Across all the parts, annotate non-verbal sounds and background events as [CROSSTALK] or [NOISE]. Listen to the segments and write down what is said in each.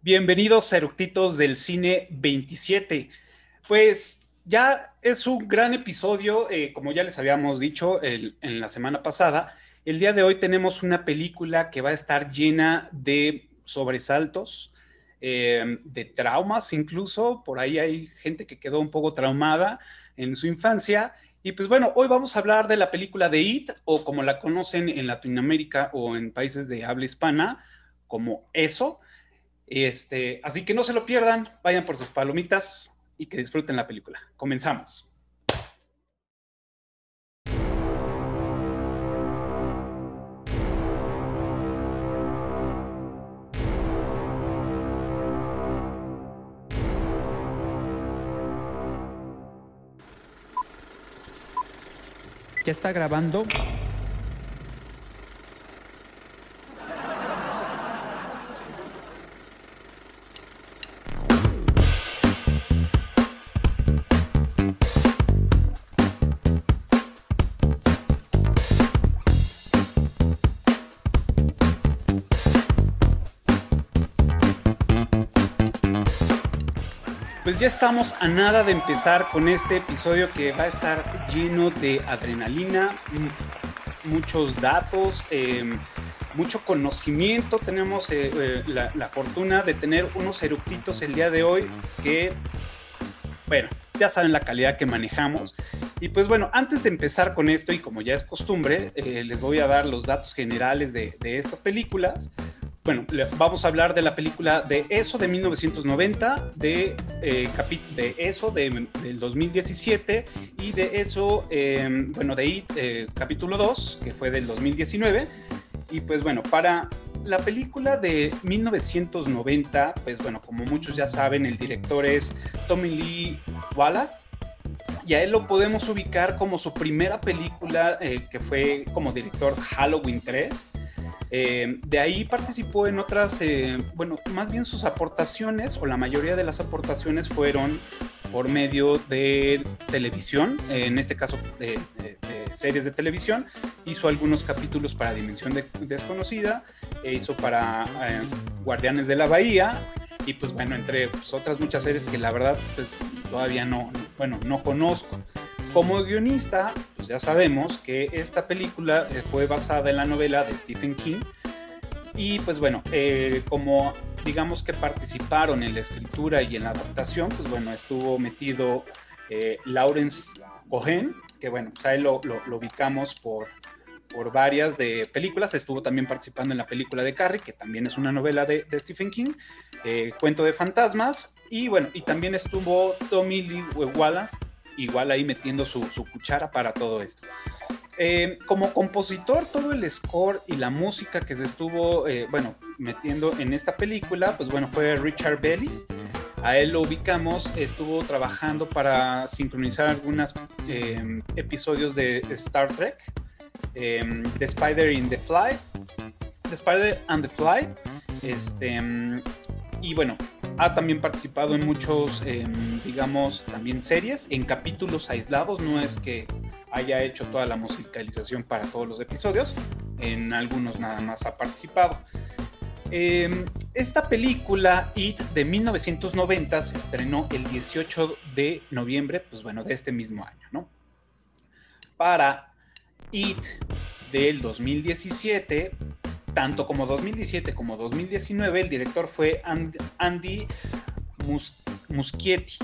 Bienvenidos eructitos del cine 27. Pues ya es un gran episodio, eh, como ya les habíamos dicho en la semana pasada. El día de hoy tenemos una película que va a estar llena de sobresaltos, eh, de traumas incluso. Por ahí hay gente que quedó un poco traumada en su infancia. Y pues bueno, hoy vamos a hablar de la película de It, o como la conocen en Latinoamérica o en países de habla hispana, como eso. Este, así que no se lo pierdan, vayan por sus palomitas y que disfruten la película. Comenzamos. ¿Ya está grabando? Pues ya estamos a nada de empezar con este episodio que va a estar lleno de adrenalina, muchos datos, em, mucho conocimiento. Tenemos eh, eh, la, fortuna de tener unos eructitos el día de hoy que, bueno, ya saben la calidad que manejamos. Y pues bueno, antes de empezar con esto y como ya es costumbre, eh, les voy a dar los datos generales de estas películas bueno, vamos a hablar de la película de Eso de 1990, de, eh, de Eso de, del 2017 y de Eso, em, bueno, de It, eh, capítulo 2, que fue del 2019. Y pues bueno, para la película de 1990, pues bueno, como muchos ya saben, el director es Tommy Lee Wallace. Y a él lo podemos ubicar como su primera película eh, que fue como director Halloween 3 eh, de ahí participó en otras, eh, bueno, más bien sus aportaciones o la mayoría de las aportaciones fueron por medio de televisión, en este caso de, series de televisión. Hizo algunos capítulos para Dimensión Desconocida, e hizo para eh, Guardianes de la Bahía y pues bueno, entre otras muchas series que la verdad pues todavía no, bueno, no conozco. Como guionista, pues ya sabemos que esta película eh, fue basada en la novela de Stephen King. Y pues bueno, eh, como digamos que participaron en la escritura y en la adaptación, pues bueno, estuvo metido eh, Lawrence Cohen, que bueno, pues ahí lo, lo, ubicamos por, por varias de películas. Estuvo también participando en la película de Carrie, que también es una novela de, de Stephen King, Cuento de Fantasmas. Y bueno, y también estuvo Tommy Lee Wallace, igual ahí metiendo su, cuchara para todo esto. Eh, como compositor, todo el score y la música que se estuvo, eh, bueno, metiendo en esta película, pues bueno, fue Richard Bellis. A él lo ubicamos, estuvo trabajando para sincronizar algunos eh, episodios de Star Trek, The Spider in the Fly, The Spider and the Fly, este, y bueno, ha también participado en muchos, em, digamos, también series, en capítulos aislados, no es que haya hecho toda la musicalización para todos los episodios, en algunos nada más ha participado. Em, esta película, It, de 1990, se estrenó el 18 de noviembre, pues bueno, de este mismo año, ¿no? Para It del 2017, tanto como 2017 como 2019, el director fue Andy Muschietti.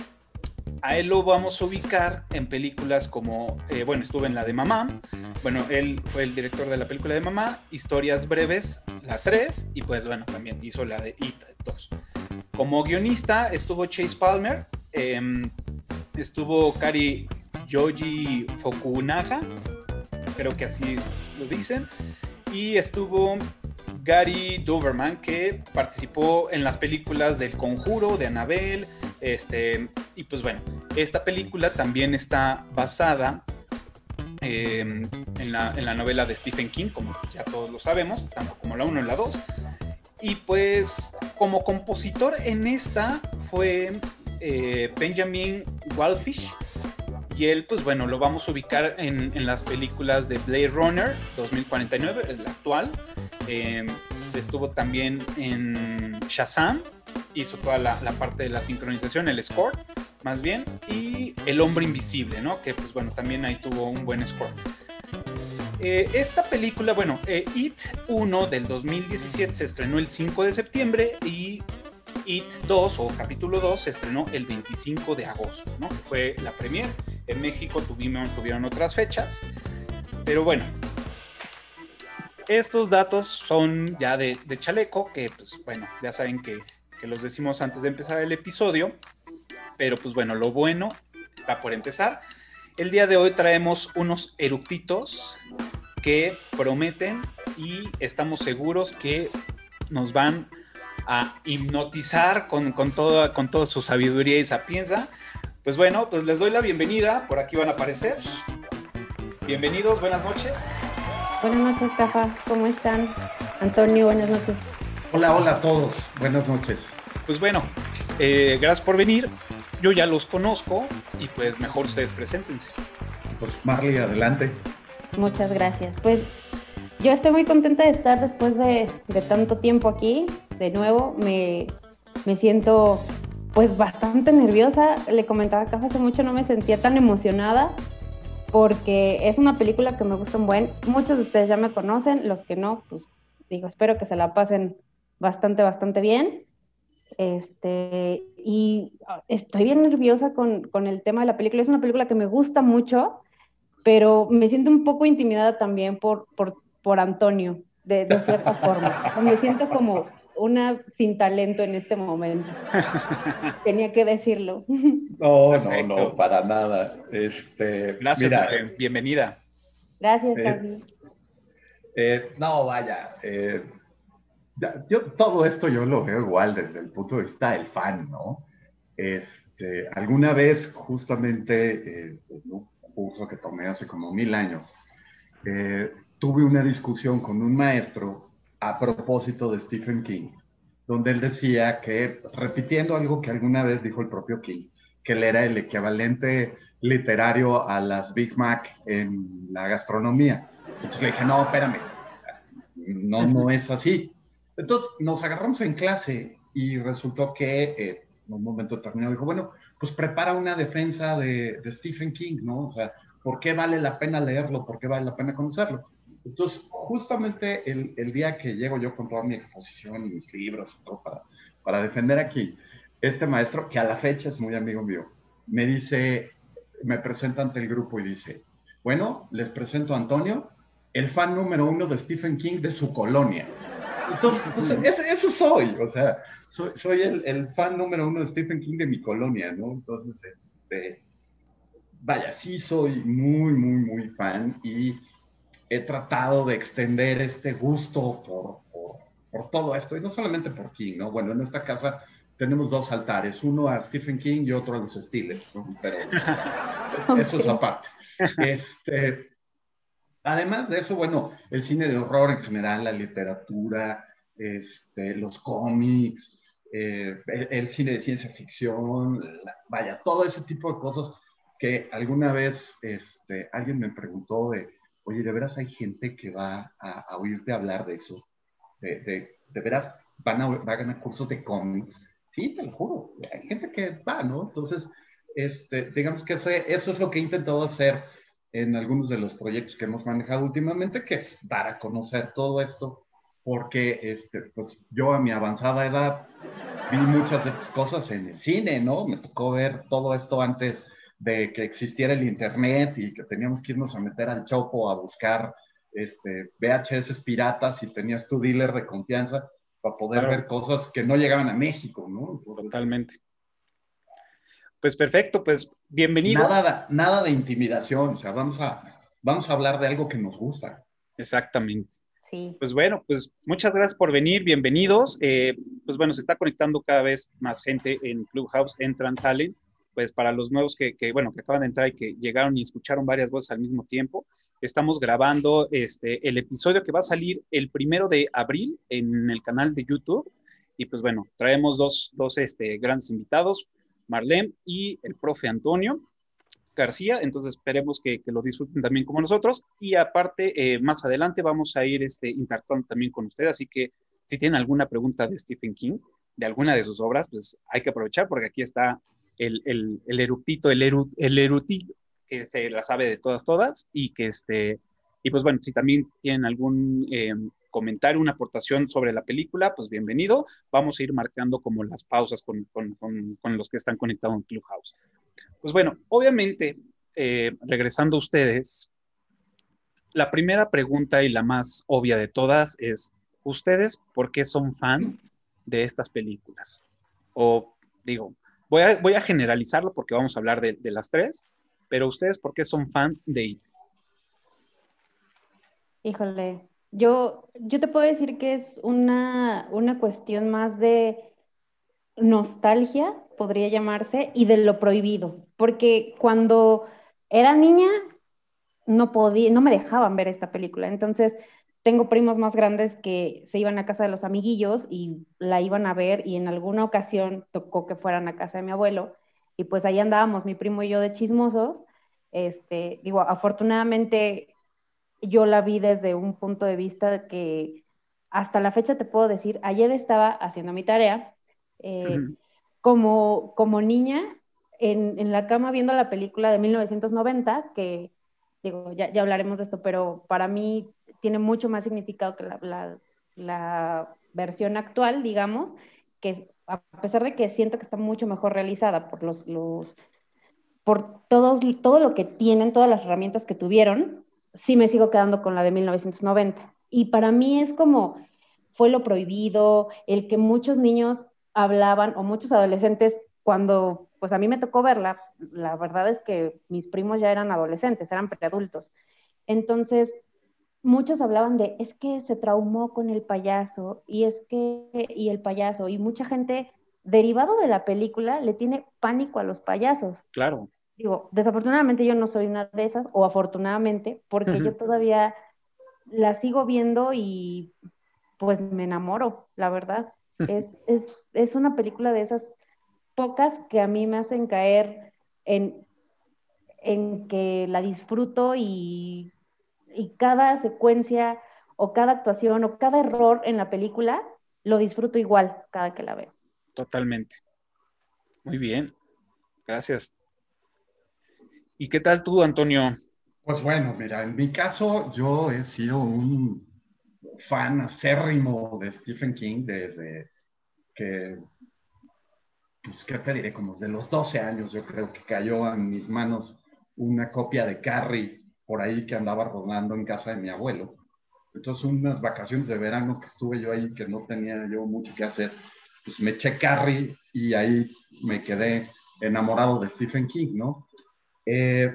A él lo vamos a ubicar en películas como, eh, bueno, estuvo en la de Mamá, bueno, él fue el director de la película de Mamá, Historias Breves, la 3, y pues bueno, también hizo la de It 2. Como guionista estuvo Chase Palmer, em, estuvo Kari Yoji Fokunaga, creo que así lo dicen, y estuvo Gary Doberman, que participó en las películas del Conjuro, de Annabelle, este, y pues bueno, esta película también está basada em, en, la, novela de Stephen King, como ya todos lo sabemos, tanto como la 1 y la 2. Y pues como compositor en esta fue eh, Benjamin Wallfish, y él, pues bueno, lo vamos a ubicar en, las películas de Blade Runner 2049, el actual. Em, estuvo también en Shazam hizo toda la, parte de la sincronización, el score, más bien, y El Hombre Invisible, ¿no? Que pues bueno, también ahí tuvo un buen score. Eh, esta película, bueno, eh, It 1 del 2017 se estrenó el 5 de septiembre y It 2 o capítulo 2 se estrenó el 25 de agosto, ¿no? Fue la premier. En México tuvieron otras fechas. Pero bueno, estos datos son ya de, chaleco, que pues bueno, ya saben que, que, los decimos antes de empezar el episodio, pero pues bueno, lo bueno está por empezar. El día de hoy traemos unos eructitos que prometen y estamos seguros que nos van a hipnotizar con, con, toda, con toda su sabiduría y sapienza. Pues bueno, pues les doy la bienvenida, por aquí van a aparecer. Bienvenidos, buenas noches. Buenas noches, Cafa. ¿Cómo están? Antonio, buenas noches. Hola, hola a todos. Buenas noches. Pues bueno, eh, gracias por venir. Yo ya los conozco y pues mejor ustedes preséntense. Pues Marley, adelante. Muchas gracias. Pues yo estoy muy contenta de estar después de, tanto tiempo aquí. De nuevo, me, me siento pues bastante nerviosa. Le comentaba a Cafa hace mucho no me sentía tan emocionada porque es una película que me gusta un buen. Muchos de ustedes ya me conocen, los que no, pues digo, espero que se la pasen bastante, bastante bien. Este, y estoy bien nerviosa con, con, el tema de la película. Es una película que me gusta mucho, pero me siento un poco intimidada también por, por, por Antonio, de, de cierta forma. Me siento como una sin talento en este momento. [LAUGHS] Tenía que decirlo. No, no, no, para nada. Este, Gracias, bienvenida. Gracias, eh, eh, no, vaya. Eh, yo todo esto yo lo veo igual desde el punto de vista del fan, ¿no? Este, alguna vez, justamente, en un curso que tomé hace como mil años, tuve una discusión con un maestro a propósito de Stephen King, donde él decía que, repitiendo algo que alguna vez dijo el propio King, que él era el equivalente literario a las Big Mac en la gastronomía. Entonces le dije, no, espérame, no, no es así. Entonces nos agarramos en clase y resultó que eh, en un momento determinado dijo, bueno, pues prepara una defensa de, de Stephen King, ¿no? O sea, ¿por qué vale la pena leerlo? ¿Por qué vale la pena conocerlo? Entonces, justamente el, día que llego yo con toda mi exposición y mis libros y todo para, para defender aquí, este maestro, que a la fecha es muy amigo mío, me dice, me presenta ante el grupo y dice, bueno, les presento a Antonio, el fan número uno de Stephen King de su colonia. Entonces, pues, eso, soy, o sea, soy, soy el, el, fan número uno de Stephen King de mi colonia, ¿no? Entonces, este, vaya, sí soy muy, muy, muy fan y he tratado de extender este gusto por, por, todo esto, y no solamente por King, ¿no? Bueno, en esta casa tenemos dos altares, uno a Stephen King y otro a los Steelers, ¿no? Pero [LAUGHS] eso es aparte. Este, además de eso, bueno, el cine de horror en general, la literatura, este, los cómics, eh, el, cine de ciencia ficción, vaya, todo ese tipo de cosas que alguna vez este, alguien me preguntó de oye, de veras hay gente que va a, oírte hablar de eso, de, de, de veras van a, van a ganar cursos de cómics. Sí, te lo juro, hay gente que va, ¿no? Entonces, este, digamos que eso, eso es lo que he intentado hacer en algunos de los proyectos que hemos manejado últimamente, que es dar a conocer todo esto, porque este, pues, yo a mi avanzada edad vi muchas de estas cosas en el cine, ¿no? Me tocó ver todo esto antes de que existiera el Internet y que teníamos que irnos a meter al chopo a buscar este, VHS piratas y tenías tu dealer de confianza para poder ver cosas que no llegaban a México, ¿no? Totalmente. Pues perfecto, pues bienvenido. Nada, nada de intimidación, o sea, vamos a, vamos a hablar de algo que nos gusta. Exactamente. Sí. Pues bueno, pues muchas gracias por venir, bienvenidos. Eh, pues bueno, se está conectando cada vez más gente en Clubhouse, entran, salen pues para los nuevos que, bueno, que acaban de entrar y que llegaron y escucharon varias voces al mismo tiempo, estamos grabando este, el episodio que va a salir el primero de abril en el canal de YouTube. Y pues bueno, traemos dos, dos este, grandes invitados, Marlene y el profe Antonio García. Entonces esperemos que, lo disfruten también como nosotros. Y aparte, eh, más adelante vamos a ir este, interactuando también con ustedes. Así que si tienen alguna pregunta de Stephen King, de alguna de sus obras, pues hay que aprovechar porque aquí está el, el, el eruptito, el, el erutito que se la sabe de todas, todas y que este, y pues bueno, si también tienen algún eh, comentario, una aportación sobre la película, pues bienvenido. Vamos a ir marcando como las pausas con, con, con, los que están conectados en Clubhouse. Pues bueno, obviamente, eh, regresando a ustedes, la primera pregunta y la más obvia de todas es, ¿ustedes por qué son fan de estas películas? O digo, voy a, generalizarlo porque vamos a hablar de, de las tres, pero ustedes por qué son fan de IT? Híjole, yo, yo te puedo decir que es una, una cuestión más de nostalgia, podría llamarse, y de lo prohibido, porque cuando era niña no podía, no me dejaban ver esta película, entonces tengo primos más grandes que se iban a casa de los amiguillos y la iban a ver y en alguna ocasión tocó que fueran a casa de mi abuelo y pues ahí andábamos mi primo y yo de chismosos. Este, digo, afortunadamente yo la vi desde un punto de vista que hasta la fecha te puedo decir, ayer estaba haciendo mi tarea eh, como, como niña en, en, la cama viendo la película de 1990, que digo, ya, ya, hablaremos de esto, pero para mí tiene mucho más significado que la, la, la versión actual, digamos, que a pesar de que siento que está mucho mejor realizada por los, los por todos, todo lo que tienen, todas las herramientas que tuvieron, sí me sigo quedando con la de 1990. Y para mí es como, fue lo prohibido, el que muchos niños hablaban o muchos adolescentes cuando, pues a mí me tocó verla, la verdad es que mis primos ya eran adolescentes, eran preadultos. Entonces, muchos hablaban de, es que se traumó con el payaso y es que, y el payaso, y mucha gente derivado de la película le tiene pánico a los payasos. Claro digo, desafortunadamente yo no soy una de esas, o afortunadamente, porque yo todavía la sigo viendo y pues me enamoro, la verdad. es, es, es, una película de esas pocas que a mí me hacen caer en, en que la disfruto y, y cada secuencia o cada actuación o cada error en la película lo disfruto igual cada que la veo. Totalmente. Muy bien. Gracias. ¿Y qué tal tú, Antonio? Pues bueno, mira, en mi caso yo he sido un fan acérrimo de Stephen King desde que, pues, ¿qué te diré? Como desde los 12 años yo creo que cayó en mis manos una copia de Carrie por ahí que andaba rodando en casa de mi abuelo. Entonces, unas vacaciones de verano que estuve yo ahí, que no tenía yo mucho que hacer, pues me eché Carrie y ahí me quedé enamorado de Stephen King, ¿no? Eh,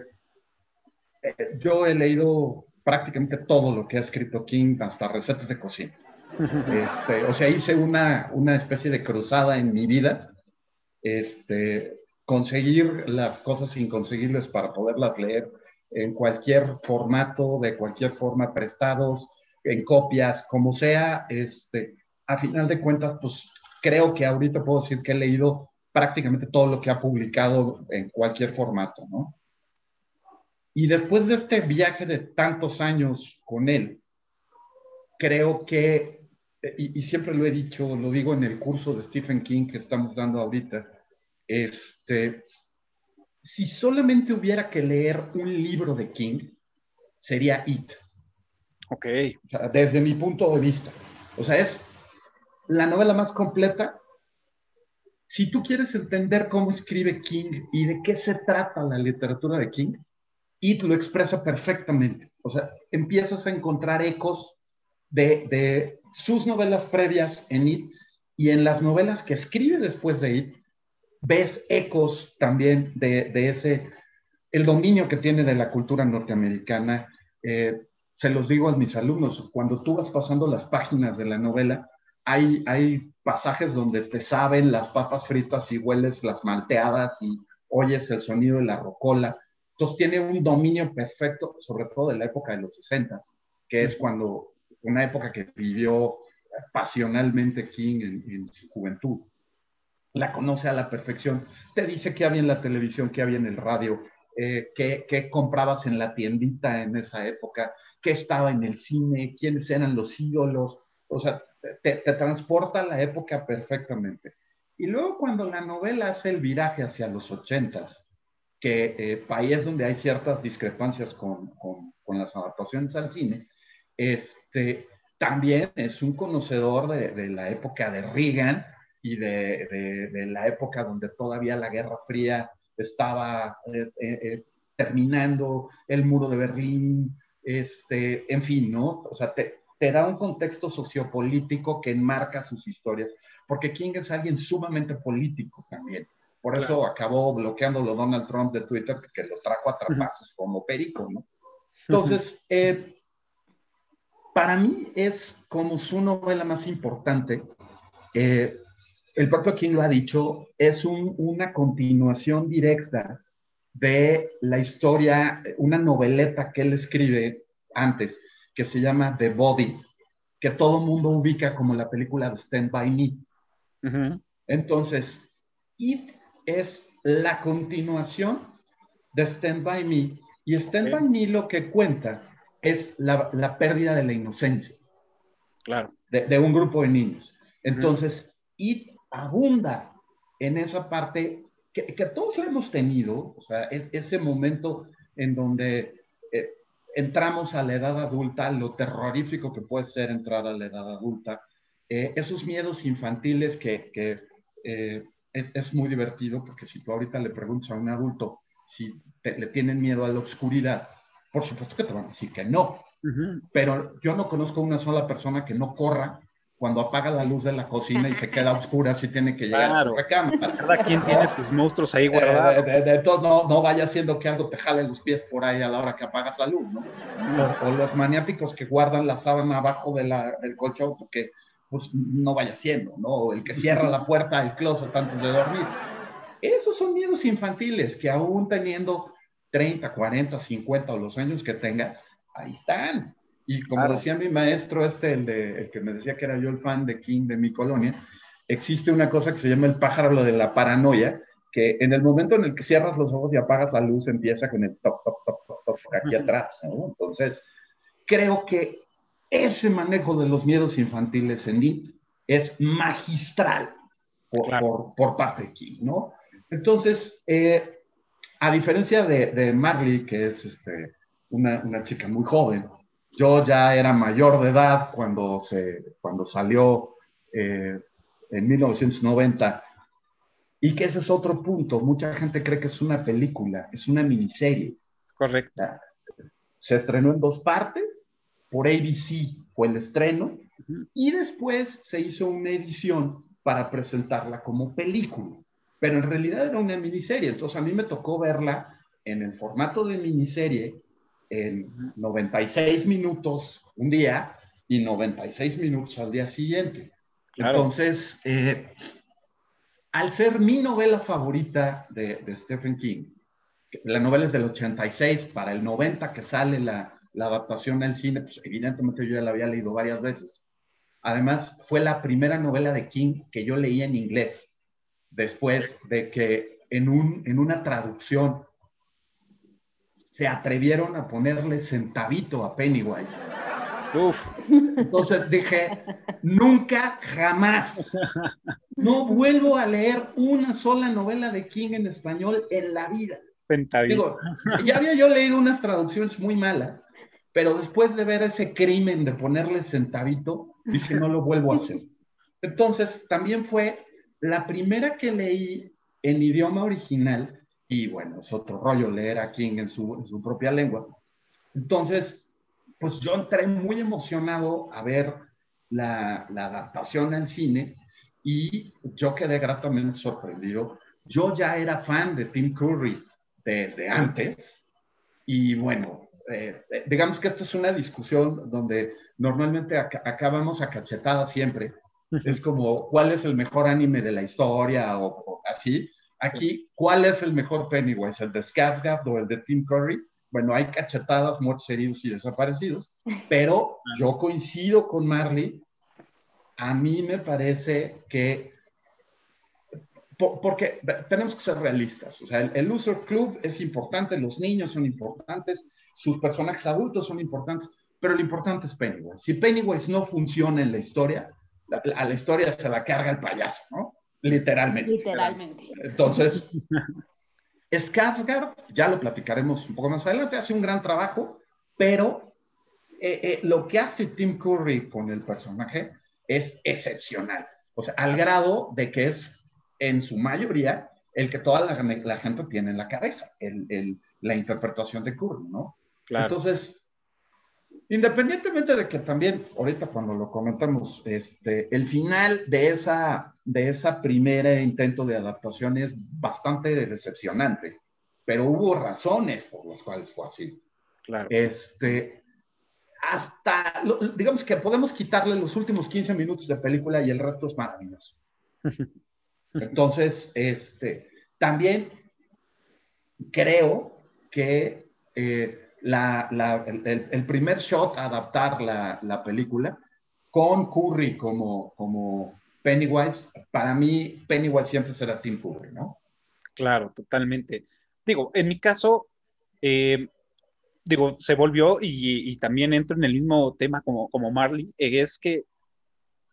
eh, yo he leído prácticamente todo lo que ha escrito King, hasta recetas de cocina. [LAUGHS] Este, o sea, hice una, una especie de cruzada en mi vida, este, conseguir las cosas inconseguibles para poderlas leer en cualquier formato, de cualquier forma, prestados, en copias, como sea, este, a final de cuentas, pues creo que ahorita puedo decir que he leído prácticamente todo lo que ha publicado en cualquier formato, ¿no? Y después de este viaje de tantos años con él, creo que, y, siempre lo he dicho, lo digo en el curso de Stephen King que estamos dando ahorita, este, si solamente hubiera que leer un libro de King, sería It. Ok. desde mi punto de vista. O sea, es la novela más completa. Si tú quieres entender cómo escribe King y de qué se trata la literatura de King, It lo expresa perfectamente. O sea, empiezas a encontrar ecos de, sus novelas previas en It y en las novelas que escribe después de It, ves ecos también de, ese, el dominio que tiene de la cultura norteamericana. Eh, se los digo a mis alumnos, cuando tú vas pasando las páginas de la novela, hay, hay pasajes donde te saben las papas fritas y hueles las malteadas y oyes el sonido de la rocola entonces tiene un dominio perfecto, sobre todo de la época de los 60, que es cuando, una época que vivió pasionalmente King en, su juventud. La conoce a la perfección. Te dice qué había en la televisión, qué había en el radio, eh, qué, qué, comprabas en la tiendita en esa época, qué estaba en el cine, quiénes eran los ídolos. O sea, te, transporta a la época perfectamente. Y luego cuando la novela hace el viraje hacia los ochentas, que eh, país donde hay ciertas discrepancias con, con, con, las adaptaciones al cine, este, también es un conocedor de, de la época de Reagan y de, de, la época donde todavía la Guerra Fría estaba eh, eh, terminando, el muro de Berlín, este, en fin, ¿no? O sea, te, te da un contexto sociopolítico que enmarca sus historias, porque King es alguien sumamente político también. Por eso acabó bloqueándolo Donald Trump de Twitter, que lo trajo a trapazos como perico, ¿no? Entonces, eh, para mí es como su novela más importante. Eh, el propio King lo ha dicho, es una continuación directa de la historia, una noveleta que él escribe antes, que se llama The Body, que todo mundo ubica como la película de Stand By Me. Entonces, It es la continuación de Stand By Me, y Stand By Me lo que cuenta es la, pérdida de la inocencia. Claro. De, un grupo de niños. Entonces, It abunda en esa parte que, que todos hemos tenido, o sea, ese momento en donde eh, entramos a la edad adulta, lo terrorífico que puede ser entrar a la edad adulta, eh, esos miedos infantiles que, que eh, es, es, muy divertido, porque si tú ahorita le preguntas a un adulto si le tienen miedo a la oscuridad, por supuesto que te van a decir que no. Pero yo no conozco una sola persona que no corra cuando apaga la luz de la cocina y se queda oscura si tiene que llegar a su recámara. Cada quien tiene sus monstruos ahí guardados. Eh, de, todo, no, no, vaya haciendo que algo te jale los pies por ahí a la hora que apagas la luz, ¿no? O, los maniáticos que guardan la sábana abajo de la, del colchón porque pues no vaya siendo, ¿no? O el que cierra la puerta del closet antes de dormir. Esos son miedos infantiles que aún teniendo 30, 40, 50 o los años que tengas, ahí están. Y como decía mi maestro, este, el, de, el que me decía que era yo el fan de King de mi colonia, existe una cosa que se llama el pájaro lo de la paranoia, que en el momento en el que cierras los ojos y apagas la luz, empieza con el top, top, top, top, top aquí atrás. ¿no? Entonces, creo que ese manejo de los miedos infantiles en IT es magistral por, por, parte de King, ¿no? Entonces, eh, a diferencia de, Marley, que es este, una, una, chica muy joven, yo ya era mayor de edad cuando, se, cuando salió eh, en 1990. Y que ese es otro punto. Mucha gente cree que es una película, es una miniserie. Es correcto. Se estrenó en dos partes. Por ABC fue el estreno. Y después se hizo una edición para presentarla como película pero en realidad era una miniserie. Entonces a mí me tocó verla en el formato de miniserie en 96 minutos un día y 96 minutos al día siguiente. Entonces, eh, al ser mi novela favorita de, Stephen King, la novela es del 86, para el 90 que sale la, la adaptación al cine, pues evidentemente yo ya la había leído varias veces. Además, fue la primera novela de King que yo leía en inglés después de que en, un, en una traducción se atrevieron a ponerle centavito a Pennywise. Uf. Entonces dije, nunca, jamás, no vuelvo a leer una sola novela de King en español en la vida. Centavito. ya había yo leído unas traducciones muy malas, pero después de ver ese crimen de ponerle centavito, dije, no lo vuelvo a hacer. Entonces, también fue la primera que leí en idioma original, y bueno, es otro rollo leer a King en su, en su propia lengua. Entonces, pues yo entré muy emocionado a ver la, la, adaptación al cine y yo quedé gratamente sorprendido. Yo ya era fan de Tim Curry desde antes y bueno, eh, eh, digamos que esta es una discusión donde normalmente acabamos a cachetadas siempre, es como, ¿cuál es el mejor anime de la historia? O, así. Aquí, ¿cuál es el mejor Pennywise? ¿El de Skarsgård o el de Tim Curry? Bueno, hay cachetadas, muertos heridos y desaparecidos, [LAUGHS] pero yo coincido con Marley. A mí me parece que porque tenemos que ser realistas. O sea, el, el, User Club es importante, los niños son importantes, sus personajes adultos son importantes, pero lo importante es Pennywise. Si Pennywise no funciona en la historia, a la historia se la carga el payaso, ¿no? Literalmente. Literalmente. Entonces, Skarsgård, ya lo platicaremos un poco más adelante, hace un gran trabajo, pero eh, eh, lo que hace Tim Curry con el personaje es excepcional. O sea, al grado de que es, en su mayoría, el que toda la, gente tiene en la cabeza, la interpretación de Curry, ¿no? Claro. Entonces, Independientemente de que también, ahorita cuando lo comentamos, este, el final de esa, de esa primera intento de adaptación es bastante decepcionante, pero hubo razones por las cuales fue así. Claro. Este, hasta, digamos que podemos quitarle los últimos 15 minutos de película y el resto es maravilloso. [LAUGHS] Entonces, este, también creo que eh, la, el, primer shot a adaptar la, película con Curry como, como Pennywise, para mí Pennywise siempre será Tim Curry, ¿no? Claro, totalmente. Digo, en mi caso, eh, digo, se volvió y, también entro en el mismo tema como, como Marley, eh, es que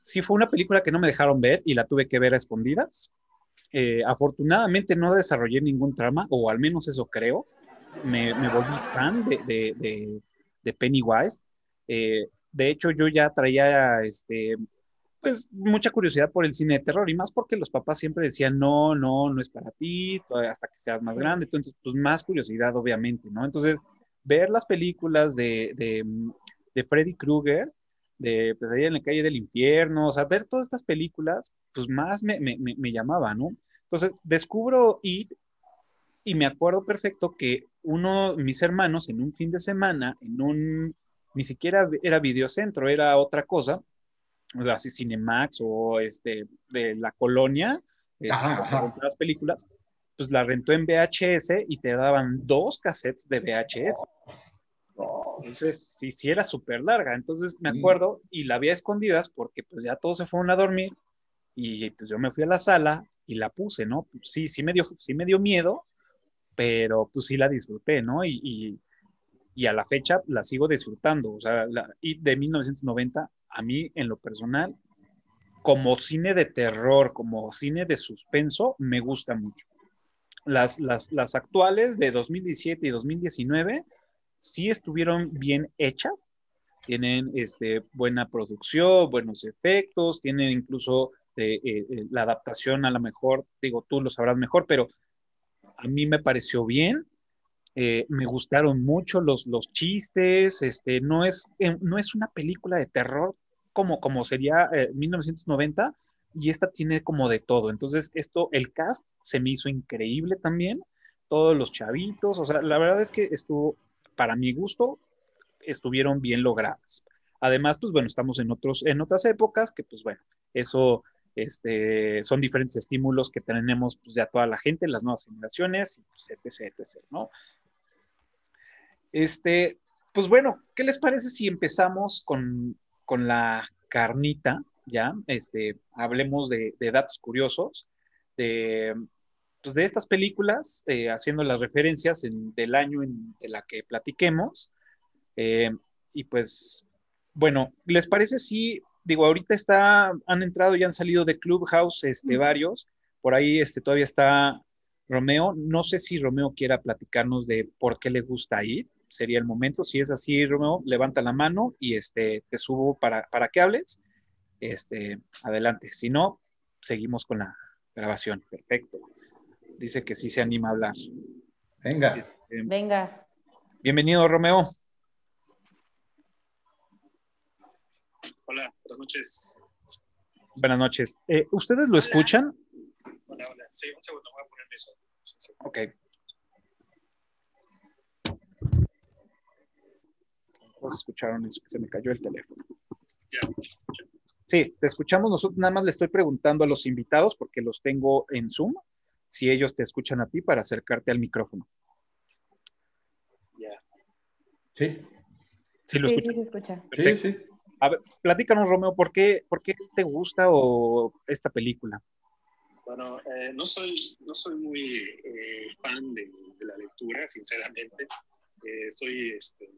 sí fue una película que no me dejaron ver y la tuve que ver a escondidas. Eh, afortunadamente no desarrollé ningún trama, o al menos eso creo me, volví fan de, Pennywise. Eh, de hecho, yo ya traía este, pues mucha curiosidad por el cine de terror y más porque los papás siempre decían, no, no, no es para ti, hasta que seas más grande. Entonces, pues más curiosidad, obviamente, ¿no? Entonces, ver las películas de, de, Freddy Krueger, de pues ahí en la calle del infierno, o sea, ver todas estas películas, pues más me, me, me llamaba, ¿no? Entonces, descubro It y me acuerdo perfecto que uno, mis hermanos, en un fin de semana, en un, ni siquiera era videocentro, era otra cosa, o sea, así Cinemax o este, de la colonia, eh, las películas, pues la rentó en VHS y te daban dos cassettes de VHS. Entonces, sí, sí era súper larga. Entonces me acuerdo y la había escondidas porque pues ya todos se fueron a dormir y pues yo me fui a la sala y la puse, ¿no? Sí, sí me dio, sí me dio miedo, pero pues sí la disfruté, ¿no? Y, a la fecha la sigo disfrutando. O sea, la, y de 1990, a mí en lo personal, como cine de terror, como cine de suspenso, me gusta mucho. Las, las, las actuales de 2017 y 2019 sí estuvieron bien hechas, tienen este, buena producción, buenos efectos, tienen incluso eh, eh, eh, la adaptación a lo mejor, digo, tú lo sabrás mejor, pero a mí me pareció bien. Eh, me gustaron mucho los, los chistes, este, no, es, eh, no es una película de terror como, como sería 1990 eh, y esta tiene como de todo. Entonces, esto, el cast se me hizo increíble también, todos los chavitos, o sea, la verdad es que estuvo, para mi gusto, estuvieron bien logradas. Además, pues bueno, estamos en, otros, en otras épocas que, pues bueno, eso este, son diferentes estímulos que tenemos pues, ya toda la gente, las nuevas generaciones, pues, etc, etc, ¿no? Este, pues bueno, ¿qué les parece si empezamos con, la carnita, ya? Este, hablemos de, datos curiosos, de, pues, de estas películas, eh, haciendo las referencias del año en la que platiquemos. Eh, y pues, bueno, ¿les parece si digo, ahorita está, han entrado y han salido de Clubhouse este, varios. Por ahí este, todavía está Romeo. No sé si Romeo quiera platicarnos de por qué le gusta ir. Sería el momento. Si es así, Romeo, levanta la mano y este, te subo para, para que hables. Este, adelante. Si no, seguimos con la grabación. Perfecto. Dice que sí se anima a hablar. Venga. Este, Venga. Bienvenido, Romeo. Hola, buenas noches. Buenas noches. Eh, ¿Ustedes lo escuchan? Hola, hola. Sí, un segundo, voy a poner eso. Ok. escucharon eso, se me cayó el teléfono. Ya. Sí, te escuchamos nosotros. Nada más le estoy preguntando a los invitados, porque los tengo en Zoom, si ellos te escuchan a ti para acercarte al micrófono. Ya. Sí. Sí, lo sí, escuchan. Sí, se escucha. Sí, sí. A ver, platícanos, Romeo, ¿por qué, ¿por qué te gusta o esta película? Bueno, eh, no, soy, no soy muy eh, fan de, la lectura, sinceramente. Eh, soy, este,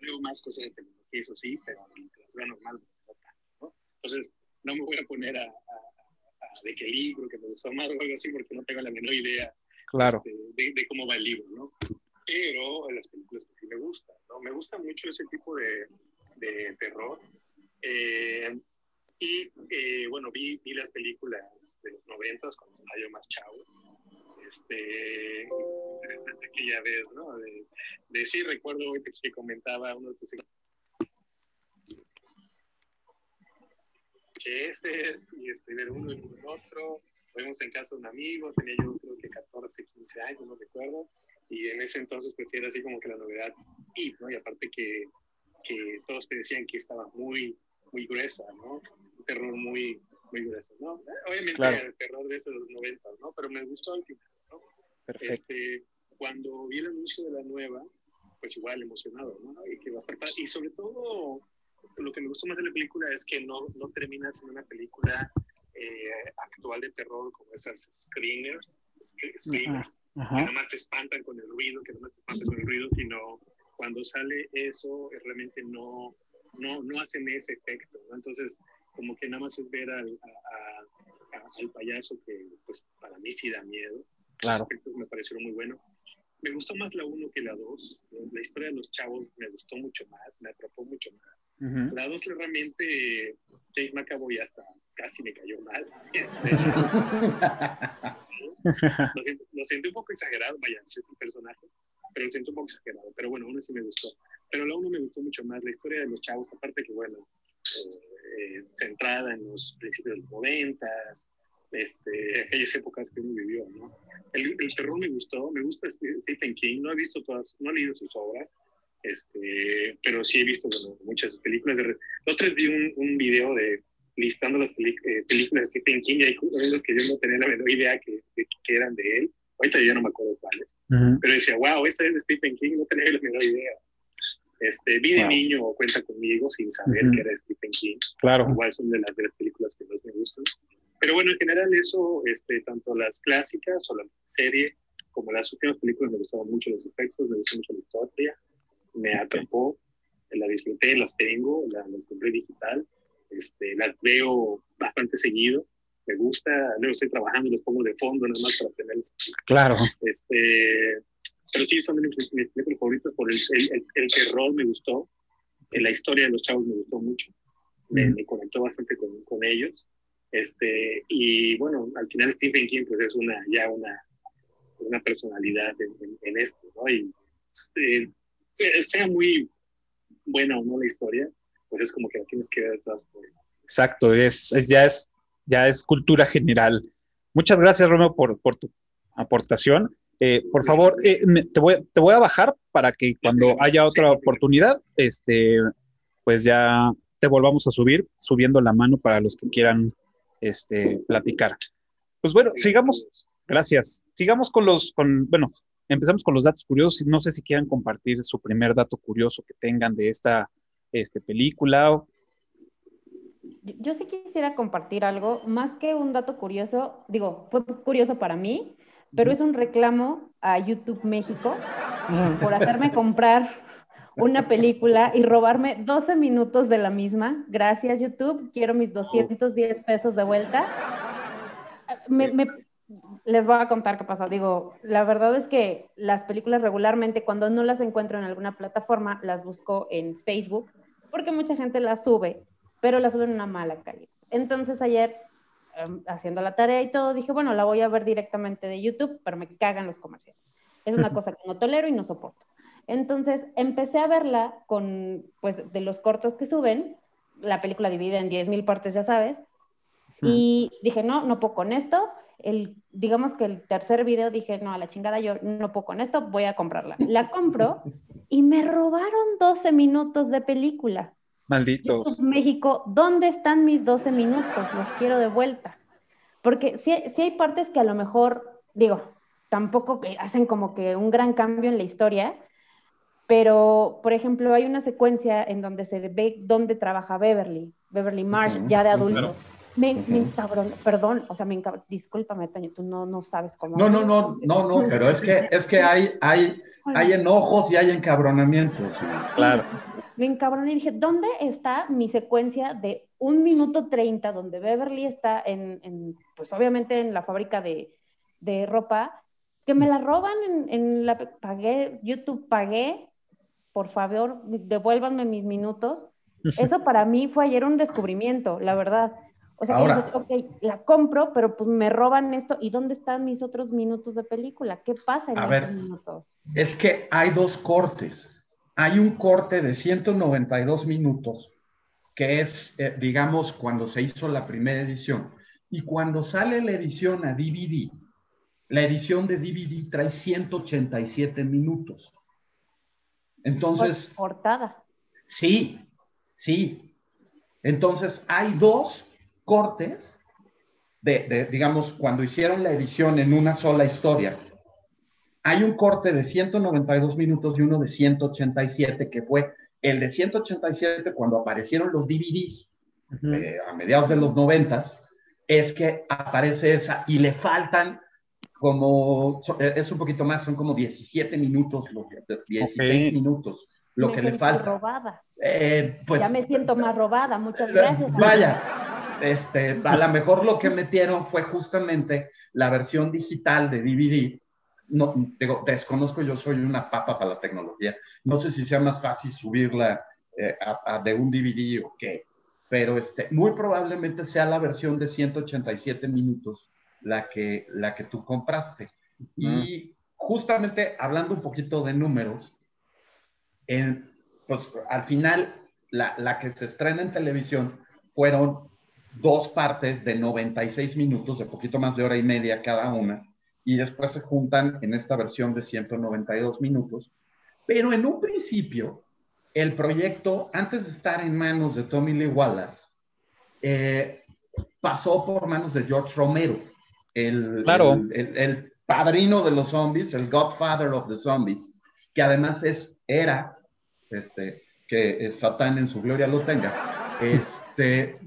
leo más cosas de tecnología, eso sí, pero la literatura normal ¿no? Entonces, no me voy a poner a, de qué libro, que me gustó más o algo así, porque no tengo la menor idea claro. Este, de, cómo va el libro, ¿no? Pero las películas que sí me gustan, ¿no? Me gusta mucho ese tipo de, de terror. Eh, y eh, bueno, vi, vi, las películas de los noventas cuando estaba yo más chavo. Este, interesante que ya ves, ¿no? De, de sí, recuerdo que comentaba uno de tus es y este, ver uno y el otro. Fuimos en casa de un amigo, tenía yo creo que 14, 15 años, no recuerdo. Y en ese entonces pues era así como que la novedad y, ¿no? Y aparte que, que todos te decían que estaba muy, muy gruesa, ¿no? Un terror muy, muy grueso, ¿no? Obviamente el terror de esos 90, ¿no? Pero me gustó al final, ¿no? Perfecto. Este, cuando vi el anuncio de la nueva, pues igual emocionado, ¿no? Y que va a estar Y sobre todo, lo que me gustó más de la película es que no, no termina siendo una película eh, actual de terror como esas screeners, screeners que nada más te espantan con el ruido, que nada más te espantan con el ruido, sino cuando sale eso, eh, realmente no, no, no hacen ese efecto, ¿no? Entonces, como que nada más es ver al, al payaso que, pues, para mí sí da miedo. Claro. me parecieron muy bueno me gustó más la 1 que la 2. La historia de los chavos me gustó mucho más, me atrapó mucho más. La 2 realmente, James McAvoy hasta casi me cayó mal. Este, [LAUGHS] lo, siento, lo, siento, un poco exagerado, vaya, si es un personaje, pero siento un poco exagerado. Pero bueno, uno sí me gustó. Pero la 1 me gustó mucho más, la historia de los chavos, aparte que, bueno, eh, centrada en los principios de los 90, este, aquellas épocas que uno vivió, ¿no? El, terror me gustó, me gusta Stephen King, no he visto todas, no he leído sus obras, este, pero sí he visto bueno, muchas películas. De, los tres vi un, un video de listando las eh, películas de Stephen King y hay cosas que yo no tenía la menor idea que, que, eran de él. Ahorita yo no me acuerdo cuáles, pero decía, wow, esta es de Stephen King, no tenía la menor idea. Este, vi de niño Cuenta conmigo sin saber que era Stephen King. Claro. Igual son de las, de las películas que más me gustan. Pero bueno, en general eso, este, tanto las clásicas o la serie como las últimas películas me gustaron mucho los efectos, me gustó mucho la historia, me atrapó, la disfruté, las tengo, las compré digital, este, las veo bastante seguido, me gusta, luego estoy trabajando, los pongo de fondo nada más para tener... Claro. Este, pero sí, son mis, mis películas favoritas por el, el, el, terror me gustó, la historia de los chavos me gustó mucho, me, me conectó bastante con, con ellos. Este, y bueno, al final Stephen King pues es una, ya una, una personalidad en, esto, ¿no? Y este, sea muy buena o no la historia, pues es como que la tienes que ver de todas formas. Exacto, es, ya, es, ya es cultura general. Muchas gracias, Romeo, por, por tu aportación. Eh, por favor, eh, te, voy, te voy a bajar para que cuando haya otra oportunidad, este, pues ya te volvamos a subir, subiendo la mano para los que quieran este, platicar. Pues bueno, sigamos, gracias. Sigamos con los, con, bueno, empezamos con los datos curiosos. No sé si quieran compartir su primer dato curioso que tengan de esta este, película. Yo sí quisiera compartir algo, más que un dato curioso, digo, fue curioso para mí, pero es un reclamo a YouTube México [LAUGHS] por hacerme comprar una película y robarme 12 minutos de la misma. Gracias, YouTube. Quiero mis 210 pesos de vuelta. les voy a contar qué pasa. Digo, la verdad es que las películas regularmente, cuando no las encuentro en alguna plataforma, las busco en Facebook, porque mucha gente las sube, pero las sube en una mala calidad. Entonces ayer, em, haciendo la tarea y todo, dije, bueno, la voy a ver directamente de YouTube, pero me cagan los comerciales. Es una [LAUGHS] cosa que no tolero y no soporto. Entonces empecé a verla con, pues, de los cortos que suben, la película divide en 10.000 partes, ya sabes, y dije, no, no puedo con esto. El, digamos que el tercer video dije, no, a la chingada, yo no puedo con esto, voy a comprarla. La compro [LAUGHS] y me robaron 12 minutos de película. Malditos. México, ¿dónde están mis 12 minutos? Los quiero de vuelta. Porque si, si hay partes que a lo mejor, digo, tampoco que hacen como que un gran cambio en la historia, pero, por ejemplo, hay una secuencia en donde se ve dónde trabaja Beverly, Beverly Marsh, ya de adulto. Me, me perdón, o sea, me discúlpame, Toño, tú no, no sabes cómo. No, no, no, no, no, pero es que, es que hay, hay, hay enojos y hay encabronamientos. Claro. Me encabroné y dije, ¿dónde está mi secuencia de un minuto treinta donde Beverly está en, pues obviamente en la fábrica de, ropa, que me la roban en, la, pagué, YouTube pagué, por favor, devuélvanme mis minutos. [LAUGHS] Eso para mí fue ayer un descubrimiento, la verdad. O sea, que dices, ok, la compro, pero pues me roban esto. ¿Y dónde están mis otros minutos de película? ¿Qué pasa en A ver, Es que hay dos cortes. Hay un corte de 192 minutos, que es, eh, digamos, cuando se hizo la primera edición. Y cuando sale la edición a DVD, la edición de DVD trae 187 minutos. Entonces. Portada. Sí, sí. Entonces, hay dos cortes de, digamos, cuando hicieron la edición en una sola historia. Hay un corte de 192 minutos y uno de 187, que fue el de 187 cuando aparecieron los DVDs eh, a mediados de los 90, es que aparece esa y le faltan como, eh, es un poquito más, son como 17 minutos, lo que, 16 minutos, lo que le falta. Robada. Eh, pues, ya me siento más robada, muchas gracias. Vaya, este, a lo mejor lo que metieron fue justamente la versión digital de DVD. No, digo, desconozco, yo soy una papa para la tecnología. No sé si sea más fácil subirla eh, de un DVD o qué, pero este, muy probablemente sea la versión de 187 minutos la que, la que tú compraste. Y justamente hablando un poquito de números, en, pues al final la, la que se estrena en televisión fueron dos partes de 96 minutos, de poquito más de hora y media cada una, y después se juntan en esta versión de 192 minutos. Pero en un principio, el proyecto, antes de estar en manos de Tommy Lee Wallace, eh, pasó por manos de George Romero, el, el, padrino de los zombies, el Godfather of the Zombies, que además es, era, este, que Satán en su gloria lo tenga, este,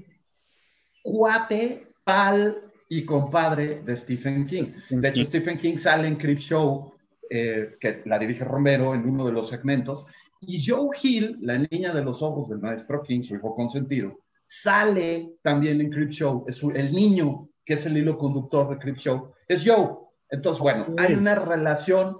cuate, pal y compadre de Stephen King. De hecho, Stephen King sale en Creep Show, eh, que la dirige Romero en uno de los segmentos, y Joe Hill, la niña de los ojos del maestro King, su hijo consentido, sale también en Creep Show. Es el niño que es el hilo conductor de Creep Show, es Joe. Entonces, bueno, hay una relación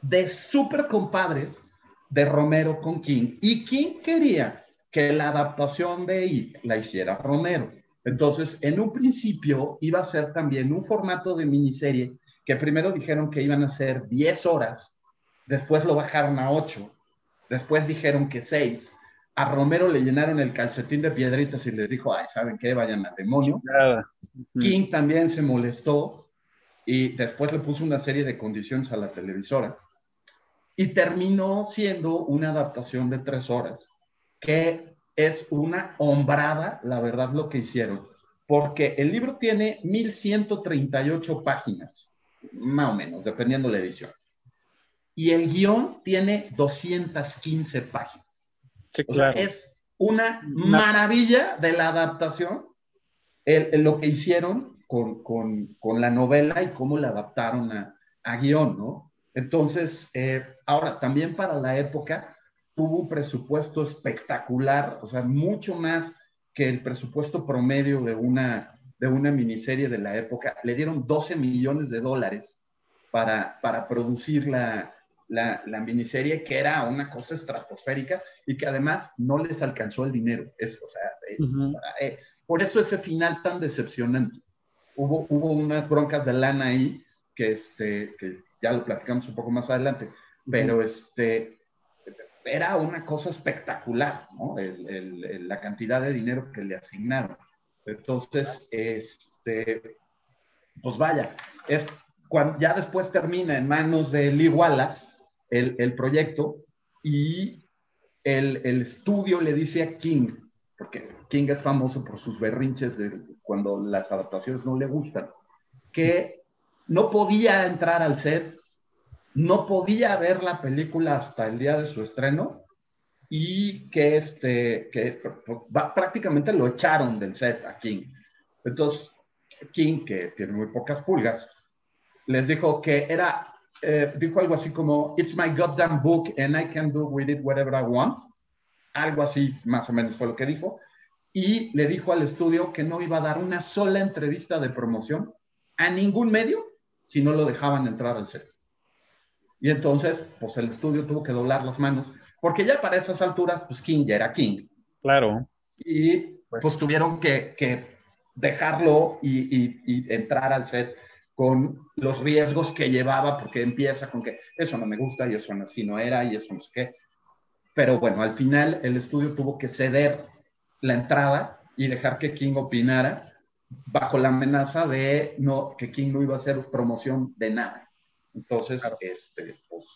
de súper compadres de Romero con King. Y King quería que la adaptación de It la hiciera Romero. Entonces, en un principio iba a ser también un formato de miniserie que primero dijeron que iban a ser 10 horas, después lo bajaron a 8, después dijeron que 6. A Romero le llenaron el calcetín de piedritas y les dijo, ay, ¿saben qué? Vayan al demonio. King también se molestó y después le puso una serie de condiciones a la televisora y terminó siendo una adaptación de tres horas que es una hombrada, la verdad, lo que hicieron, porque el libro tiene 1138 páginas, más o menos, dependiendo de la edición. Y el guion tiene 215 páginas. o sea, es una maravilla de la adaptación, lo que hicieron con, la novela y cómo la adaptaron a, guion, ¿no? Entonces, eh, ahora, también para la época, tuvo un presupuesto espectacular, o sea, mucho más que el presupuesto promedio de una, de una miniserie de la época. Le dieron 12 millones de dólares para, para producir la, la, miniserie, que era una cosa estratosférica y que además no les alcanzó el dinero. Es, o sea, eh, eh, por eso ese final tan decepcionante. Hubo, hubo unas broncas de lana ahí que, este, que ya lo platicamos un poco más adelante, pero este, era una cosa espectacular, ¿no? la cantidad de dinero que le asignaron. Entonces, este, pues vaya, es cuando ya después termina en manos de Lee Wallace el, proyecto y el, estudio le dice a King, porque King es famoso por sus berrinches de cuando las adaptaciones no le gustan, que no podía entrar al set no podía ver la película hasta el día de su estreno y que, este, que prácticamente lo echaron del set a King. Entonces, King, que tiene muy pocas pulgas, les dijo que era, eh, dijo algo así como, It's my goddamn book and I can do with it whatever I want. Algo así, más o menos fue lo que dijo. y le dijo al estudio que no iba a dar una sola entrevista de promoción a ningún medio si no lo dejaban entrar al set. Y entonces, pues el estudio tuvo que doblar las manos, porque ya para esas alturas, pues King ya era King. Claro. Y pues, pues tuvieron que, que dejarlo y, y, entrar al set con los riesgos que llevaba, porque empieza con que eso no me gusta y eso así no era y eso no sé qué. Pero bueno, al final el estudio tuvo que ceder la entrada y dejar que King opinara bajo la amenaza de no, que King no iba a hacer promoción de nada. Entonces, este, pues,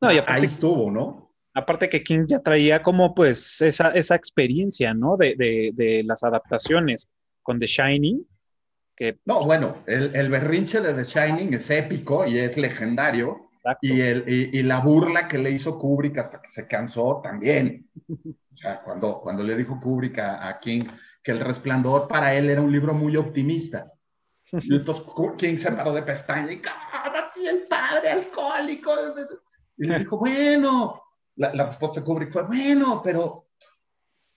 no, y aparte, ahí estuvo, ¿no? Aparte que King ya traía como pues esa, esa experiencia, ¿no? De, de, de, las adaptaciones con The Shining. Que... No, bueno, el, el, berrinche de The Shining es épico y es legendario. Y, el, y, y, la burla que le hizo Kubrick hasta que se cansó también. O sea, cuando, cuando le dijo Kubrick a, a King que El Resplandor para él era un libro muy optimista. Y entonces King se paró de pestaña y, sí, el padre alcohólico! Y le dijo, bueno, la, la, respuesta de Kubrick fue, bueno, pero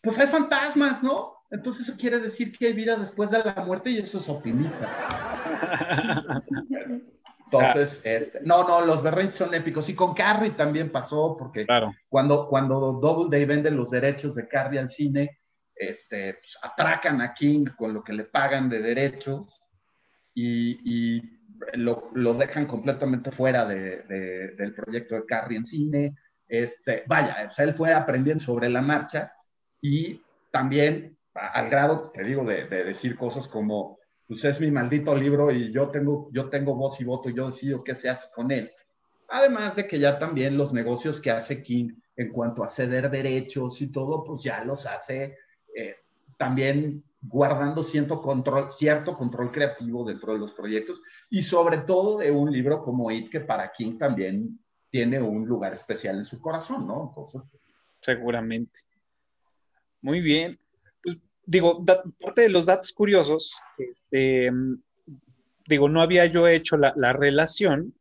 pues hay fantasmas, ¿no? Entonces eso quiere decir que hay vida después de la muerte y eso es optimista. Entonces, este, no, no, los berrinches son épicos. Y con Carrie también pasó, porque claro. cuando, cuando Double Day vende los derechos de Carrie al cine, este, pues, atracan a King con lo que le pagan de derechos y, y lo, lo, dejan completamente fuera de, de, del proyecto de Carrie en cine. Este, vaya, o sea, él fue aprendiendo sobre la marcha y también al grado, te digo, de, de, decir cosas como, pues es mi maldito libro y yo tengo, yo tengo voz y voto y yo decido qué se hace con él. Además de que ya también los negocios que hace King en cuanto a ceder derechos y todo, pues ya los hace eh, también guardando cierto control, cierto control creativo dentro de los proyectos y sobre todo de un libro como It, que para King también tiene un lugar especial en su corazón, ¿no? Entonces, pues... Seguramente. Muy bien. Pues, digo, parte de los datos curiosos, este, digo, no había yo hecho la, la relación.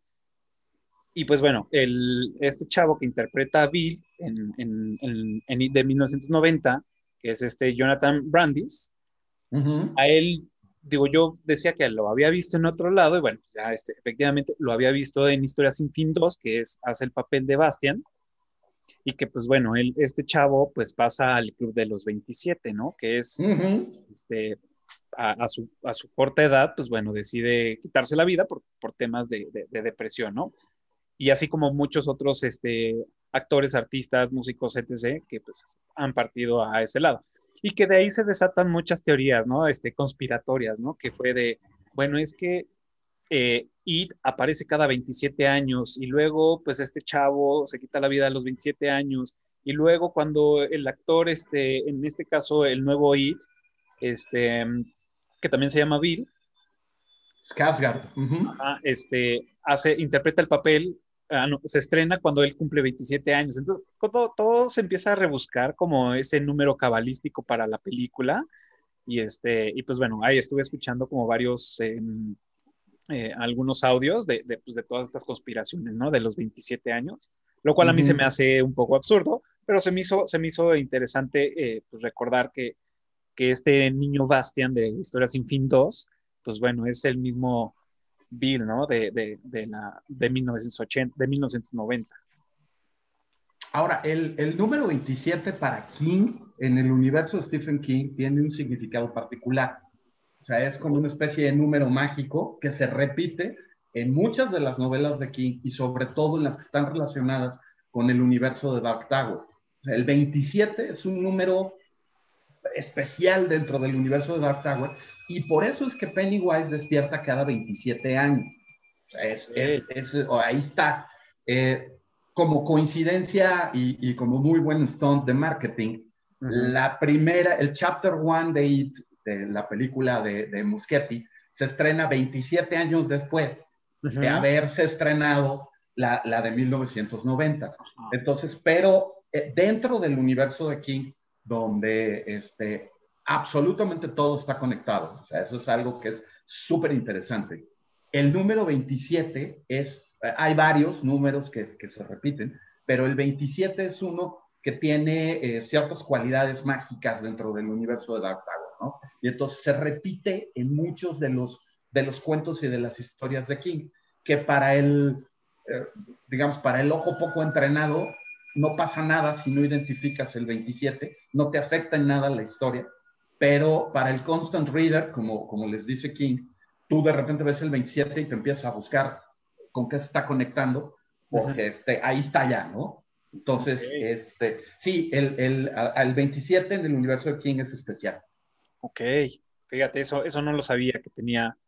Y pues bueno, el, este chavo que interpreta a Bill en, en, en, en de 1990, que es este Jonathan Brandis, uh -huh. a él, digo, yo decía que lo había visto en otro lado, y bueno, ya este, efectivamente lo había visto en Historia sin fin 2, que es, hace el papel de Bastian, y que pues bueno, él, este chavo pues pasa al club de los 27, ¿no? Que es, uh -huh. este, a, a, su, a, su, corta edad, pues bueno, decide quitarse la vida por, por temas de, de, de, depresión, ¿no? Y así como muchos otros este, actores, artistas, músicos, etc., que pues han partido a ese lado. Y que de ahí se desatan muchas teorías, ¿no? Este, conspiratorias, ¿no? Que fue de, bueno, es que eh, It aparece cada 27 años y luego, pues este chavo se quita la vida a los 27 años y luego cuando el actor, este, en este caso el nuevo It, este, que también se llama Bill, Skarsgård, uh -huh. este, hace, interpreta el papel Ah, no, se estrena cuando él cumple 27 años. Entonces, todo, todo, se empieza a rebuscar como ese número cabalístico para la película. Y, este, y pues bueno, ahí estuve escuchando como varios, eh, eh, algunos audios de, de, pues de, todas estas conspiraciones, ¿no? De los 27 años, lo cual a mí uh -huh. se me hace un poco absurdo, pero se me hizo, se me hizo interesante eh, pues recordar que, que este niño Bastian de Historia sin fin 2, pues bueno, es el mismo Bill, ¿no? De, de, de, la, de 1980, de 1990. Ahora, el, el, número 27 para King en el universo de Stephen King tiene un significado particular. O sea, es como una especie de número mágico que se repite en muchas de las novelas de King y sobre todo en las que están relacionadas con el universo de Dark Tower. O sea, el 27 es un número especial dentro del universo de Dark Tower y por eso es que Pennywise despierta cada 27 años. Es, es, es, oh, ahí está. Eh, como coincidencia y, y, como muy buen stunt de marketing, uh -huh. la primera, el chapter one de It, de la película de, de Muschietti, se estrena 27 años después uh -huh. de haberse estrenado la, la de 1990. Uh -huh. Entonces, pero eh, dentro del universo de King, donde este, absolutamente todo está conectado. O sea, eso es algo que es súper interesante. El número 27 es, hay varios números que, que, se repiten, pero el 27 es uno que tiene eh, ciertas cualidades mágicas dentro del universo de Dark Tower, ¿no? Y entonces se repite en muchos de los, de los cuentos y de las historias de King, que para el, eh, digamos, para el ojo poco entrenado, no pasa nada si no identificas el 27, no te afecta en nada la historia, pero para el constant reader, como, como les dice King, tú de repente ves el 27 y te empiezas a buscar con qué se está conectando, porque este, ahí está ya, ¿no? Entonces, este, sí, el, el, 27 en el universo de King es especial. Ok, fíjate, eso, eso no lo sabía que tenía,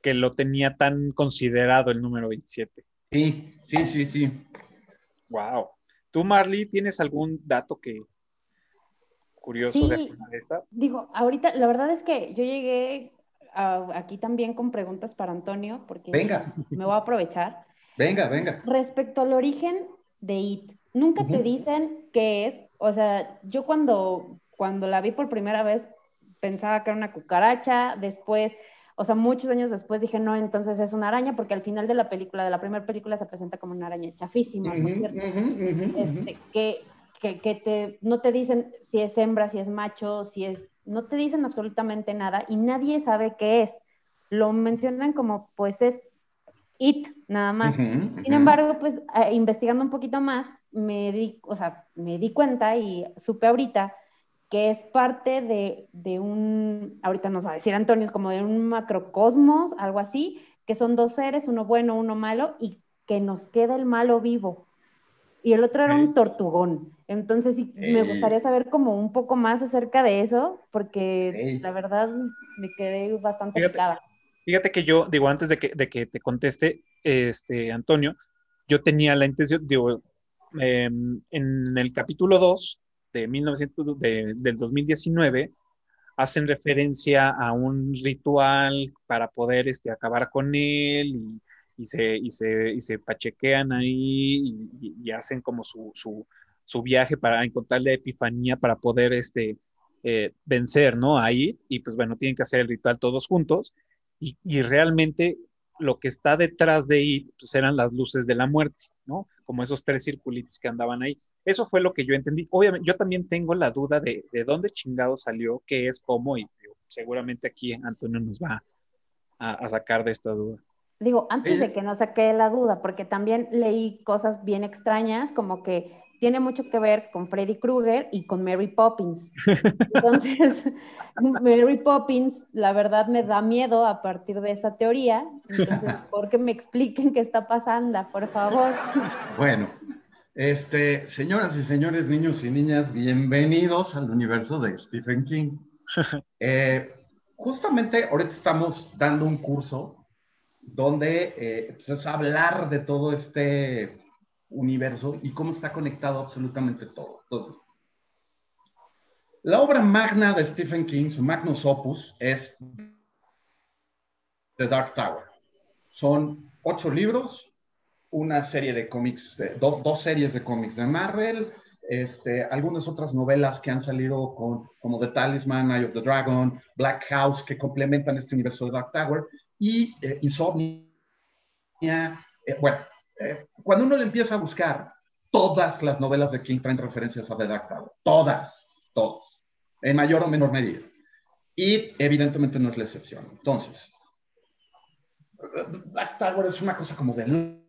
que lo tenía tan considerado el número 27. Sí, sí, sí, sí. Wow. ¿Tú, Marley, tienes algún dato que curioso de alguna de estas? Digo, ahorita la verdad es que yo llegué aquí también con preguntas para Antonio, porque venga. me voy a aprovechar. Venga, venga. Respecto al origen de IT, nunca te dicen qué es. O sea, yo cuando, cuando la vi por primera vez pensaba que era una cucaracha, después o sea, muchos años después dije, no, entonces es una araña, porque al final de la película, de la primera película, se presenta como una araña chafísima, ¿no es cierto? Este, que, que, te, no te dicen si es hembra, si es macho, si es, no te dicen absolutamente nada y nadie sabe qué es. Lo mencionan como, pues es it, nada más. Sin embargo, pues eh, investigando un poquito más, me di, o sea, me di cuenta y supe ahorita que es parte de, de, un, ahorita nos va a decir Antonio, es como de un macrocosmos, algo así, que son dos seres, uno bueno, uno malo, y que nos queda el malo vivo. Y el otro era un tortugón. Entonces sí, me gustaría saber como un poco más acerca de eso, porque la verdad me quedé bastante fíjate, Fíjate que yo, digo, antes de que, de que te conteste, este, Antonio, yo tenía la intención, digo, em, en el capítulo 2 de 1900, del 2019 hacen referencia a un ritual para poder este, acabar con él y, y, se, y, se, y se pachequean ahí y, hacen como su, su, su, viaje para encontrar la epifanía para poder este, eh, vencer, ¿no? Ahí, y pues bueno, tienen que hacer el ritual todos juntos y, y realmente lo que está detrás de ahí pues eran las luces de la muerte, ¿no? Como esos tres circulitos que andaban ahí. Eso fue lo que yo entendí. Obviamente, yo también tengo la duda de, de dónde chingado salió, qué es, cómo, y seguramente aquí Antonio nos va a, sacar de esta duda. Digo, antes de que no saque la duda, porque también leí cosas bien extrañas, como que tiene mucho que ver con Freddy Krueger y con Mary Poppins. [LAUGHS] Entonces, Mary Poppins, la verdad me da miedo a partir de esa teoría. Entonces, [LAUGHS] ¿por qué me expliquen qué está pasando, por favor? Bueno, este, señoras y señores, niños y niñas, bienvenidos al universo de Stephen King. [LAUGHS] Eh, justamente ahorita estamos dando un curso donde eh, pues, es hablar de todo este universo y cómo está conectado absolutamente todo. Entonces, la obra magna de Stephen King, su magnus opus, es The Dark Tower. Son ocho libros, una serie de cómics, dos, series de cómics de Marvel, este, algunas otras novelas que han salido con, como The Talisman, Eye of the Dragon, Black House, que complementan este universo de Dark Tower, y eh, Insomnia. Eh, bueno, eh, cuando uno le empieza a buscar, todas las novelas de King traen referencias a The Dark Tower. Todas, todas, en mayor o menor medida. Y evidentemente no es la excepción. Entonces, Dark Tower es una cosa como de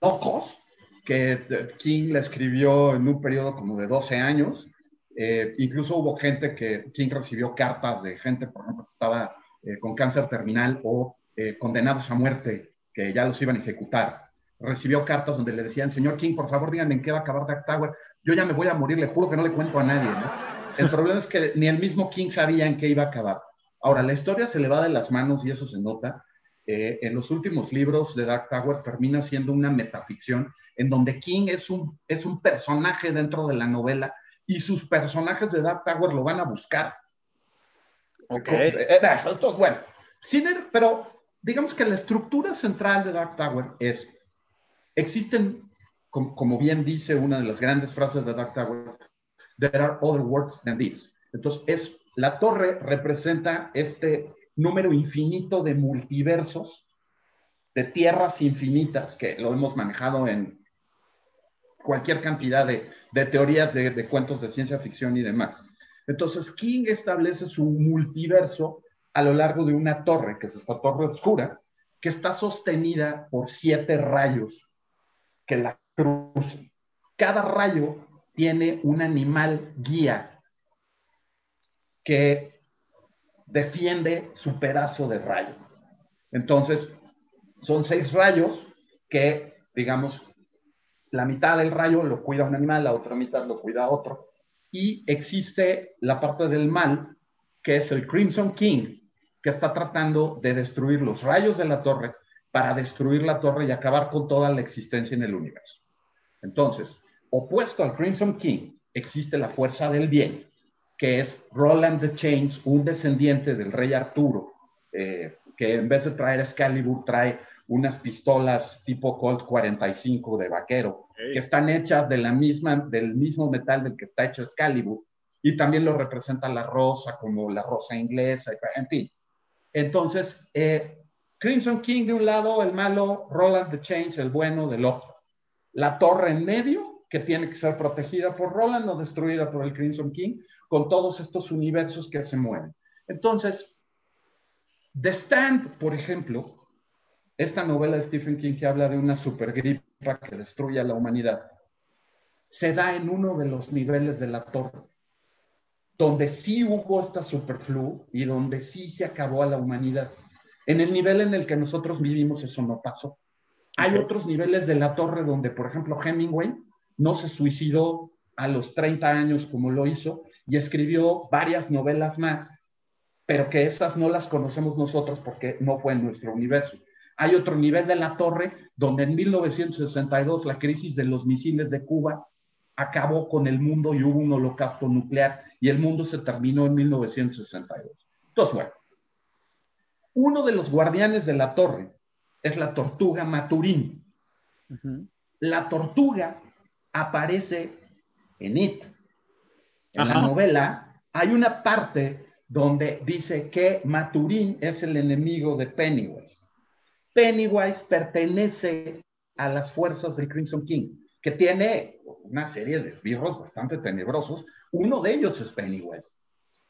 locos, que King le escribió en un periodo como de 12 años. Eh, incluso hubo gente que King recibió cartas de gente, por ejemplo, que estaba eh, con cáncer terminal o eh, condenados a muerte, que ya los iban a ejecutar. Recibió cartas donde le decían, señor King, por favor, díganme en qué va a acabar Dark Tower. Yo ya me voy a morir, le juro que no le cuento a nadie. El [LAUGHS] problema es que ni el mismo King sabía en qué iba a acabar. Ahora, la historia se le va de las manos y eso se nota. Eh, en los últimos libros de Dark Tower termina siendo una metaficción en donde King es un, es un personaje dentro de la novela y sus personajes de Dark Tower lo van a buscar. Ok. Eh, eh, bueno, pero digamos que la estructura central de Dark Tower es, existen, como, como bien dice una de las grandes frases de Dark Tower, there are other words than this. Entonces, es, la torre representa este número infinito de multiversos, de tierras infinitas, que lo hemos manejado en cualquier cantidad de, teorías de, de, cuentos de ciencia ficción y demás. Entonces, King establece su multiverso a lo largo de una torre, que es esta torre oscura, que está sostenida por siete rayos que la cruzan. Cada rayo tiene un animal guía que defiende su pedazo de rayo. Entonces, son seis rayos que, digamos, la mitad del rayo lo cuida un animal, la otra mitad lo cuida otro. Y existe la parte del mal, que es el Crimson King, que está tratando de destruir los rayos de la torre para destruir la torre y acabar con toda la existencia en el universo. Entonces, opuesto al Crimson King, existe la fuerza del bien, que es Roland the Chains, un descendiente del rey Arturo, eh, que en vez de traer Excalibur trae unas pistolas tipo Colt 45 de vaquero, que están hechas de la misma, del mismo metal del que está hecho Excalibur, y también lo representa la rosa, como la rosa inglesa, en fin. Entonces, eh, Crimson King de un lado, el malo, Roland the Change, el bueno del otro. La torre en medio, que tiene que ser protegida por Roland o destruida por el Crimson King, con todos estos universos que se mueven. Entonces, The Stand, por ejemplo, esta novela de Stephen King que habla de una supergripa que destruye a la humanidad, se da en uno de los niveles de la torre, donde sí hubo esta superflu y donde sí se acabó a la humanidad. En el nivel en el que nosotros vivimos eso no pasó. Hay otros niveles de la torre donde, por ejemplo, Hemingway no se suicidó a los 30 años como lo hizo y escribió varias novelas más, pero que esas no las conocemos nosotros porque no fue en nuestro universo. Hay otro nivel de la torre donde en 1962 la crisis de los misiles de Cuba acabó con el mundo y hubo un holocausto nuclear y el mundo se terminó en 1962. Entonces, bueno, uno de los guardianes de la torre es la tortuga Maturín. La tortuga aparece en It. En la novela hay una parte donde dice que Maturín es el enemigo de Pennywise. Pennywise pertenece a las fuerzas del Crimson King, que tiene una serie de esbirros bastante tenebrosos. Uno de ellos es Pennywise.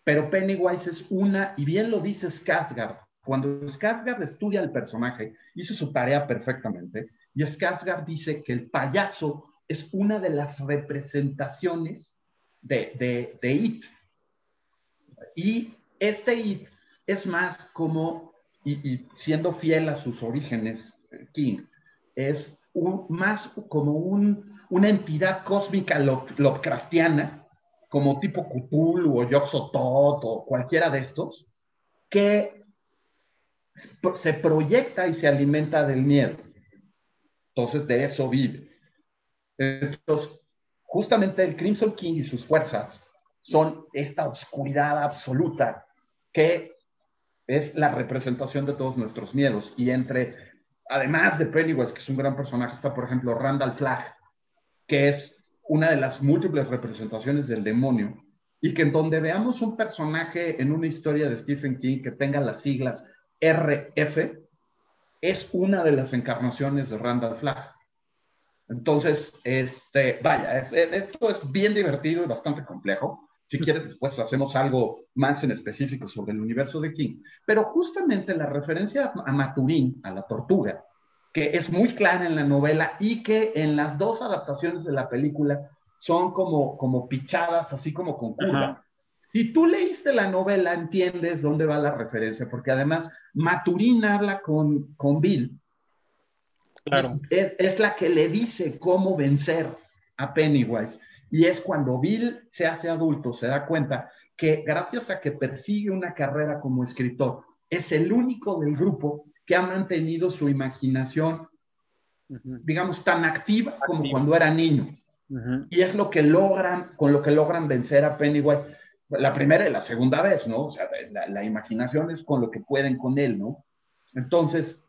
Pero Pennywise es una, y bien lo dice Skarsgård, cuando Skarsgård estudia el personaje, hizo su tarea perfectamente, y Skarsgård dice que el payaso es una de las representaciones de, de, de It. Y este It es más como y, siendo fiel a sus orígenes, King, es más como una entidad cósmica Lovecraftiana, como tipo Cthulhu o Yog-Sothoth o cualquiera de estos, que se proyecta y se alimenta del miedo. Entonces, de eso vive. Entonces, justamente el Crimson King y sus fuerzas son esta oscuridad absoluta que es la representación de todos nuestros miedos. Y entre, además de Pennywise, que es un gran personaje, está, por ejemplo, Randall Flagg, que es una de las múltiples representaciones del demonio, y que en donde veamos un personaje en una historia de Stephen King que tenga las siglas RF, es una de las encarnaciones de Randall Flagg. Entonces, este, vaya, esto es bien divertido y bastante complejo. Si quieres, después hacemos algo más en específico sobre el universo de King. Pero justamente la referencia a Maturín, a la tortuga, que es muy clara en la novela y que en las dos adaptaciones de la película son como, como pichadas, así como con curva. Si tú leíste la novela, entiendes dónde va la referencia, porque además Maturín habla con, con Bill. Claro. es la que le dice cómo vencer a Pennywise. Y es cuando Bill se hace adulto, se da cuenta que gracias a que persigue una carrera como escritor, es el único del grupo que ha mantenido su imaginación, digamos, tan activa, como cuando era niño. Y es lo que logran, con lo que logran vencer a Pennywise la primera y la segunda vez, ¿no? O sea, la, la imaginación es con lo que pueden con él, ¿no? Entonces,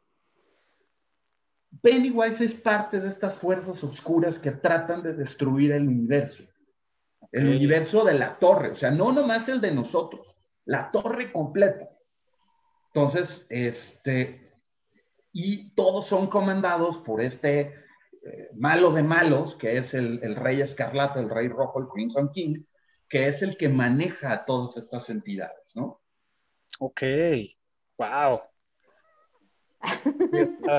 Pennywise es parte de estas fuerzas oscuras que tratan de destruir el universo. El universo de la torre, o sea, no nomás el de nosotros, la torre completa. Entonces, este, y todos son comandados por este eh, malo de malos, que es el, el, Rey Escarlata, el Rey Rojo, el Crimson King, que es el que maneja a todas estas entidades, ¿no? Ok, wow.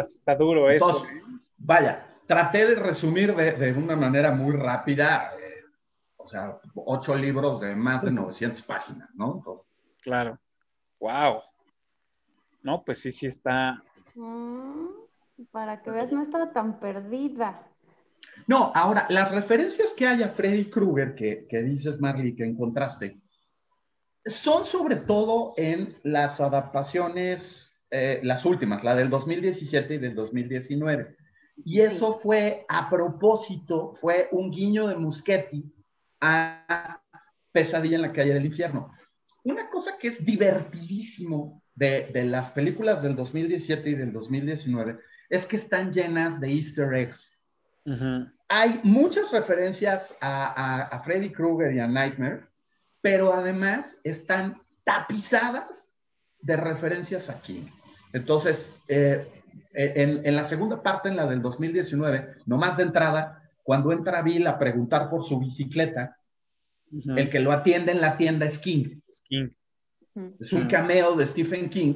Está, duro eso. ¿eh? vaya, traté de resumir de, de una manera muy rápida, eh, o sea, ocho libros de más de 900 páginas, ¿no? Claro. Wow. No, pues sí, sí está. Mm, para que veas, no estaba tan perdida. No, ahora, las referencias que hay a Freddy Krueger, que, que dices, Marley, que encontraste, son sobre todo en las adaptaciones, eh, las últimas, la del 2017 y del 2019. Y eso fue a propósito, fue un guiño de Muschetti a Pesadilla en la calle del infierno. Una cosa que es divertidísimo de, de las películas del 2017 y del 2019 es que están llenas de easter eggs. Hay muchas referencias a, a, Freddy Krueger y a Nightmare, pero además están tapizadas de referencias aquí. Entonces, eh, en, en, la segunda parte, en la del 2019, nomás de entrada, cuando entra Bill a preguntar por su bicicleta, el que lo atiende en la tienda es King. Es King. Es un cameo de Stephen King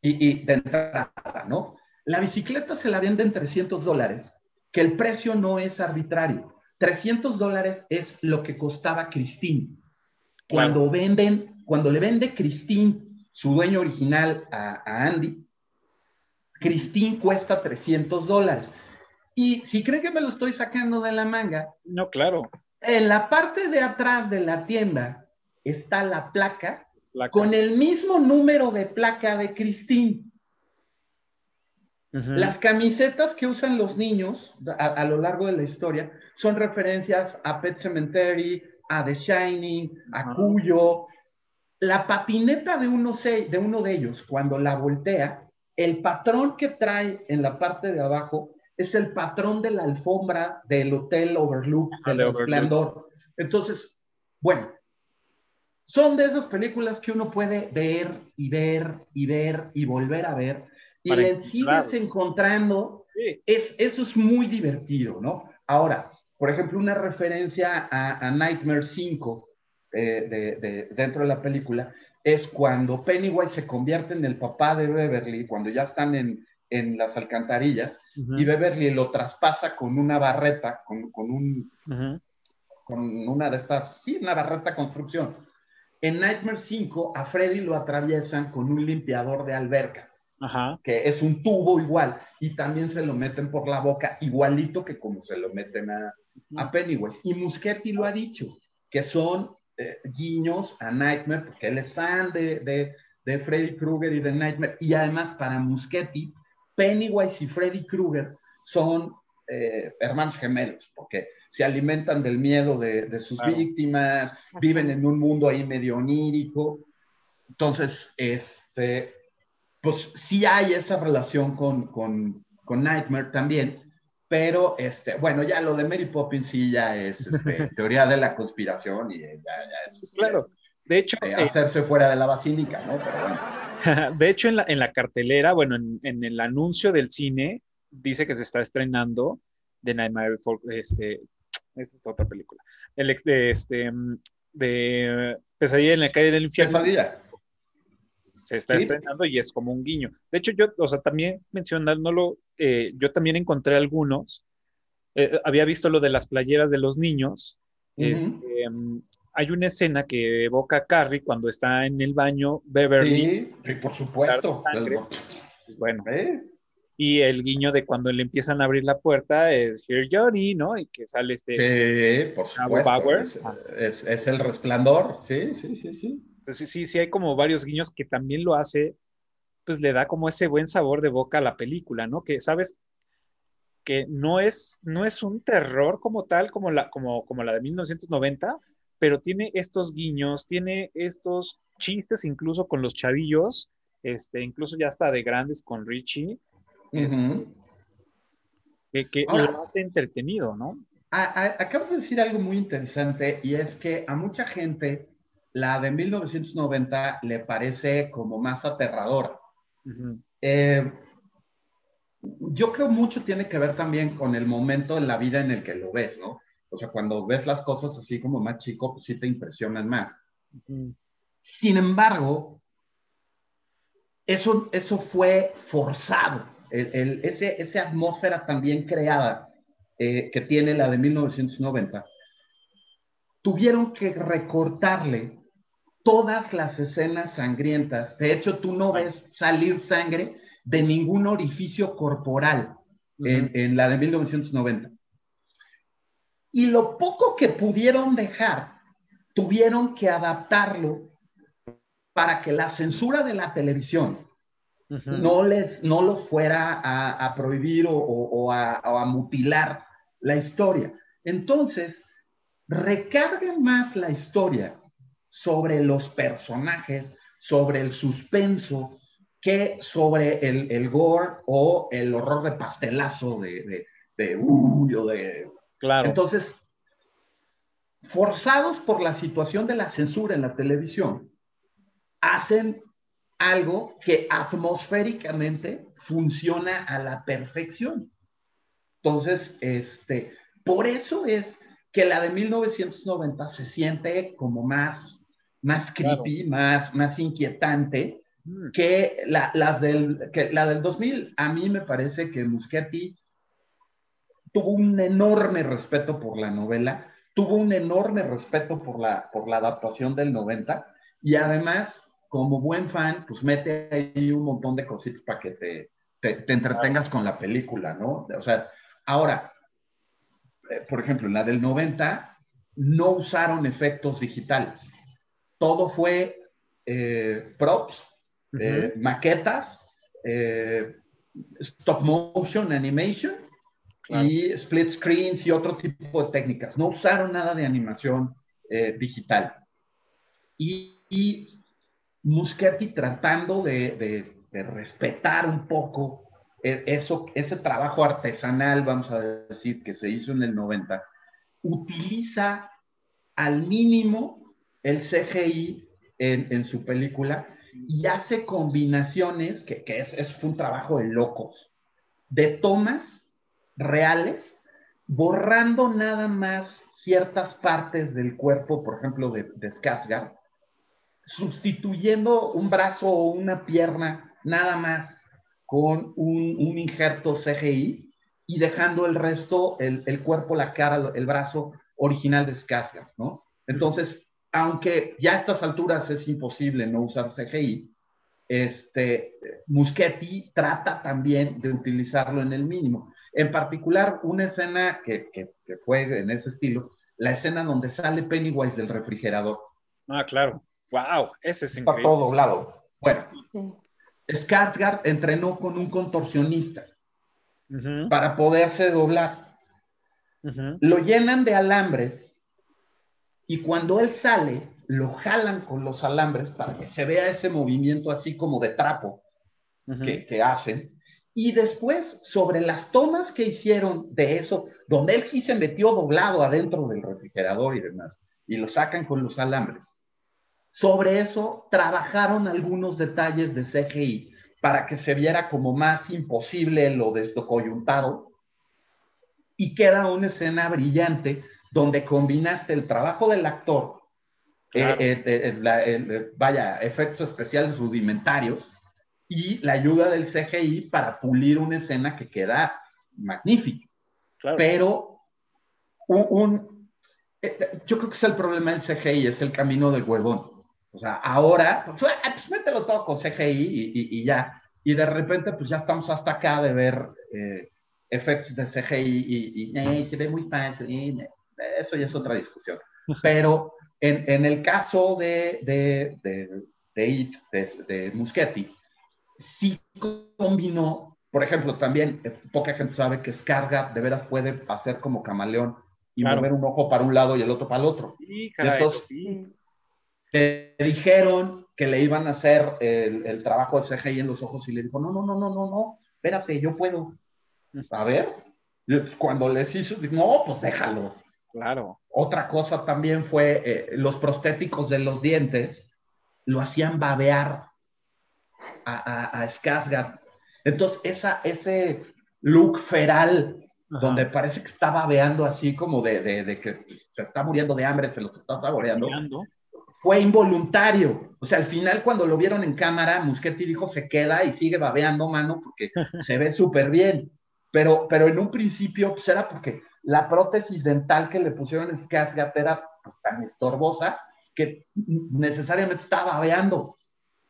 y, y, de entrada, ¿no? La bicicleta se la vende en 300 dólares, que el precio no es arbitrario. 300 dólares es lo que costaba Christine. Cuando venden, cuando le vende Christine, su dueño original, a, a Andy, Christine cuesta 300 dólares. Y si creen que me lo estoy sacando de la manga. No, claro. En la parte de atrás de la tienda está la placa Placas. con el mismo número de placa de. Uh -huh. Las camisetas que usan los niños a, a, lo largo de la historia son referencias a Pet Cemetery, a The Shining, a uh -huh. Cuyo. La patineta de uno, de uno de ellos, cuando la voltea, el patrón que trae en la parte de abajo es el patrón de la alfombra del Hotel Overlook, del de Resplandor. Entonces, bueno, son de esas películas que uno puede ver y ver y ver y volver a ver y Para le sigues encontrando. Sí. Es, eso es muy divertido, ¿no? Ahora, por ejemplo, una referencia a, a Nightmare 5 eh, de, de, dentro de la película es cuando Pennywise se convierte en el papá de Beverly, cuando ya están en, en las alcantarillas, uh -huh. y Beverly lo traspasa con una barreta, con, con un... Uh -huh. con una de estas, sí, una barreta construcción. En Nightmare 5, a Freddy lo atraviesan con un limpiador de albercas, Ajá. que es un tubo igual, y también se lo meten por la boca, igualito que como se lo meten a, a Pennywise. Y Muschetti lo ha dicho, que son eh, guiños a Nightmare, porque él es fan de, de, de Freddy Krueger y de Nightmare, y además para Muschetti, Pennywise y Freddy Krueger son eh, hermanos gemelos, porque se alimentan del miedo de, de sus claro. víctimas, viven en un mundo ahí medio onírico. Entonces, este, pues sí hay esa relación con, con, con Nightmare también, pero este, bueno, ya lo de Mary Poppins sí ya es este, [LAUGHS] teoría de la conspiración y ya, ya es. Claro. Es, de hecho, eh, hacerse fuera de la basílica, ¿no? Pero bueno. [LAUGHS] De hecho, en la, en la cartelera, bueno, en, en, el anuncio del cine, dice que se está estrenando The Nightmare Before, este, esta es otra película, el, de, este, de Pesadilla en la calle del infierno. Pesadilla. Se está ¿Sí? estrenando y es como un guiño. De hecho, yo, o sea, también mencionándolo, eh, yo también encontré algunos, eh, había visto lo de las playeras de los niños, uh -huh. este, um, hay una escena que evoca a Carrie cuando está en el baño Beverly. Sí, por supuesto. Sangre. Bueno. ¿Eh? Y el guiño de cuando le empiezan a abrir la puerta es Here Johnny, ¿no? Y que sale este. Sí, por supuesto. Power. Es, es, es, el resplandor. Sí, sí, sí, sí. Entonces, sí, sí, hay como varios guiños que también lo hace, pues le da como ese buen sabor de boca a la película, ¿no? Que sabes que no es, no es un terror como tal, como la, como, como la de 1990, pero tiene estos guiños, tiene estos chistes incluso con los chavillos, este, incluso ya hasta de grandes con Richie, uh -huh. este, que, que Ahora, lo hace entretenido, ¿no? A, a, acabas de decir algo muy interesante y es que a mucha gente la de 1990 le parece como más aterradora. Uh -huh. eh, yo creo mucho tiene que ver también con el momento en la vida en el que lo ves, ¿no? O sea, cuando ves las cosas así como más chico, pues sí te impresionan más. Sin embargo, eso, eso fue forzado. El, ese, esa atmósfera también creada eh, que tiene la de 1990, tuvieron que recortarle todas las escenas sangrientas. De hecho, tú no ves salir sangre de ningún orificio corporal en, en, la de 1990. Y lo poco que pudieron dejar, tuvieron que adaptarlo para que la censura de la televisión no, les, no los fuera a, prohibir o, a, mutilar la historia. Entonces, recargan más la historia sobre los personajes, sobre el suspenso, que sobre el, el gore o el horror de pastelazo de, de, de, de... Claro. Entonces, forzados por la situación de la censura en la televisión, hacen algo que atmosféricamente funciona a la perfección. Entonces, este, por eso es que la de 1990 se siente como más, más creepy, más, más inquietante mm. que, la, las del, que la del 2000. A mí me parece que Muschetti tuvo un enorme respeto por la novela, tuvo un enorme respeto por la, por la adaptación del 90 y además como buen fan, pues mete ahí un montón de cositas para que te, te, entretengas con la película, ¿no? O sea, ahora, eh, por ejemplo, en la del 90 no usaron efectos digitales. Todo fue eh, props, eh, maquetas, stop motion animation y split screens y otro tipo de técnicas. No usaron nada de animación digital. Y, y Muschetti tratando de, respetar un poco eso, ese trabajo artesanal, vamos a decir, que se hizo en el 90, utiliza al mínimo el CGI en, su película y hace combinaciones, que, es, fue un trabajo de locos, de tomas reales, borrando nada más ciertas partes del cuerpo, por ejemplo, de, de Skarsgård, sustituyendo un brazo o una pierna nada más con un, un injerto CGI y dejando el resto, el, el, cuerpo, la cara, el brazo original de Skarsgård, ¿no? Entonces, aunque ya a estas alturas es imposible no usar CGI, este, Muschetti trata también de utilizarlo en el mínimo. En particular, una escena que, que, que fue en ese estilo, la escena donde sale Pennywise del refrigerador. Ah, claro. Wow, ese es increíble. Está todo doblado. Bueno, sí. entrenó con un contorsionista para poderse doblar. Lo llenan de alambres y cuando él sale, lo jalan con los alambres para que se vea ese movimiento así como de trapo que, que hacen. Y después, sobre las tomas que hicieron de eso, donde él sí se metió doblado adentro del refrigerador y demás, y lo sacan con los alambres sobre eso trabajaron algunos detalles de CGI para que se viera como más imposible lo descoyuntado y queda una escena brillante donde combinaste el trabajo del actor, eh, eh, eh, vaya, efectos especiales rudimentarios y la ayuda del CGI para pulir una escena que queda magnífica. Pero un, yo creo que es el problema del CGI, es el camino del huevón. O sea, ahora, pues, ah, pues mételo todo con CGI y, ya. Y de repente, pues ya estamos hasta acá de ver eh, efectos de CGI y, y se ve muy fancy. Eso ya es otra discusión. Pero en, en el caso de, de, de, de, de, Muschetti, sí combinó, por ejemplo, también eh, poca gente sabe que Scarga de veras puede hacer como camaleón y mover un ojo para un lado y el otro para el otro. Sí, caray, sí le dijeron que le iban a hacer el, trabajo de CGI en los ojos y le dijo, no, no, no, no, no, no, espérate, yo puedo. A ver, cuando les hizo, no, pues déjalo. Claro. Otra cosa también fue eh, los prostéticos de los dientes lo hacían babear a, a, Entonces, esa, ese look feral, donde parece que está babeando así como de, de, que se está muriendo de hambre, se los está saboreando. Fue involuntario. O sea, al final cuando lo vieron en cámara, Muschetti dijo se queda y sigue babeando, mano, porque se ve [LAUGHS] súper bien. Pero, pero en un principio pues era porque la prótesis dental que le pusieron en Skarsgård era pues, tan estorbosa que necesariamente estaba babeando.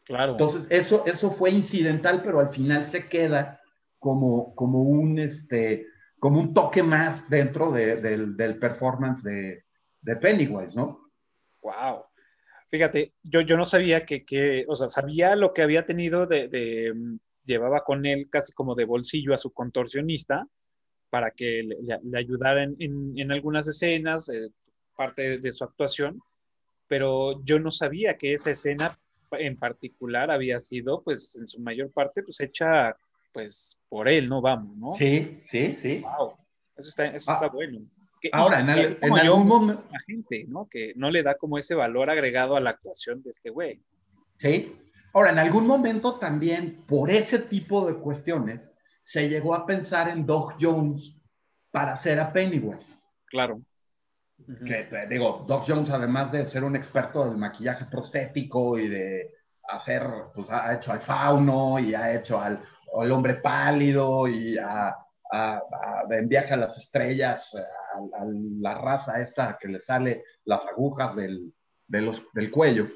Claro. Entonces, eso, eso fue incidental, pero al final se queda como, como, un, este, como un toque más dentro del, performance de, Pennywise, ¿no? Wow. Fíjate, yo, yo no sabía que, o sea, sabía lo que había tenido de, mm, llevaba con él casi como de bolsillo a su contorsionista para que le, ayudara en, algunas escenas, eh, parte de su actuación, pero yo no sabía que esa escena en particular había sido, pues, en su mayor parte, pues, hecha, pues, por él, ¿no? Vamos, ¿no? Sí, sí, sí. Wow, eso está, eso está ah, bueno. ahora, en, algún momento... La gente, ¿no? Que no le da como ese valor agregado a la actuación de este güey. Sí. Ahora, en algún momento también, por ese tipo de cuestiones, se llegó a pensar en Doc Jones para hacer a Pennywise. Claro. Que, digo, Doc Jones, además de ser un experto del maquillaje prostético y de hacer, pues ha hecho al fauno y ha hecho al, hombre pálido y a, en viaje a las estrellas, a, la raza esta que le sale las agujas del, del cuello.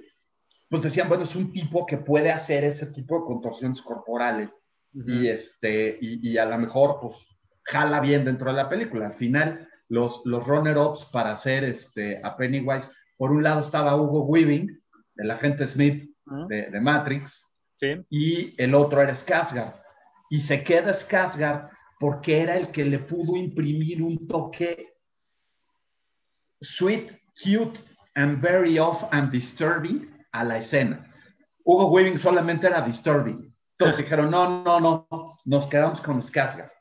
Pues decían, bueno, es un tipo que puede hacer ese tipo de contorsiones corporales y, este, y, y a lo mejor, pues, jala bien dentro de la película. Al final, los, los runner-ups para hacer este, a Pennywise. Por un lado estaba Hugo Weaving, el agente Smith de, Matrix, y el otro era Skarsgård. Y se queda Skarsgård porque era el que le pudo imprimir un toque sweet, cute, and very off and disturbing a la escena. Hugo Weaving solamente era disturbing. Entonces dijeron, no, no, no, nos quedamos con Skarsgård.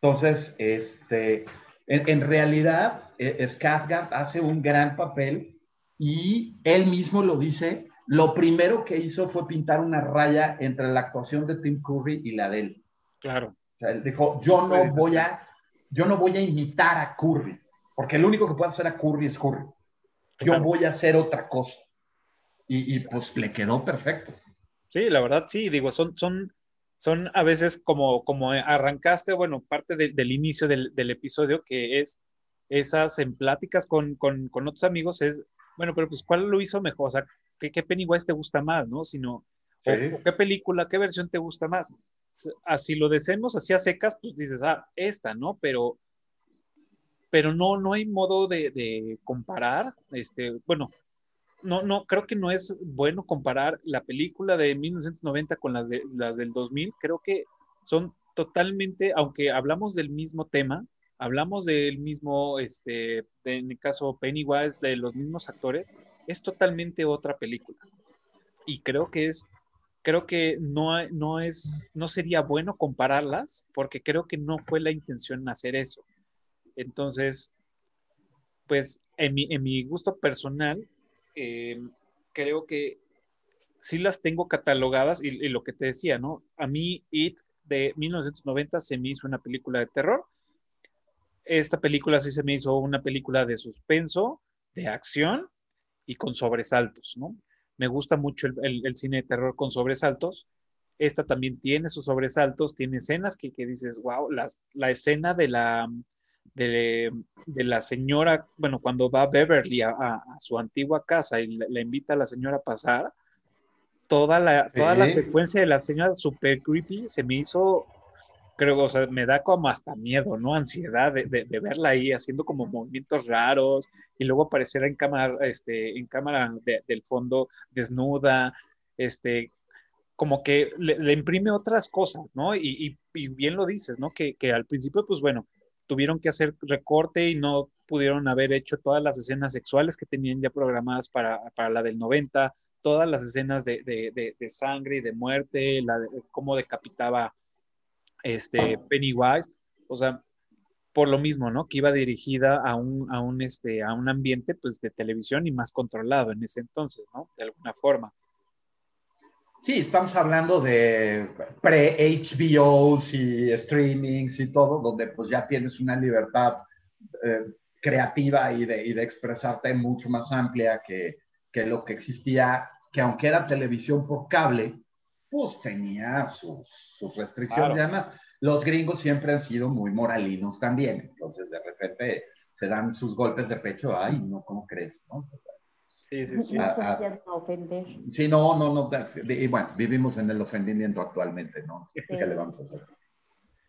Entonces, este, en, realidad, eh, Skarsgård hace un gran papel y él mismo lo dice. Lo primero que hizo fue pintar una raya entre la actuación de Tim Curry y la de él. Claro. O sea, él dijo, yo no voy a, yo no voy a imitar a Curry, porque el único que puede hacer a Curry es Curry. Yo voy a hacer otra cosa. Y, pues le quedó perfecto. Sí, la verdad sí, digo, son, son son a veces como, como arrancaste, bueno, parte del inicio del, episodio, que es esas en pláticas con, otros amigos, es, bueno, pero pues, ¿cuál lo hizo mejor? O sea, ¿qué, qué Pennywise te gusta más, no? Sino, qué película, qué versión te gusta más? Así lo deseemos, así a secas, pues dices, ah, esta, ¿no? Pero, pero no, no hay modo de, de comparar, este, bueno, no, no, creo que no es bueno comparar la película de 1990 con las, de, las del 2000. Creo que son totalmente, aunque hablamos del mismo tema, hablamos del mismo, este, en el caso Pennywise, de los mismos actores, es totalmente otra película. Y creo que es, creo que no, no es, no sería bueno compararlas, porque creo que no fue la intención hacer eso. Entonces, pues en mi, en mi gusto personal, eh, creo que sí las tengo catalogadas y, lo que te decía, ¿no? A mí It de 1990 se me hizo una película de terror. Esta película sí se me hizo una película de suspenso, de acción y con sobresaltos, ¿no? Me gusta mucho el, cine de terror con sobresaltos. Esta también tiene sus sobresaltos, tiene escenas que, dices, wow, la escena de la, de, la señora, bueno, cuando va Beverly a, su antigua casa y le, invita a la señora a pasar, toda la, toda la secuencia de la señora super creepy se me hizo, creo, o sea, me da como hasta miedo, ¿no? Ansiedad de, de, verla ahí haciendo como movimientos raros y luego aparecer en cámara, este, en cámara del fondo desnuda, este, como que le, imprime otras cosas, ¿no? Y, y, bien lo dices, ¿no? Que, que al principio, pues bueno, tuvieron que hacer recorte y no pudieron haber hecho todas las escenas sexuales que tenían ya programadas para, la del 90, todas las escenas de, sangre y de muerte, la de, cómo decapitaba este Pennywise, o sea, por lo mismo, ¿no? Que iba dirigida a un, a un, este, a un ambiente, pues, de televisión y más controlado en ese entonces, ¿no? De alguna forma. Sí, estamos hablando de pre-HBOs y streamings y todo, donde pues ya tienes una libertad eh, creativa y de, y de, expresarte mucho más amplia que, que, lo que existía, que aunque era televisión por cable, pues tenía sus, sus restricciones. Y además, los gringos siempre han sido muy moralinos también. Entonces, de repente se dan sus golpes de pecho. Ay, no, ¿cómo crees? ¿no? Sí, sí, sí. No ah, ah. ofender. Sí, no, no, no. Y bueno, vivimos en el ofendimiento actualmente, ¿no? ¿Qué le vamos a hacer?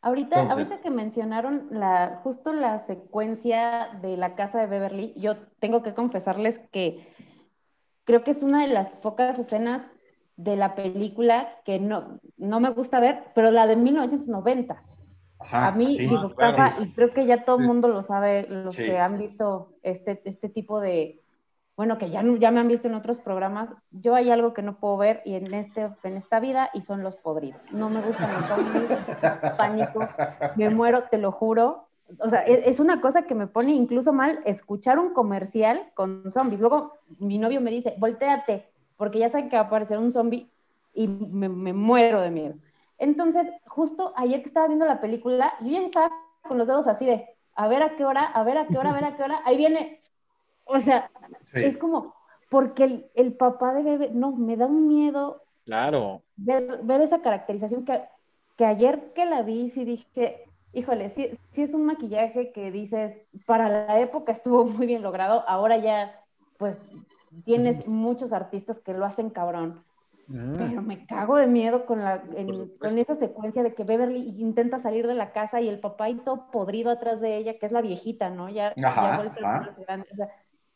Ahorita, ahorita que mencionaron la, justo la secuencia de la casa de Beverly, yo tengo que confesarles que creo que es una de las pocas escenas de la película que no, no me gusta ver, pero la de 1990. a mí, digo, y creo que ya todo el mundo lo sabe, los que han visto este, este tipo de, bueno, que ya, ya me han visto en otros programas, yo hay algo que no puedo ver y en, este, en esta vida y son los podridos. No me gustan los zombies, pánico, me muero, te lo juro. O sea, es, es, una cosa que me pone incluso mal escuchar un comercial con zombies. Luego mi novio me dice, volteate, porque ya saben que va a aparecer un zombie y me, me muero de miedo. Entonces, justo ayer que estaba viendo la película, yo ya estaba con los dedos así de, a ver a qué hora, a ver a qué hora, a ver a qué hora, ahí viene. O sea, es como, porque el, el, papá de bebé, no, me da un miedo. Claro. Ver, ver esa caracterización que, que, ayer que la vi, sí dije, híjole, sí, sí es un maquillaje que dices, para la época estuvo [LAUGHS] muy bien logrado, ahora ya, pues tienes muchos artistas que lo hacen cabrón. Ah. Pero me cago de miedo con, la, con esa secuencia de que Beverly intenta salir de la casa y el papá y todo podrido atrás de ella, que es la viejita, ¿no? Ya, ya o sea,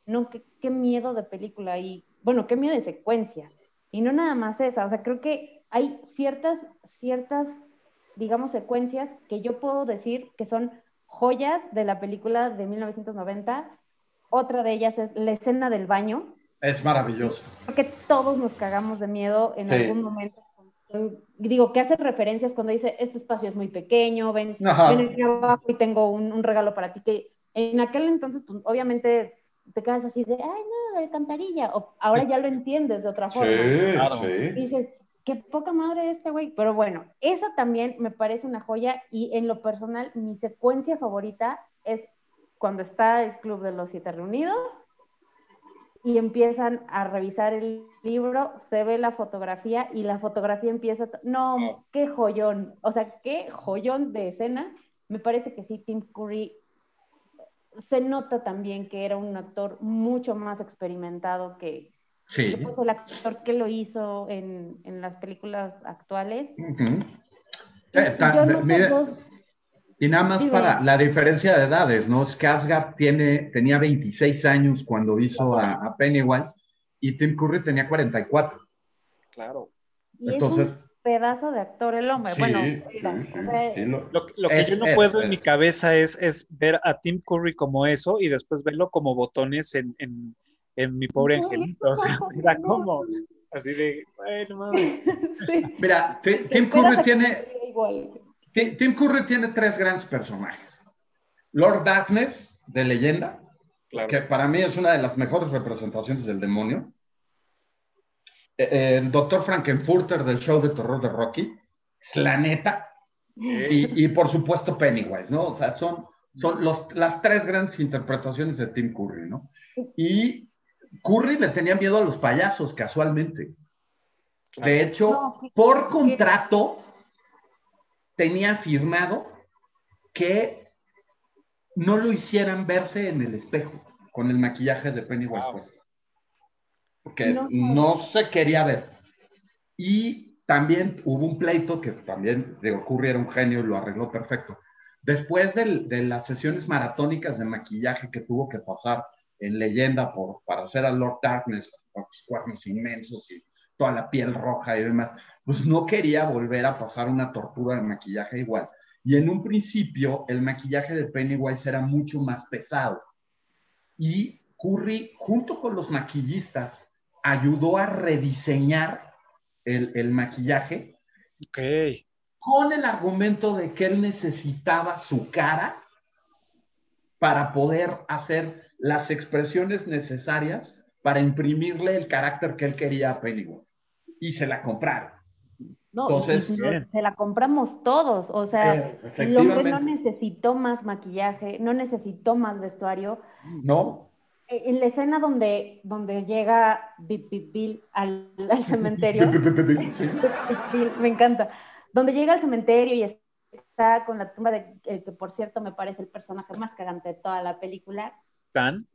no, qué, qué, miedo de película y, bueno, qué miedo de secuencia. Y no nada más esa, o sea, creo que hay ciertas, ciertas, digamos, secuencias que yo puedo decir que son joyas de la película de 1990. Otra de ellas es la escena del baño, es maravilloso. Porque todos nos cagamos de miedo en algún momento. Digo, que hace referencias cuando dice, este espacio es muy pequeño, ven, ven aquí abajo y tengo un, regalo para ti. Que en aquel entonces, pues, obviamente, te quedas así de, ay, no, de cantarilla. O, ahora ya lo entiendes de otra forma. Sí, sí. Y dices, qué poca madre este güey. Pero bueno, esa también me parece una joya y en lo personal, mi secuencia favorita es cuando está el Club de los Siete Reunidos y empiezan a revisar el libro, se ve la fotografía y la fotografía empieza, no, qué joyón, o sea, qué joyón de escena. Me parece que sí, Tim Curry se nota también que era un actor mucho más experimentado que, sí. el actor que lo hizo en, en las películas actuales. Y nada más para la diferencia de edades, ¿no? Skarsgård tiene, tenía 26 años cuando hizo a, Pennywise y Tim Curry tenía 44. Claro. Entonces, pedazo de actor el hombre. bueno, lo, que yo no puedo en mi cabeza es, es ver a Tim Curry como eso y después verlo como botones en, en, en mi pobre angelito. [LAUGHS] O sea, mira como así de, bueno, [LAUGHS] mami. Mira, Tim Curry tiene... Tim Curry tiene tres grandes personajes. Lord Darkness, de leyenda, que para mí es una de las mejores representaciones del demonio. Eh, el Doctor Frankenfurter del show de terror de Rocky, la neta. Y, por supuesto Pennywise, ¿no? O sea, son, son las tres grandes interpretaciones de Tim Curry, ¿no? Y Curry le tenía miedo a los payasos, casualmente. De hecho, por contrato, tenía firmado que no lo hicieran verse en el espejo con el maquillaje de Pennywise wow. Porque no, se quería ver. Y también hubo un pleito que también de ocurrir era un genio y lo arregló perfecto. Después de las sesiones maratónicas de maquillaje que tuvo que pasar en leyenda por, para hacer a Lord Darkness con los cuernos inmensos y toda la piel roja y demás, pues no quería volver a pasar una tortura de maquillaje igual. Y en un principio el maquillaje de Pennywise era mucho más pesado. Y Curry, junto con los maquillistas, ayudó a rediseñar el, maquillaje. Con el argumento de que él necesitaba su cara para poder hacer las expresiones necesarias para imprimirle el carácter que él quería a Pennywise. y se la compraron. No, Entonces- y- se la compramos todos. O sea, Eh, el hombre no necesitó más maquillaje, no necesitó más vestuario. ¿No? Eh, En la escena donde, donde llega Bip Bip Bill al, al cementerio, Sí. [LAUGHS] Bill, me encanta, donde llega al cementerio y está con la tumba de, el que por cierto me parece el personaje más cagante de toda la película. ¿Tan?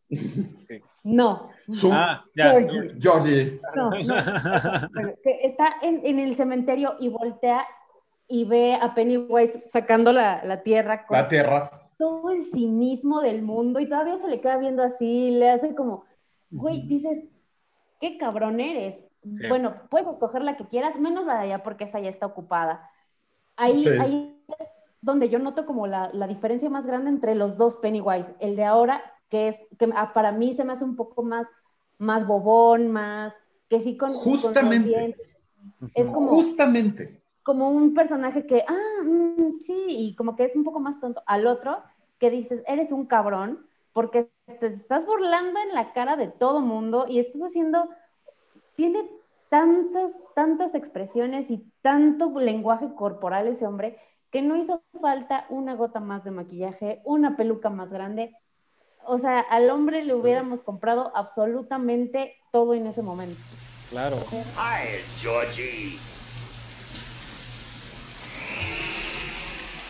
No, Su- Ah, ya. Georgie. No, no, está en, en el cementerio y voltea y ve a Pennywise sacando la, la tierra con La tierra. Todo el cinismo del mundo y todavía se le queda viendo así, le hace como, güey, dices, qué cabrón eres. Sí. Bueno, puedes escoger la que quieras, menos la de allá porque esa ya está ocupada. Ahí, Sí. ahí es donde yo noto como la, la diferencia más grande entre los dos Pennywise. El de ahora, que es, que ah, para mí se me hace un poco más, más bobón, más, que sí con, con Justamente. Es como, Justamente. Como un personaje que, ah, mm, sí, y como que es un poco más tonto. Al otro, que dices, eres un cabrón, porque te estás burlando en la cara de todo mundo y estás haciendo, tiene tantas, tantas expresiones y tanto lenguaje corporal ese hombre, que no hizo falta una gota más de maquillaje, una peluca más grande. O sea, al hombre le hubiéramos comprado absolutamente todo en ese momento. Claro. Hi, Georgie.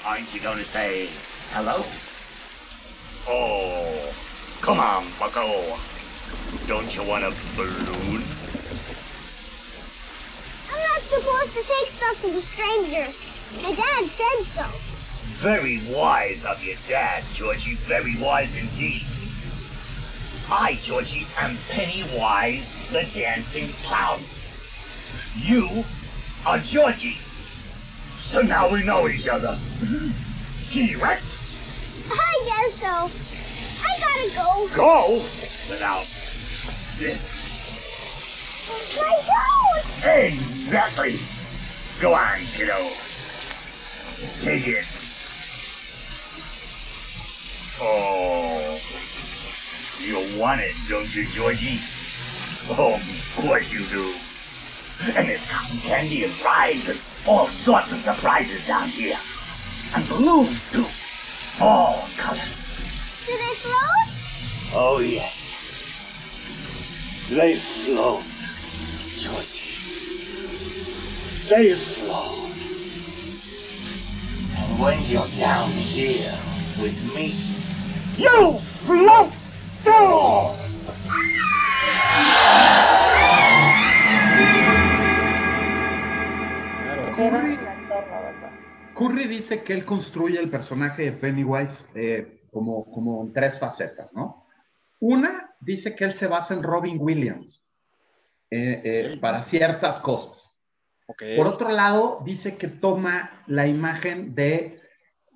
Aren't you going to say hello? Oh, come on, bucko. Don't you want a balloon? I'm not supposed to take stuff from strangers. My dad said so. Very wise of your dad, Georgie. Very wise indeed. I, Georgie, am Pennywise the Dancing Clown. You are Georgie. So now we know each other. T-Rex, I guess so. I gotta go. go without this. My goat! Exactly. Go on, kiddo. Take it. Oh. You want it, don't you, Georgie? Oh, of course you do. And there's cotton candy and rides and all sorts of surprises down here. And balloons, too. All colors. Do they float? Oh, yes. They float, Georgie. They float. And when you're down here with me, you float too! Curry dice que él construye el personaje de Pennywise eh, como, como en tres facetas, ¿no? Una dice que él se basa en Robin Williams eh, eh, para ciertas cosas. Por otro lado, dice que toma la imagen de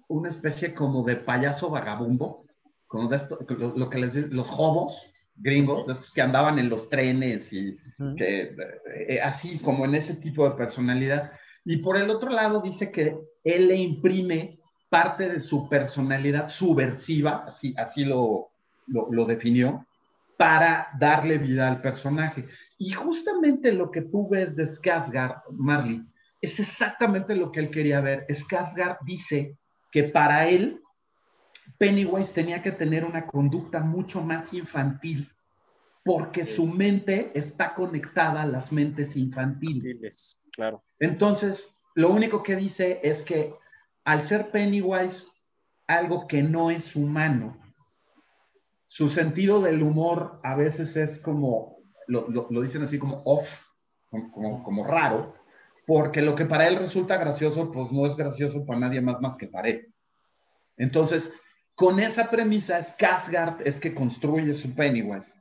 una especie como de payaso vagabundo, como de esto, lo, lo que les los hobos gringos, estos que andaban en los trenes y que, eh, así como en ese tipo de personalidad. Y por el otro lado dice que él le imprime parte de su personalidad subversiva, así, así lo, lo, lo definió, para darle vida al personaje. Y justamente lo que tú ves de Skarsgård, Marley, es exactamente lo que él quería ver. Skarsgård dice que para él Pennywise tenía que tener una conducta mucho más infantil, porque su mente está conectada a las mentes infantiles. Claro. Entonces, lo único que dice es que al ser Pennywise algo que no es humano, su sentido del humor a veces es como, lo, lo- lo dicen así como off, como, como- como raro, porque lo que para él resulta gracioso, pues no es gracioso para nadie más más que para él. Entonces, con esa premisa, Skarsgård es que construye su Pennywise.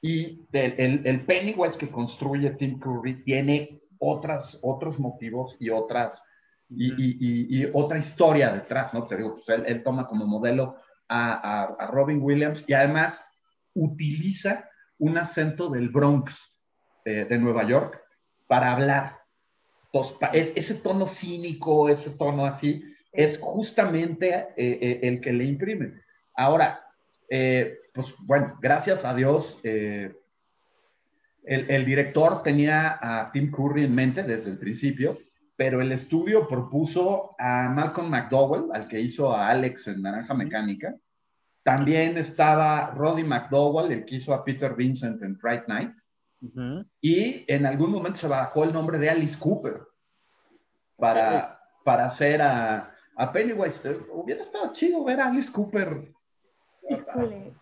Y el, el- el Pennywise que construye Tim Curry tiene otras, otros motivos y otras y, y- y- otra historia detrás, ¿no? Te digo, pues él, él toma como modelo a, a- a Robin Williams y además utiliza un acento del Bronx eh, de Nueva York para hablar. Entonces, es- ese tono cínico, ese tono así, es justamente eh, eh, el que le imprime. Ahora, eh, pues bueno, gracias a Dios, eh, El, el director tenía a Tim Curry en mente desde el principio, pero el estudio propuso a Malcolm McDowell, al que hizo a Alex en Naranja Mecánica. También estaba Roddy McDowell, el que hizo a Peter Vincent en Fright Night. Y en algún momento se barajó el nombre de Alice Cooper para, para hacer a, a Pennywise. Hubiera estado chido ver a Alice Cooper Híjole,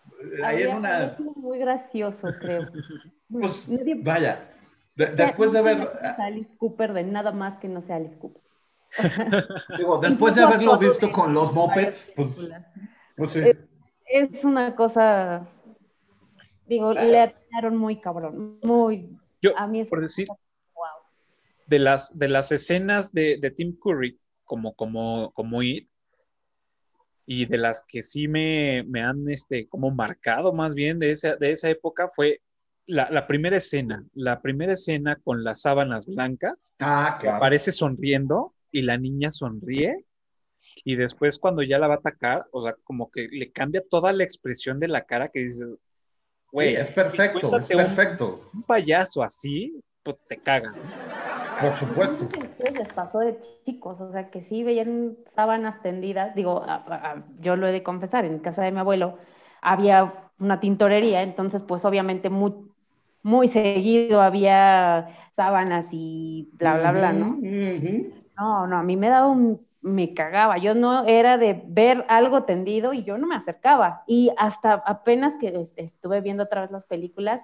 ahí en habría- una... habría sido muy gracioso, creo. [LAUGHS] Pues, Nadie- vaya, de- después de a Alice Cooper de nada más que no sea Alice Cooper. [LAUGHS] digo, [LAUGHS] después de haberlo visto de con los mopeds, pues, pues sí. Eh, Es una cosa, digo, le atinaron muy cabrón, muy... Yo, a mí es por decir, wow. de las, de las escenas de, de Tim Curry como, como, como It, y de las que sí me, me han este, como marcado más bien de esa, de esa época fue la, la primera escena, la primera escena con las sábanas blancas, Ah, claro. aparece sonriendo y la niña sonríe y después cuando ya la va a atacar, o sea, como que le cambia toda la expresión de la cara que dices, güey, Sí, es perfecto, es cuéntate un- perfecto. un payaso así, pues te cagas. ¿no? Por supuesto. No sé si a ustedes les pasó de chicos, o sea, que sí veían sábanas tendidas, digo, a- a- a- yo lo he de confesar, en casa de mi abuelo había una tintorería, entonces pues obviamente muy, muy seguido había sábanas y bla, bla, bla, ¿no? No, no, a mí me daba un, me cagaba, yo no era de ver algo tendido y yo no me acercaba. Y hasta apenas que est- estuve viendo otra vez las películas,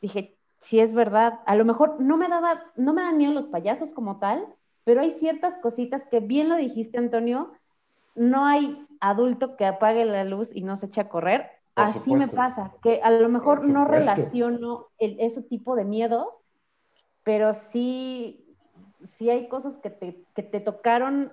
dije, si es verdad, a lo mejor no me daba, no me dan miedo los payasos como tal, pero hay ciertas cositas que bien lo dijiste, Antonio, no hay adulto que apague la luz y no se eche a correr. Por Así me pasa, que a lo mejor no relaciono el- ese tipo de miedo, pero sí, sí hay cosas que te, que te tocaron,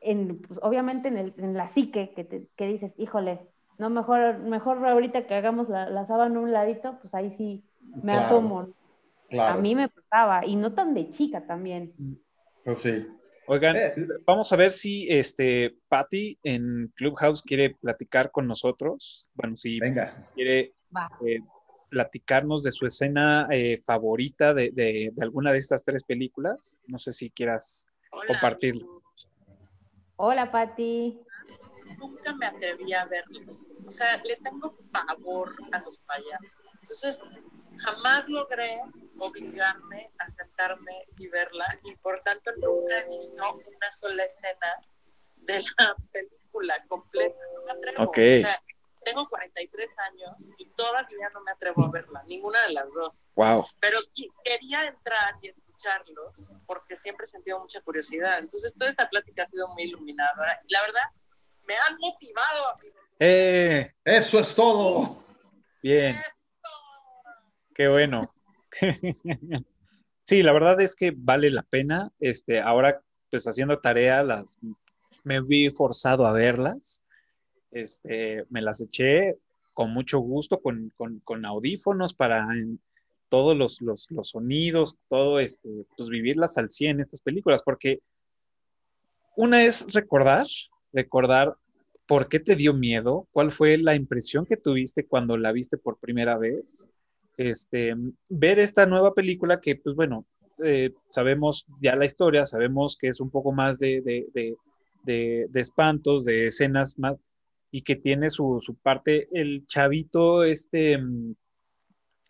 en, pues, obviamente en, el- en la psique, que, te- que dices, híjole, no, mejor, mejor ahorita que hagamos la, la sábana a un ladito, pues ahí sí me Claro, asomo. Claro. A mí me pasaba, y no tan de chica también. Pues sí. Oigan, Eh, vamos a ver si este Patty en Clubhouse quiere platicar con nosotros. Bueno, si venga. quiere eh, platicarnos de su escena eh, favorita de, de- de alguna de estas tres películas. No sé si quieras Hola, compartirlo. Hola, Pati. Nunca me atreví a verlo. O sea, le tengo pavor a los payasos. Entonces, jamás logré obligarme a sentarme y verla y por tanto nunca he visto una sola escena de la [LAUGHS] película completa. No me atrevo. Ok. O sea, tengo 43 años y todavía no me atrevo a verla, ninguna de las dos. Wow. pero quería entrar y escucharlos porque siempre he sentido mucha curiosidad. Entonces, toda esta plática ha sido muy iluminadora y la verdad me han motivado a Eh, Eso es todo. bien, qué bueno. sí, la verdad es que vale la pena. Este, ahora, pues haciendo tarea, las me vi forzado a verlas. Este, me las eché con mucho gusto, con, con- con audífonos para todos los, los- los sonidos, todo este, pues vivirlas al 100 estas películas, porque una es recordar, recordar por qué te dio miedo, cuál fue la impresión que tuviste cuando la viste por primera vez, este, ver esta nueva película que, pues bueno, eh, sabemos ya la historia, sabemos que es un poco más de, de- de- de- de espantos, de escenas más, y que tiene su, su parte, el chavito, este, mm,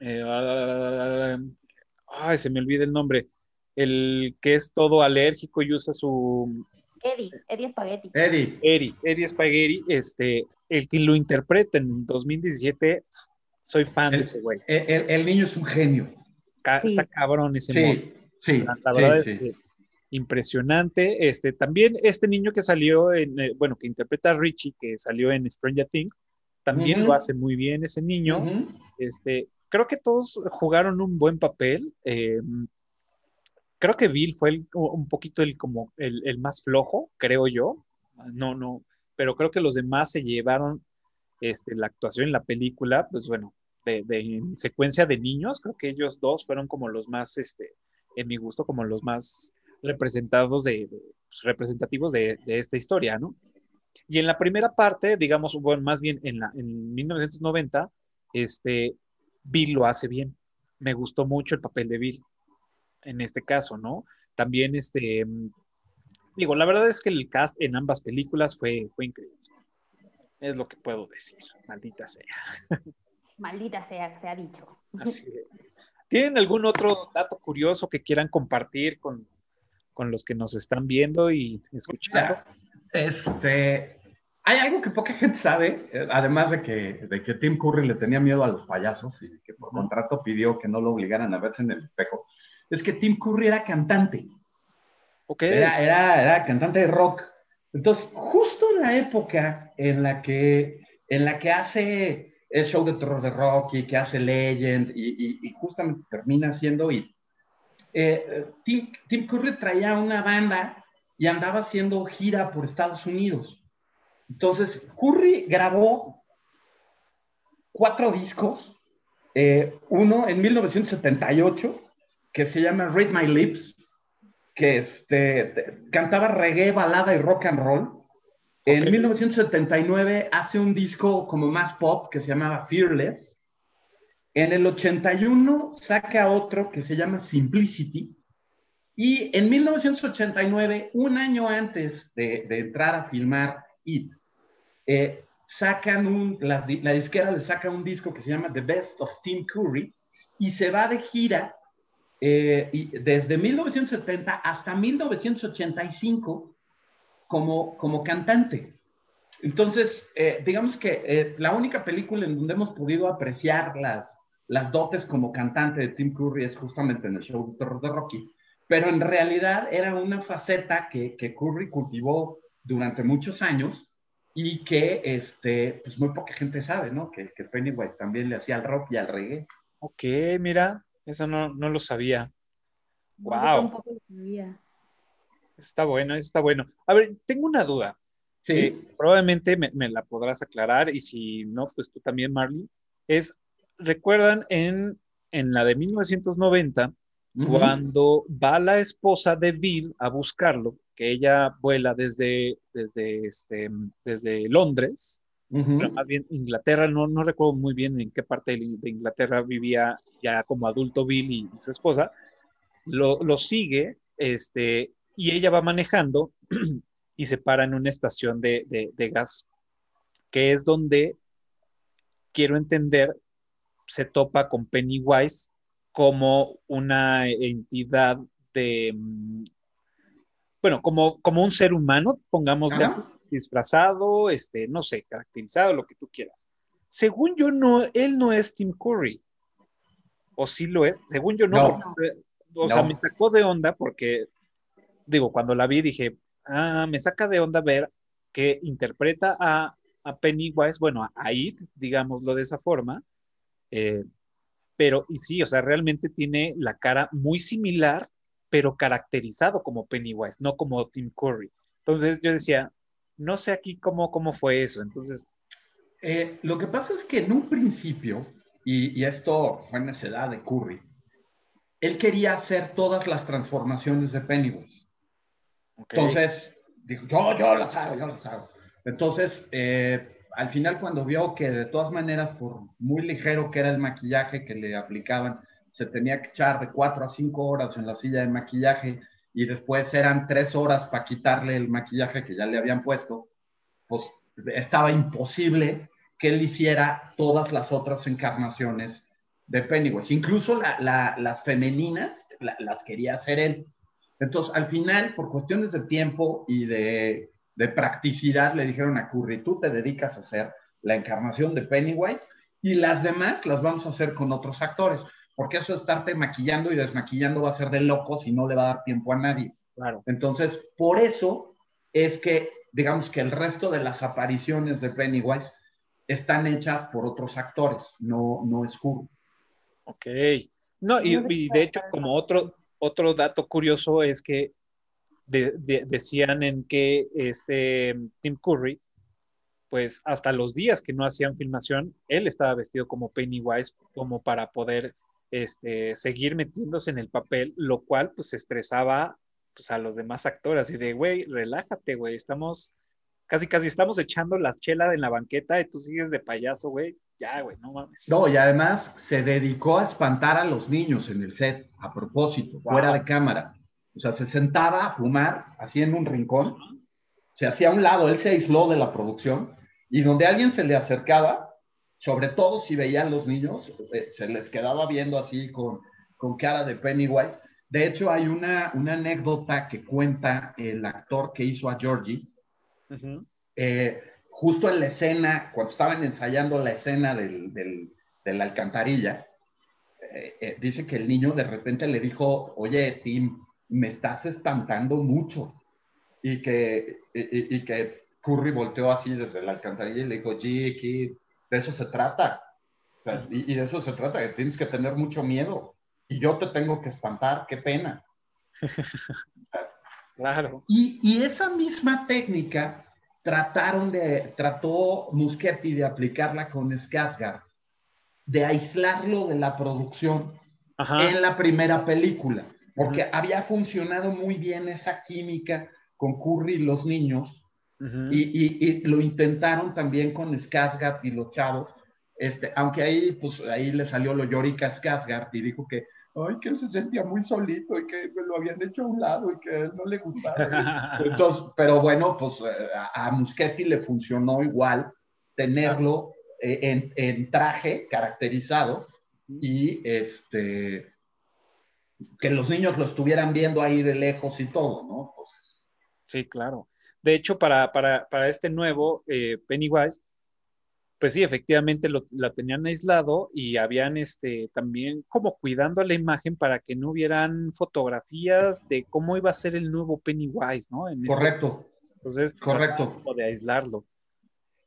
eh, ah, ay, se me olvida el nombre, el que es todo alérgico y usa su, Eddie, Eddie Spaghetti. Eddie. Eri, Eri Spaghetti, este, el que lo interpreta en 2017, soy fan de ese güey. el- el- el niño es un genio. Ca- Sí. Está cabrón ese. Sí, sí, La, la sí, verdad sí. es que impresionante. Este, también este niño que salió en, eh, bueno, que interpreta a Richie, que salió en Stranger Things, también lo hace muy bien ese niño. Este, creo que todos jugaron un buen papel. eh, creo que Bill fue el- un poquito el, como el, el más flojo, creo yo. No, no, pero creo que los demás se llevaron este, la actuación en la película, pues bueno, de, en secuencia de niños, creo que ellos dos fueron como los más, este, en mi gusto, como los más representados de, pues, representativos de, de esta historia, ¿no? Y en la primera parte, digamos, bueno, más bien en, la, en 1990, este, Bill lo hace bien. me gustó mucho el papel de Bill en este caso, ¿no? También, este, digo, la verdad es que el cast en ambas películas fue, fue increíble. Es lo que puedo decir, maldita sea. Maldita sea, se ha dicho. Así es. ¿Tienen algún otro dato curioso que quieran compartir con, con los que nos están viendo y escuchando? Este, hay algo que poca gente sabe, eh, además de que, de que Tim Curry le tenía miedo a los payasos y que por contrato pidió que no lo obligaran a verse en el espejo, es que Tim Curry era cantante. Ok. Era, era, era cantante de rock. Entonces, justo en la época en la que, en la que hace el show de terror de Rocky, que hace Legend y, y- y justamente termina siendo It, eh, Tim, Tim Curry traía una banda y andaba haciendo gira por Estados Unidos. Entonces, Curry grabó cuatro discos, eh, uno en 1978, que se llama Read My Lips, que este, te- cantaba reggae, balada y rock and roll. En Ok. 1979 hace un disco como más pop que se llamaba Fearless. En el 81 saca otro que se llama Simplicity. Y en 1989, un año antes de, de entrar a filmar It, eh, sacan un, la, la disquera le saca un disco que se llama The Best of Tim Curry y se va de gira eh, y desde 1970 hasta 1985 como, como cantante. Entonces, eh, digamos que eh, la única película en donde hemos podido apreciar las, las dotes como cantante de Tim Curry es justamente en el show de Rocky, pero en realidad era una faceta que, que Curry cultivó durante muchos años y que este, pues muy poca gente sabe, ¿no? Que, que Pennywise también le hacía al rock y al reggae. Ok, mira, eso no, no lo sabía. Yo Wow, tampoco lo sabía. está bueno, está bueno. A ver, tengo una duda. Sí, Eh, probablemente me, me la podrás aclarar y si no, pues tú también, Marley. Es, ¿recuerdan en, en la de 1990, Ujú. cuando va la esposa de Bill a buscarlo, que ella vuela desde, desde, este, desde Londres, Más bien Inglaterra, no, no recuerdo muy bien en qué parte de Inglaterra vivía ya como adulto Bill y, y su esposa, lo, lo sigue, este, y ella va manejando [CLEARS THROAT] y se para en una estación de, de- de gas, que es donde, quiero entender, se topa con Pennywise como una entidad de, mm, bueno, como, como un ser humano, pongámosle Ajá. así, disfrazado, este, no sé, caracterizado, lo que tú quieras. Según yo, no, él no es Tim Curry. ¿O sí lo es? Según yo, no. No. porque, o sea, me sacó de onda porque, digo, cuando la vi dije, ah, me saca de onda ver que interpreta a, a Pennywise, bueno, a, a It, digámoslo de esa forma, eh, pero, y sí, o sea, realmente tiene la cara muy similar, pero caracterizado como Pennywise, no como Tim Curry. Entonces yo decía, no sé aquí cómo, cómo fue eso. Entonces, Eh, lo que pasa es que en un principio, y, y esto fue necedad de Curry, él quería hacer todas las transformaciones de Pennywise. ok, Entonces, dijo, yo, yo las hago, yo las hago. Entonces, eh, al final cuando vio que de todas maneras, por muy ligero que era el maquillaje que le aplicaban, se tenía que echar de cuatro a cinco horas en la silla de maquillaje y después eran tres horas para quitarle el maquillaje que ya le habían puesto, pues estaba imposible que él hiciera todas las otras encarnaciones de Pennywise. Incluso la- la- las femeninas la- las quería hacer él. Entonces, al final, por cuestiones de tiempo y de, de practicidad, le dijeron a Curry, tú te dedicas a hacer la encarnación de Pennywise y las demás las vamos a hacer con otros actores, porque eso de estarte maquillando y desmaquillando va a ser de locos y no le va a dar tiempo a nadie. claro. Entonces, por eso es que, digamos que el resto de las apariciones de Pennywise están hechas por otros actores, no, no es Curry. Ok. No, y, de hecho, como otro, otro dato curioso es que de- de- decían en que este Tim Curry, pues hasta los días que no hacían filmación, él estaba vestido como Pennywise, como para poder este, seguir metiéndose en el papel, lo cual pues estresaba pues, a los demás actores, y de, güey, relájate, güey, estamos, casi, casi estamos echando las chelas en la banqueta y tú sigues de payaso, güey, Ya, güey, no mames. No, y además se dedicó a espantar a los niños en el set, a propósito, Wow. fuera de cámara. O sea, se sentaba a fumar, así en un rincón, se hacía a un lado, él se aisló de la producción, y donde alguien se le acercaba, sobre todo si veían los niños, eh, se les quedaba viendo así con, con cara de Pennywise. De hecho, hay una, una anécdota que cuenta el actor que hizo a Georgie, eh, justo en la escena, cuando estaban ensayando la escena del, del- de la alcantarilla, eh, eh, dice que el niño de repente le dijo, oye, Tim, me estás espantando mucho. Y que, y, y- y que Curry volteó así desde la alcantarilla y le dijo, de eso se trata. O sea, y, y de eso se trata, que tienes que tener mucho miedo. Y yo te tengo que espantar, qué pena. [LAUGHS] Claro. Y, y esa misma técnica trataron de, trató Muschietti de aplicarla con Skarsgård, de aislarlo de la producción Ajá. en la primera película, porque había funcionado muy bien esa química con Curry y los niños, Y, y- y lo intentaron también con Skarsgård y los chavos, este, aunque ahí, pues, ahí le salió lo llorica a Skarsgård y dijo que, ay, que él se sentía muy solito y que lo habían hecho a un lado y que a él no le gustaba. [LAUGHS] Entonces, pero bueno, pues eh, a, a Muschetti le funcionó igual tenerlo eh, en, en traje caracterizado y este que los niños lo estuvieran viendo ahí de lejos y todo, ¿no? Entonces, Sí, claro. De hecho, para, para, para este nuevo eh, Pennywise, pues sí, efectivamente lo, la tenían aislado y habían este, también como cuidando la imagen para que no hubieran fotografías de cómo iba a ser el nuevo Pennywise, ¿no? En este- correcto, Entonces, correcto. de aislarlo.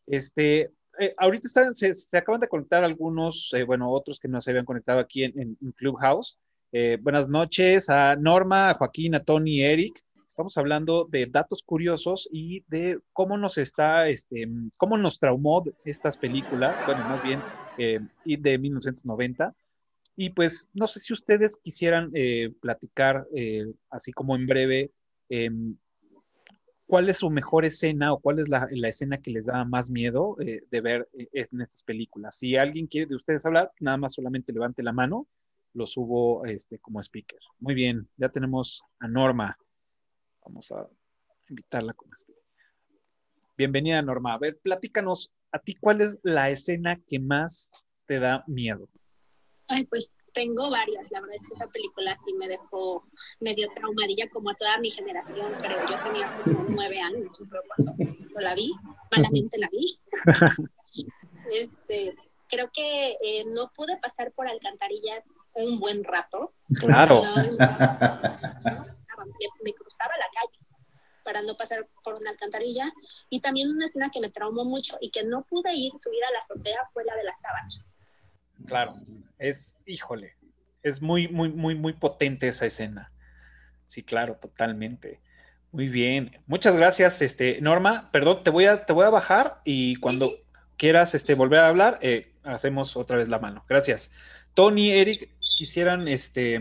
Este, eh, ahorita están, se, se acaban de conectar algunos, eh, bueno, otros que no se habían conectado aquí en, en- en Clubhouse. Eh, buenas noches a Norma, a Joaquín, a Tony, Eric. Estamos hablando de datos curiosos y de cómo nos está, este, cómo nos traumó estas películas, bueno, más bien, eh, de 1990. Y pues no sé si ustedes quisieran eh, platicar, eh, así como en breve, em, cuál es su mejor escena o cuál es la, la escena que les da más miedo eh, de ver eh, en estas películas. Si alguien quiere de ustedes hablar, nada más solamente levante la mano, lo subo este, como speaker. Muy bien, ya tenemos a Norma. Vamos a invitarla como speaker. Bienvenida, Norma. A ver, platícanos, a ti, ¿cuál es la escena que más te da miedo? Ay, pues tengo varias. La verdad es que esa película sí me dejó medio traumadilla como a toda mi generación, pero yo tenía como [LAUGHS] nueve años, cuando, cuando la vi, malamente la vi. [LAUGHS] Este, creo que eh, no pude pasar por alcantarillas un buen rato. Claro. No, no, no, me, me cruzaba la calle para no pasar por una alcantarilla. Y también una escena que me traumó mucho y que no pude ir, subir a la azotea, fue la de las sábanas. Claro, es, híjole, es muy, muy, muy, muy potente esa escena. Sí, claro, totalmente. Muy bien. Muchas gracias, este, Norma. Perdón, te voy a, te voy a bajar y cuando quieras este, volver a hablar, eh, hacemos otra vez la mano. Gracias. Tony, Eric, quisieran este,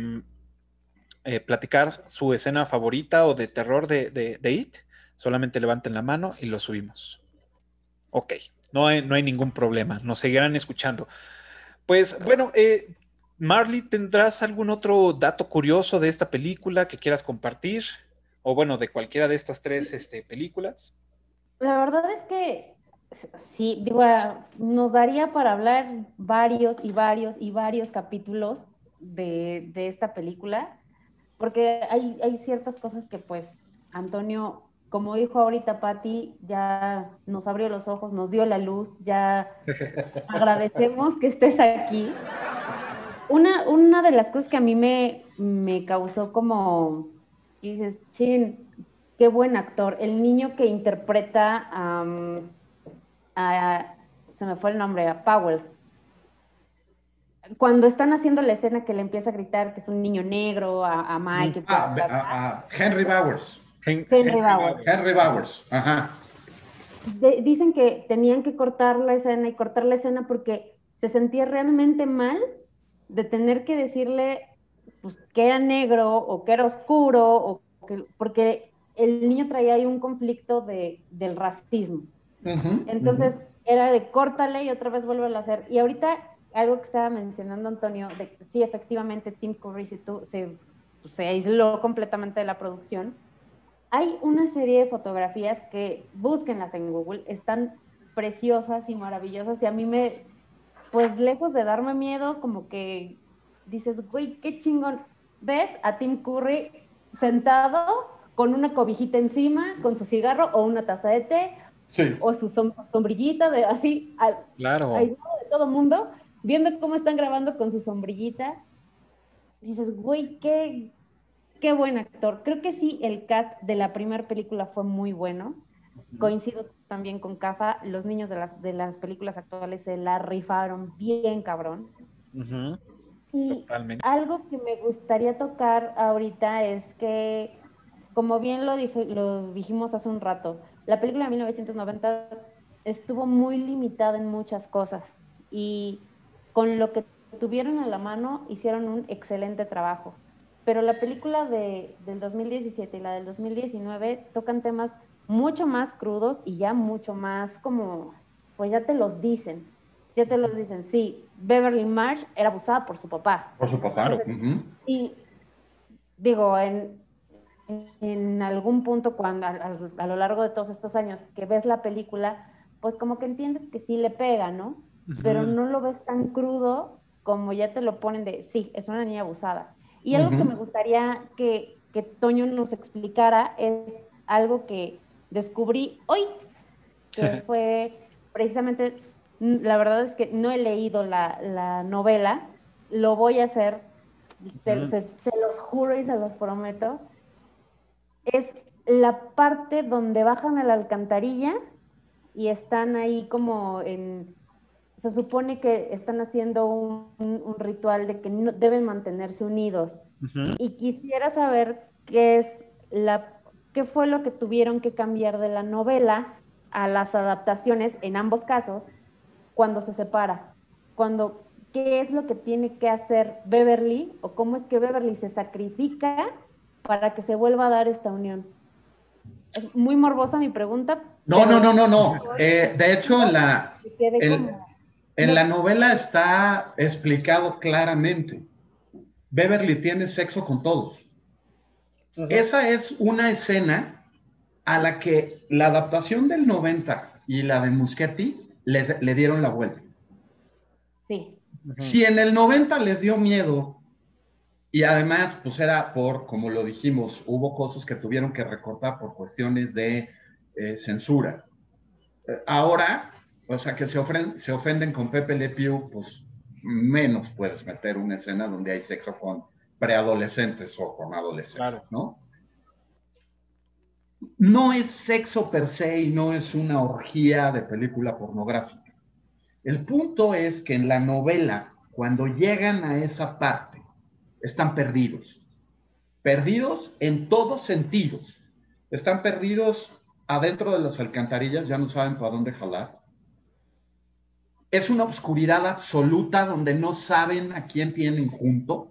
eh, platicar su escena favorita o de terror de, de, de It. Solamente levanten la mano y lo subimos. Ok, no hay, no hay ningún problema. Nos seguirán escuchando. Pues bueno, eh, Marley, ¿tendrás algún otro dato curioso de esta película que quieras compartir? O bueno, de cualquiera de estas tres este, películas. La verdad es que sí, digo, ah, nos daría para hablar varios y varios y varios capítulos de, de esta película, porque hay, hay ciertas cosas que pues Antonio, como dijo ahorita Patti, ya nos abrió los ojos, nos dio la luz, ya [LAUGHS] agradecemos que estés aquí. Una, una de las cosas que a mí me, me causó como, y dices, chin, qué buen actor, el niño que interpreta a, se me fue el nombre, a Powell. Cuando están haciendo la escena que le empieza a gritar que es un niño negro a, a Mike. Ah, bla, bla, bla. a- a Henry Bowers. Hen- Henry Bowers. Henry Bowers, ajá. De- dicen que tenían que cortar la escena y cortar la escena porque se sentía realmente mal de tener que decirle pues, que era negro o que era oscuro, o que, porque el niño traía ahí un conflicto de, del racismo. Ujú, Entonces, era de córtale y otra vez vuelve a hacer. Y ahorita algo que estaba mencionando Antonio, de que sí, efectivamente Tim Curry se, se, se aisló completamente de la producción. Hay una serie de fotografías que búsquenlas en Google, están preciosas y maravillosas y a mí me, pues lejos de darme miedo, como que dices, güey, qué chingón. ¿Ves a Tim Curry sentado con una cobijita encima, con su cigarro o una taza de té, o su sombrillita, de así, claro. aislado de todo mundo, viendo cómo están grabando con su sombrillita. Dices, güey, qué, qué buen actor. Creo que sí, el cast de la primera película fue muy bueno. Coincido también con Cafa, los niños de las, de las películas actuales se la rifaron bien cabrón. Y algo que me gustaría tocar ahorita es que, como bien lo, dije, lo dijimos hace un rato, la película de 1990 estuvo muy limitada en muchas cosas y con lo que tuvieron a la mano hicieron un excelente trabajo. Pero la película de, del 2017 y la del 2019 tocan temas mucho más crudos y ya mucho más como, pues ya te los dicen, ya te los dicen, sí, Beverly Marsh era abusada por su papá. Por su papá, Y digo, en, en algún punto cuando a, lo largo de todos estos años que ves la película, pues como que entiendes que sí le pega, ¿no? Pero no lo ves tan crudo como ya te lo ponen de, sí, es una niña abusada. Y algo que me gustaría que, que Toño nos explicara es algo que descubrí hoy, que [LAUGHS] fue precisamente, la verdad es que no he leído la, novela, lo voy a hacer, se, los juro y se los prometo, es la parte donde bajan a la alcantarilla y están ahí como en, se supone que están haciendo un, ritual de que no, deben mantenerse unidos. Y quisiera saber qué es la qué fue lo que tuvieron que cambiar de la novela a las adaptaciones en ambos casos cuando se separa, cuando qué es lo que tiene que hacer Beverly o cómo es que Beverly se sacrifica para que se vuelva a dar esta unión. Es muy morbosa mi pregunta. No, no, no, no, no. [LAUGHS] Eh, de hecho, en la, en la novela está explicado claramente. Beverly tiene sexo con todos. Esa es una escena a la que la adaptación del 90 y la de Muschetti le, dieron la vuelta. Sí. Si en el 90 les dio miedo y además, pues era por, como lo dijimos, hubo cosas que tuvieron que recortar por cuestiones de eh, censura. Eh, ahora, o sea, que se, ofenden, se ofenden con Pepe Le Pew, pues menos puedes meter una escena donde hay sexo con preadolescentes o con adolescentes, ¿no? No es sexo per se y no es una orgía de película pornográfica. El punto es que en la novela, cuando llegan a esa parte, están perdidos. Perdidos en todos sentidos. Están perdidos adentro de las alcantarillas, ya no saben para dónde jalar. Es una oscuridad absoluta donde no saben a quién tienen junto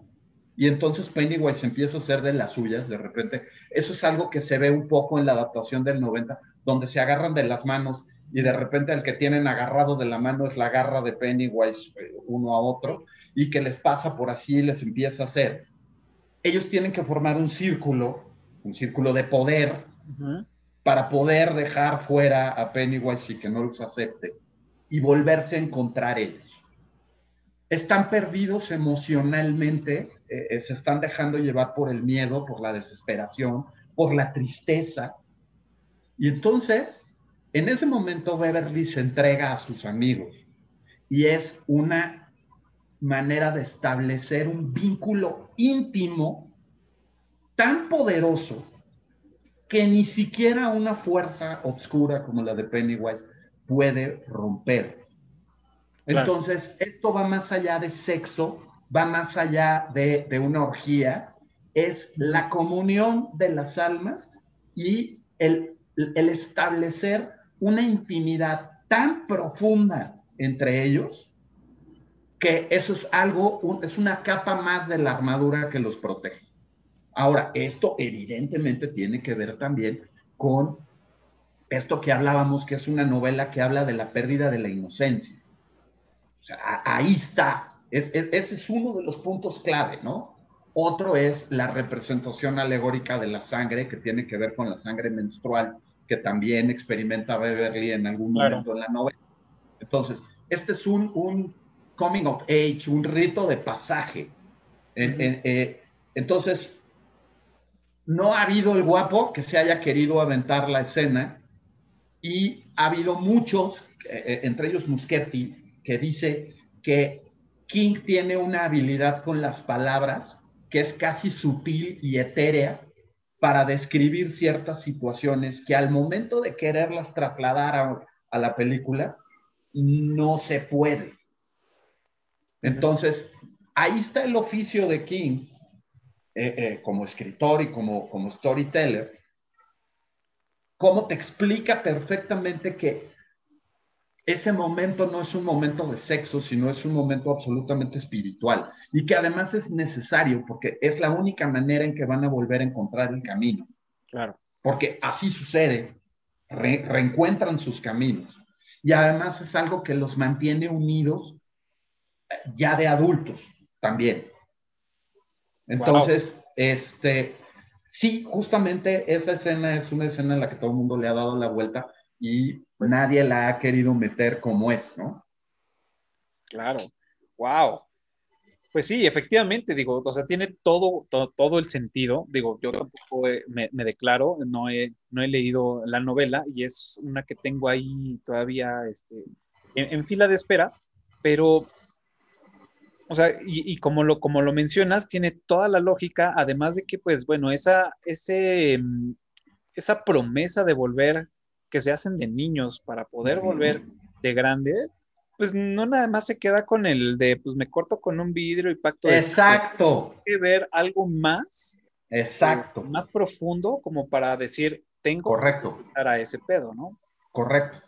y entonces Pennywise empieza a ser de las suyas de repente. Eso es algo que se ve un poco en la adaptación del 90, donde se agarran de las manos y de repente el que tienen agarrado de la mano es la garra de Pennywise eh, uno a otro y que les pasa por así y les empieza a hacer. Ellos tienen que formar un círculo, un círculo de poder para poder dejar fuera a Pennywise y que no los acepte y volverse a encontrar ellos. Están perdidos emocionalmente eh, se están dejando llevar por el miedo, por la desesperación, por la tristeza. Y entonces, en ese momento, Beverly se entrega a sus amigos y es una manera de establecer un vínculo íntimo tan poderoso que ni siquiera una fuerza oscura como la de Pennywise puede romper. Entonces, esto va más allá de sexo, va más allá de, una orgía, es la comunión de las almas y el, establecer una intimidad tan profunda entre ellos que eso es algo, es una capa más de la armadura que los protege. Ahora, esto evidentemente tiene que ver también con esto que hablábamos, que es una novela que habla de la pérdida de la inocencia. O sea, a- ahí está. Es- es- ese es uno de los puntos clave, ¿no? Otro es la representación alegórica de la sangre, que tiene que ver con la sangre menstrual, que también experimenta Beverly en algún Claro. momento en la novela. Entonces, este es un, un coming of age, un rito de pasaje. En- en- eh, entonces, no ha habido el guapo que se haya querido aventar la escena y ha habido muchos, eh, eh, entre ellos Muschetti, que dice que King tiene una habilidad con las palabras que es casi sutil y etérea para describir ciertas situaciones que al momento de quererlas trasladar a, a la película no se puede. Entonces, ahí está el oficio de King eh, como escritor y como, como storyteller, cómo te explica perfectamente que ese momento no es un momento de sexo, sino es un momento absolutamente espiritual y que además es necesario porque es la única manera en que van a volver a encontrar el camino. Claro. Porque así sucede, re- reencuentran sus caminos. Y además es algo que los mantiene unidos eh, ya de adultos también. Entonces, este, sí, justamente esa escena es una escena en la que todo el mundo le ha dado la vuelta y nadie la ha querido meter como es, ¿no? Claro. Wow. Pues sí, efectivamente, digo, o sea, tiene todo, todo, todo el sentido. Digo, yo tampoco he- me, me declaro, no he, no he leído la novela y es una que tengo ahí todavía este, en, en fila de espera, pero, o sea, y, y como, lo, como lo mencionas, tiene toda la lógica, además de que, pues, bueno, esa, ese, mm, esa promesa de volver, que se hacen de niños para poder volver de grande, pues no nada más se queda con el de, pues me corto con un vidrio y pacto Exacto. Hay que ver algo más, Exacto. más profundo, como para decir, tengo Correcto. que llegar a ese pedo, ¿no? Correcto.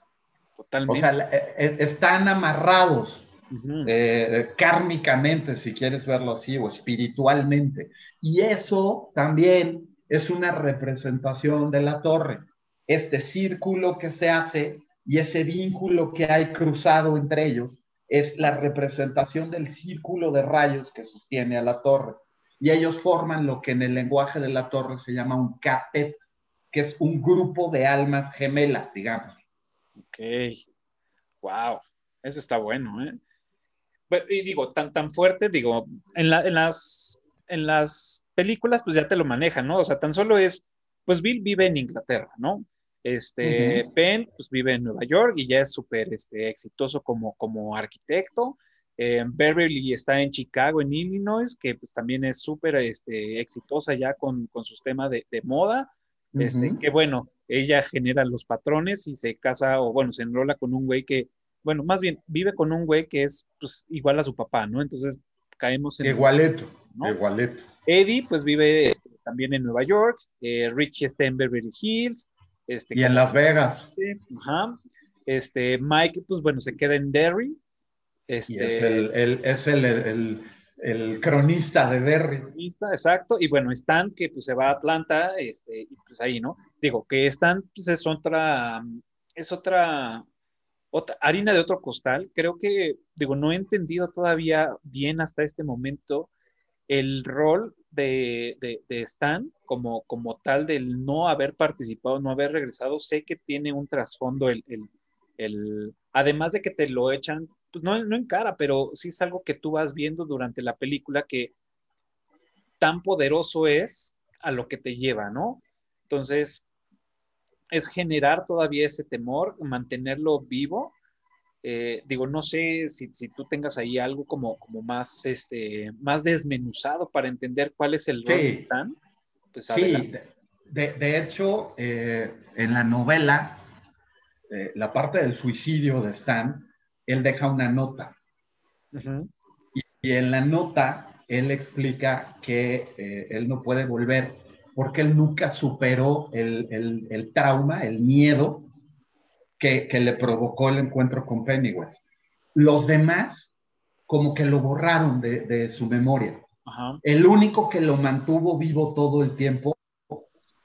Totalmente. O sea, eh, eh, están amarrados Ujú. eh, kármicamente, si quieres verlo así, o espiritualmente. Y eso también es una representación de la torre. Este círculo que se hace y ese vínculo que hay cruzado entre ellos es la representación del círculo de rayos que sostiene a la torre. Y ellos forman lo que en el lenguaje de la torre se llama un catet, que es un grupo de almas gemelas, digamos. Ok. Wow. Eso está bueno, ¿eh? Y digo, tan, tan fuerte, digo, en, la- en las, en las películas, pues ya te lo manejan, ¿no? O sea, tan solo es, pues Bill vive en Inglaterra, ¿no? Este, Ujú. Ben, pues vive en Nueva York y ya es súper este, exitoso como, como arquitecto. Eh, Beverly está en Chicago, en Illinois, que pues también es súper este, exitosa ya con, con sus temas de, de moda. Este, que bueno, ella genera los patrones y se casa o bueno, se enrola con un güey que, bueno, más bien vive con un güey que es pues igual a su papá, ¿no? Entonces caemos en... Igualeto, ¿no? igualeto. Eddie pues vive este, también en Nueva York, eh, Richie está en Beverly Hills, este, Y en Las Vegas. Ajá. Este, Mike, pues bueno, se queda en Derry. Y Este, es el, el- es el, el- el cronista de Derry. Lista, exacto. Y bueno, Stan, que pues se va a Atlanta, este, y pues ahí, ¿no? Digo, que Stan, pues es otra, es otra, harina de otro costal. Creo que, digo, no he entendido todavía bien hasta este momento el rol de, de, de Stan como, como tal del no haber participado, no haber regresado. Sé que tiene un trasfondo el, el, el- además de que te lo echan, pues no, no en cara, pero sí es algo que tú vas viendo durante la película que tan poderoso es a lo que te lleva, ¿no? Entonces, es generar todavía ese temor, mantenerlo vivo. Eh, digo, no sé si, si tú tengas ahí algo como, como más, este, más desmenuzado para entender cuál es el rol Sí. de Stan. Pues Sí, adelante. de, de- hecho, eh, en la novela, eh, la parte del suicidio de Stan, él deja una nota. Y en la nota, él explica que eh, él no puede volver porque él nunca superó el, el- el trauma, el miedo que, que le provocó el encuentro con Pennywise. Los demás, como que lo borraron de, de su memoria. Ajá. El único que lo mantuvo vivo todo el tiempo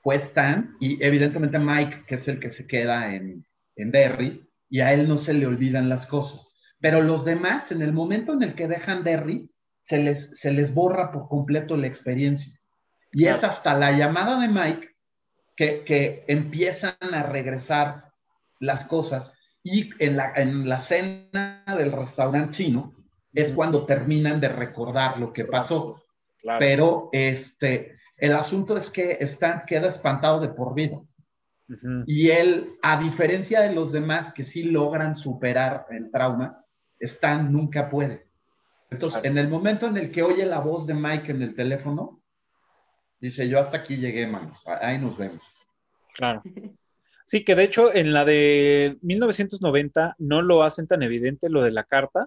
fue Stan y evidentemente Mike, que es el que se queda en, en Derry, y a él no se le olvidan las cosas. Pero los demás, en el momento en el que dejan Derry, se les, se les borra por completo la experiencia. Y es hasta la llamada de Mike que, que empiezan a regresar las cosas. Y en la, en la cena del restaurante chino es cuando terminan de recordar lo que pasó. Claro. Pero este, el asunto es que está, queda espantado de por vida. Y él, a diferencia de los demás que sí logran superar el trauma, Stan nunca puede. Entonces, en el momento en el que oye la voz de Mike en el teléfono, dice, yo hasta aquí llegué, manos, ahí nos vemos. Claro. [LAUGHS] Sí, que de hecho en la de 1990 no lo hacen tan evidente lo de la carta,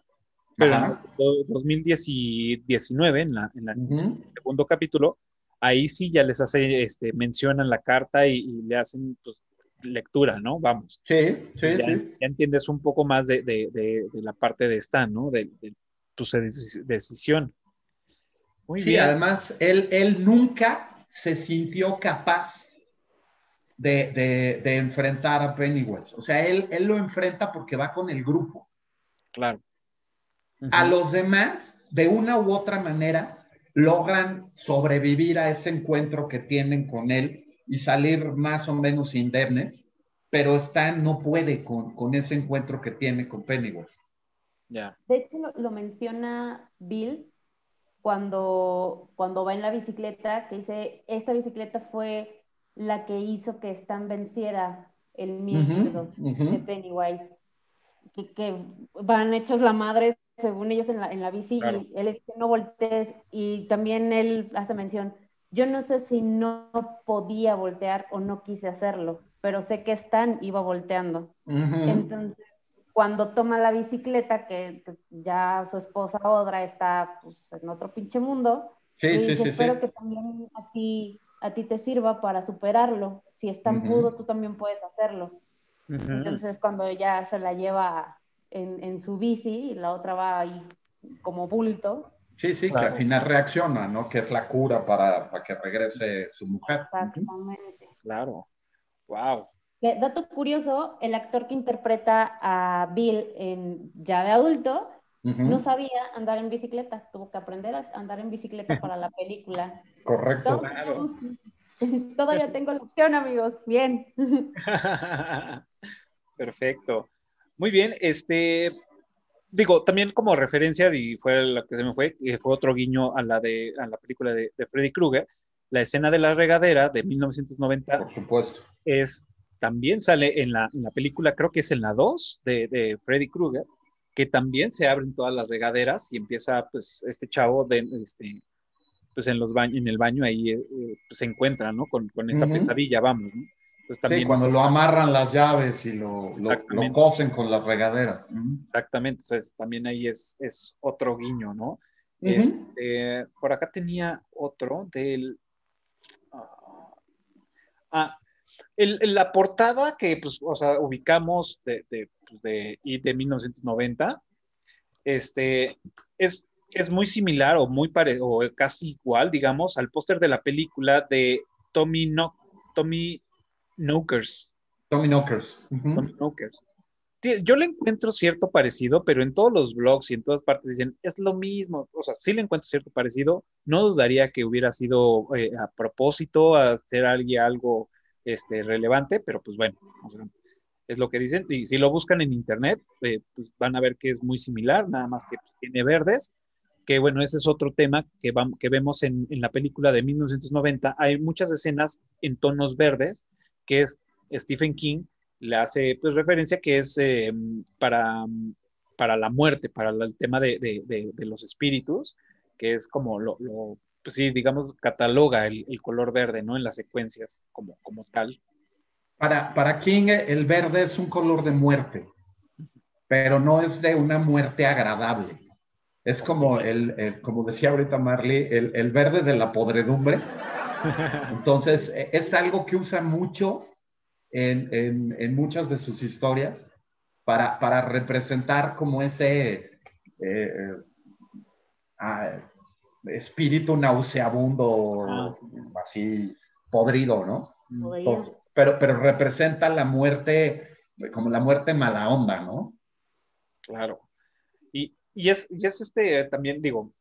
pero Ajá. en 2019, en, la, en la- el segundo capítulo, ahí sí ya les hace, este, mencionan la carta y, y le hacen pues, lectura, ¿no? Vamos. Sí, sí, ya, sí. ya entiendes un poco más de, de- de- de la parte de Stan, ¿no? De, de tu deci- decisión. Muy Sí, bien. además, él, él nunca se sintió capaz de, de- de enfrentar a Pennywise. O sea, él, él lo enfrenta porque va con el grupo. Claro. A los demás, de una u otra manera, logran sobrevivir a ese encuentro que tienen con él y salir más o menos indemnes, pero Stan no puede con, con ese encuentro que tiene con Pennywise. Ya. De hecho, lo, lo menciona Bill cuando, cuando va en la bicicleta, que dice, esta bicicleta fue la que hizo que Stan venciera el miedo Ujú, ujú. de Pennywise, que, que van hechos la madre, según ellos, en la, en la bici, Claro. y él dice, no voltees, y también él hace mención, yo no sé si no podía voltear o no quise hacerlo, pero sé que Stan iba volteando. Ujú. Entonces, cuando toma la bicicleta, que pues, ya su esposa Odra está pues, en otro pinche mundo, Sí, le sí, dice, sí, sí. espero que también a ti, a ti te sirva para superarlo. Si es tan Ujú. pudo, tú también puedes hacerlo. Ujú. Entonces, cuando ella se la lleva en, en su bici y la otra va ahí como bulto, Sí, sí, que Claro. al final reacciona, ¿no? Que es la cura para, para que regrese su mujer. exactamente. Claro. Wow. Que, dato curioso, el actor que interpreta a Bill en ya de adulto no sabía andar en bicicleta, tuvo que aprender a andar en bicicleta para la película. [LAUGHS] Correcto. Entonces, [LAUGHS] Todavía tengo la opción, amigos. Bien. [LAUGHS] Perfecto. Muy bien, este, digo, también como referencia, y fue la que se me fue, que fue otro guiño a la de a la película de, de Freddy Krueger, la escena de la regadera de 1990 Por supuesto. es, también sale en la, en la película, creo que es en la 2 de, de Freddy Krueger, que también se abren todas las regaderas y empieza, pues, este chavo de, este, pues, en los baños, en el baño ahí, eh, eh, pues, se encuentra, ¿no? Con, con esta pesadilla, vamos, ¿no? Pues Sí, cuando lo amarran las llaves y lo, lo, cosen con las regaderas. Exactamente, entonces también ahí es, es otro guiño, ¿no? Este, por acá tenía otro del... ah, ah, el- la portada que, pues, o sea, ubicamos de, de, pues, de, de 1990, este, es, es muy similar o muy pare o casi igual, digamos, al póster de la película de Tommy, no Tommy Knockers. Tommy Knockers. Tommy Knockers. Yo le encuentro cierto parecido, pero en todos los blogs y en todas partes dicen, es lo mismo. O sea, sí le encuentro cierto parecido. No dudaría que hubiera sido eh, a propósito, hacer alguien algo este, relevante, pero pues bueno, es lo que dicen. Y si lo buscan en internet, eh, pues van a ver que es muy similar, nada más que tiene verdes. Que bueno, ese es otro tema que, vam- que vemos en, en la película de 1990. Hay muchas escenas en tonos verdes, que es Stephen King le hace pues referencia que es eh, para, para la muerte, para el tema de, de- los espíritus, que es como lo, pues sí, digamos, cataloga el, el color verde, ¿no? En las secuencias como, como tal. Para, para King el verde es un color de muerte, pero no es de una muerte agradable. Es como el, el- como decía ahorita Marley, el, el verde de la podredumbre. [LAUGHS] Entonces, eh, es algo que usa mucho en, en- en muchas de sus historias para, para representar como ese eh, eh, ah, espíritu nauseabundo, Ah. así podrido, ¿no? Pues, pero, pero representa la muerte, como la muerte mala onda, ¿no? Claro. Y, y es, y es este también, digo,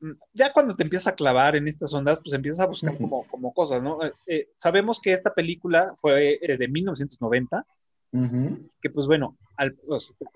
mm, ya cuando te empiezas a clavar en estas ondas, pues empiezas a buscar como, como cosas, ¿no? Eh, eh, sabemos que esta película fue eh, de 1990, Ujú, que pues bueno, al-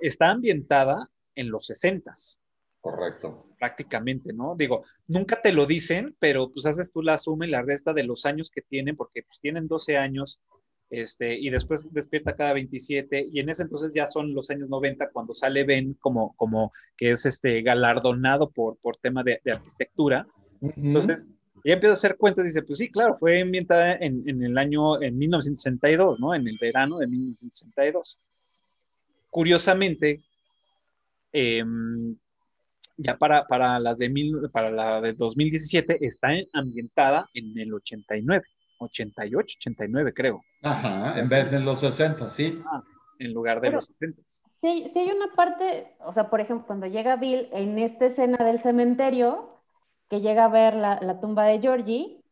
está ambientada en los 60s, Correcto. Prácticamente, ¿no? Digo, nunca te lo dicen, pero pues haces tú la suma y la resta de los años que tienen, porque pues tienen 12 años, este, y después despierta cada 27, y en ese entonces ya son los años 90 cuando sale Ben como, como que es este galardonado por, por tema de, de arquitectura. Entonces, ya empieza a hacer cuentas y dice, pues sí, claro, fue ambientada en, en el año, en 1962, ¿no? En el verano de 1962. Curiosamente, em, ya para, para las de mil, para la de 2017 está en- ambientada en el 89, 88, 89 creo, Ajá, en vez de los 60, sí. en lugar de Pero- los 70. Sí, sí hay una parte, o sea, por ejemplo, cuando llega Bill en esta escena del cementerio, que llega a ver la, la tumba de Georgie,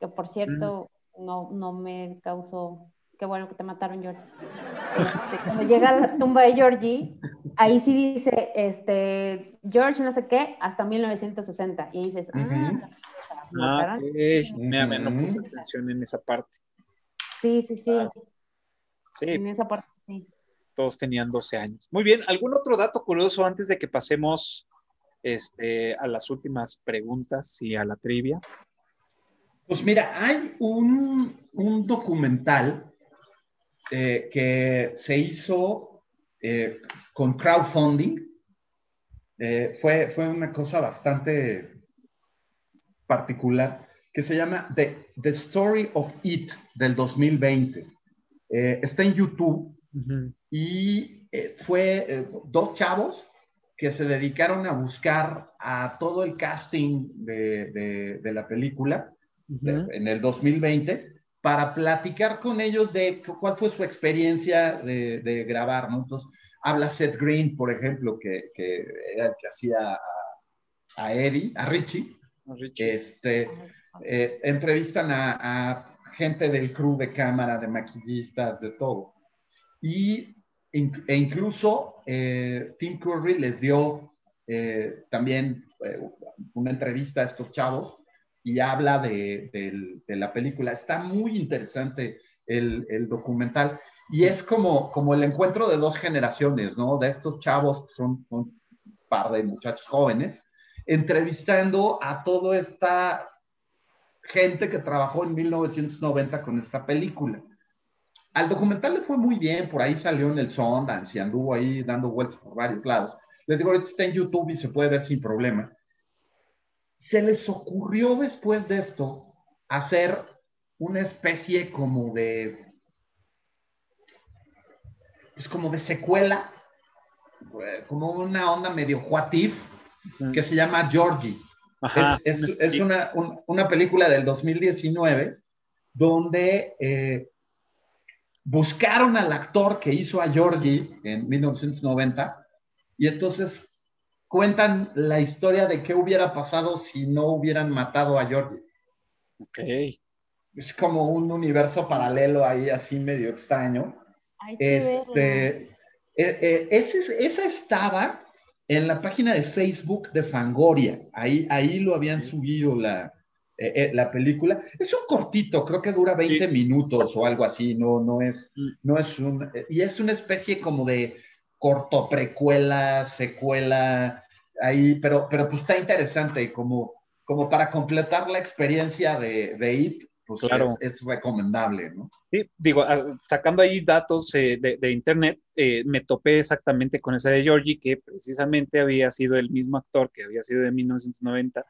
que por cierto no, no me causó, qué bueno que te mataron, Georgie. [LAUGHS] Este, cuando llega a la tumba de Georgie, ahí sí dice, este, George no sé qué, hasta 1960, y dices, ah, sea, Ah. Mira, mira, no puse atención en esa parte. Sí, sí, sí, Sí, en esa parte sí. todos tenían 12 años. Muy bien, ¿algún otro dato curioso antes de que pasemos este, a las últimas preguntas y a la trivia? Pues mira, hay un, un documental eh, que se hizo eh, con crowdfunding. Eh, fue, fue una cosa bastante particular que se llama The, The Story of It del 2020. Eh, está en YouTube Ujú. y eh, fue eh, dos chavos que se dedicaron a buscar a todo el casting de, de- de la película de- Ujú. en el 2020 para platicar con ellos de cu- cuál fue su experiencia de, de grabar, ¿no? Entonces, habla Seth Green, por ejemplo, que, que era el que hacía a, a Eddie, a Richie, Richie. este, eh, entrevistan a, a gente del crew de cámara, de maquillistas, de todo. Y e incluso eh, Tim Curry les dio eh, también eh, una entrevista a estos chavos y habla de, de la película. Está muy interesante el, el documental y es como, como el encuentro de dos generaciones, ¿no? De estos chavos, son, son un par de muchachos jóvenes, entrevistando a toda esta gente que trabajó en 1990 con esta película. Al documental le fue muy bien, por ahí salió en el Sundance y anduvo ahí dando vueltas por varios lados. Les digo, está en YouTube y se puede ver sin problema. Se les ocurrió después de esto hacer una especie como de, pues como de secuela, eh, como una onda medio what if, Ujú. que se llama Georgie. Ajá. Es, es- es una, un- una película del 2019 donde eh, buscaron al actor que hizo a Georgie en 1990 y entonces cuentan la historia de qué hubiera pasado si no hubieran matado a Georgie. Ok. Es como un universo paralelo ahí así medio extraño. Verla. Este, eh, eh, ese- esa estaba en la página de Facebook de Fangoria. Ahí, ahí lo habían subido la, eh, eh, la película. Es un cortito, creo que dura 20 Sí. minutos o algo así. No, no es, no es un, eh, y es una especie como de corto precuela, secuela, ahí, pero, pero pues está interesante como, como para completar la experiencia de, de It, pues Claro. es, es recomendable, ¿no? Sí, digo, ah, sacando ahí datos eh, de, de internet, eh, me topé exactamente con esa de Georgie, que precisamente había sido el mismo actor que había sido de 1990,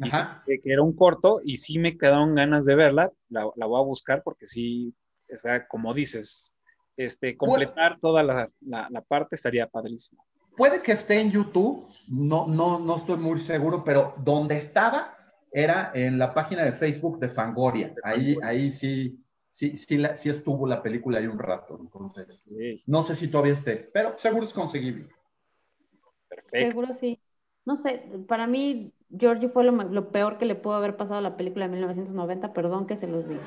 y sí, que era un corto, y sí me quedaron ganas de verla, la, la voy a buscar porque sí, o sea, como dices, este, completar toda la, la- la parte estaría padrísimo. Puede que esté en YouTube, no, no, no estoy muy seguro, pero donde estaba era en la página de Facebook de Fangoria. Ahí, ahí sí, sí, sí, la- sí estuvo la película ahí un rato. Entonces, no sé si todavía esté, pero seguro es conseguible. perfecto. Seguro sí. No sé, para mí Georgie fue lo, lo, peor que le pudo haber pasado a la película de 1990, perdón que se los diga.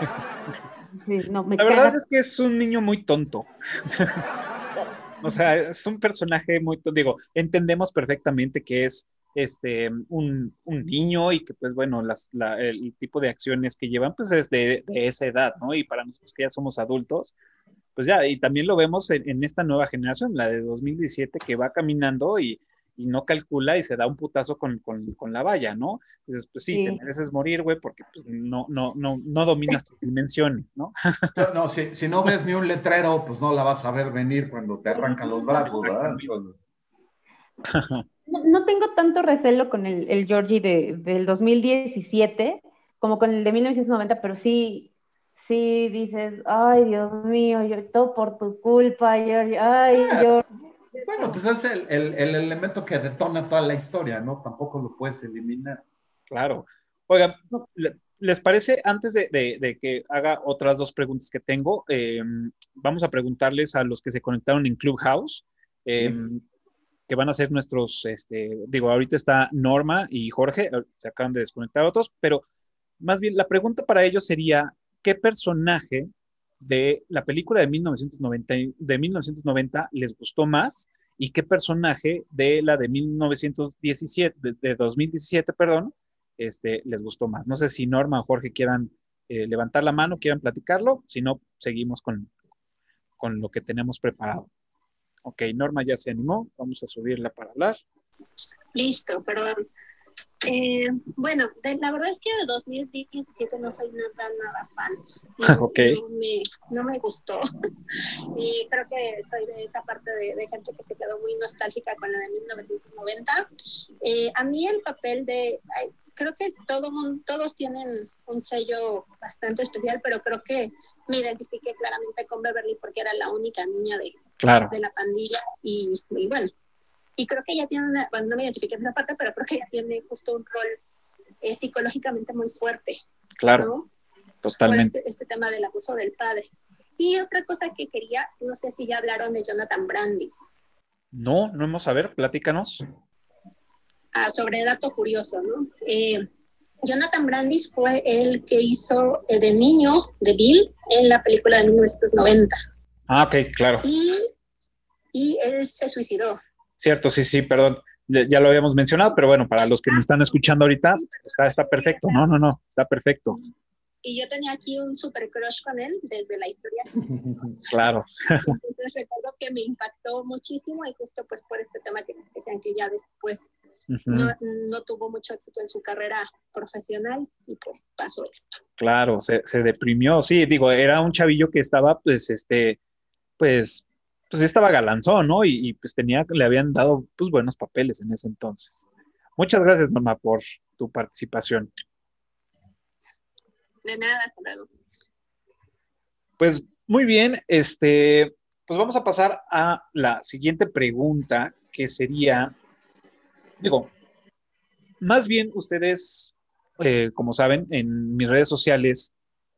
[LAUGHS] la verdad es que es un niño muy tonto. [LAUGHS] o sea, es un personaje muy tonto. Digo, entendemos perfectamente que es este, un, un, niño y que pues bueno, las, la, el tipo de acciones que llevan pues es de, de, esa edad, ¿no? Y para nosotros que ya somos adultos, pues ya, y también lo vemos en, en esta nueva generación, la de 2017, que va caminando y, y no calcula y se da un putazo con, con, con la valla, ¿no? Dices, pues sí, sí. te mereces morir, güey, porque pues no, no, no, no dominas tus dimensiones, [LAUGHS] ¿no? no, si, si, no ves ni un letrero, pues no la vas a ver venir cuando te arrancan los brazos, ¿verdad? [LAUGHS] No, no, tengo tanto recelo con el, el Georgie de, del 2017 como con el de 1990, pero sí, sí dices, ay, Dios mío, yo todo por tu culpa, Georgie, ay, Georgie. Bueno, pues es el, el, el, elemento que detona toda la historia, ¿no? Tampoco lo puedes eliminar. Claro. Oiga, ¿les parece, antes de, de, de, que haga otras dos preguntas que tengo, eh, vamos a preguntarles a los que se conectaron en Clubhouse, eh, sí. que van a ser nuestros, este, digo, ahorita está Norma y Jorge, se acaban de desconectar otros, pero más bien la pregunta para ellos sería, ¿qué personaje de la película de 1990, de 1990 les gustó más y qué personaje de la de 1917, de, de 2017, perdón, este, les gustó más. No sé si Norma o Jorge quieran eh, levantar la mano, quieran platicarlo, si no, seguimos con, con lo que tenemos preparado. Ok, Norma ya se animó, vamos a subirla para hablar. Listo, perdón. Eh, bueno, de, la verdad es que de 2017 no soy nada, nada fan. [LAUGHS] No, okay. no, me, no me gustó. [LAUGHS] y creo que soy de esa parte de, de, gente que se quedó muy nostálgica con la de 1990. Eh, a mí el papel de... Ay, creo que todo, todos tienen un sello bastante especial, pero creo que me identifiqué claramente con Beverly porque era la única niña de, claro. de la pandilla y, y bueno, y creo que ella tiene una, bueno, no me identifiqué en esa parte, pero creo que ella tiene justo un rol eh, psicológicamente muy fuerte. Claro, ¿no? totalmente. Este, este, tema del abuso del padre. Y otra cosa que quería, no sé si ya hablaron de Jonathan Brandis. No, no hemos a ver, platícanos. Ah, sobre dato curioso, ¿no? Eh, Jonathan Brandis fue el que hizo eh, de niño de Bill en la película de 1990. Ah, ok, claro. Y, y él se suicidó. Cierto, sí, sí, perdón. Ya lo habíamos mencionado, pero bueno, para los que me están escuchando ahorita, está, está perfecto. No, no, no, está perfecto. Y yo tenía aquí un super crush con él desde la historia. [LAUGHS] claro. Entonces recuerdo que me impactó muchísimo y justo pues por este tema que decían que ya después uh -huh. no, no, tuvo mucho éxito en su carrera profesional y pues pasó esto. Claro, se, se deprimió. Sí, digo, era un chavillo que estaba pues, este, pues pues estaba galanzón, ¿no? Y, y, pues tenía, le habían dado pues buenos papeles en ese entonces. Muchas gracias, Norma, por tu participación. De nada, hasta luego. Pues muy bien, este, pues vamos a pasar a la siguiente pregunta, que sería, digo, más bien ustedes, eh, como saben, en mis redes sociales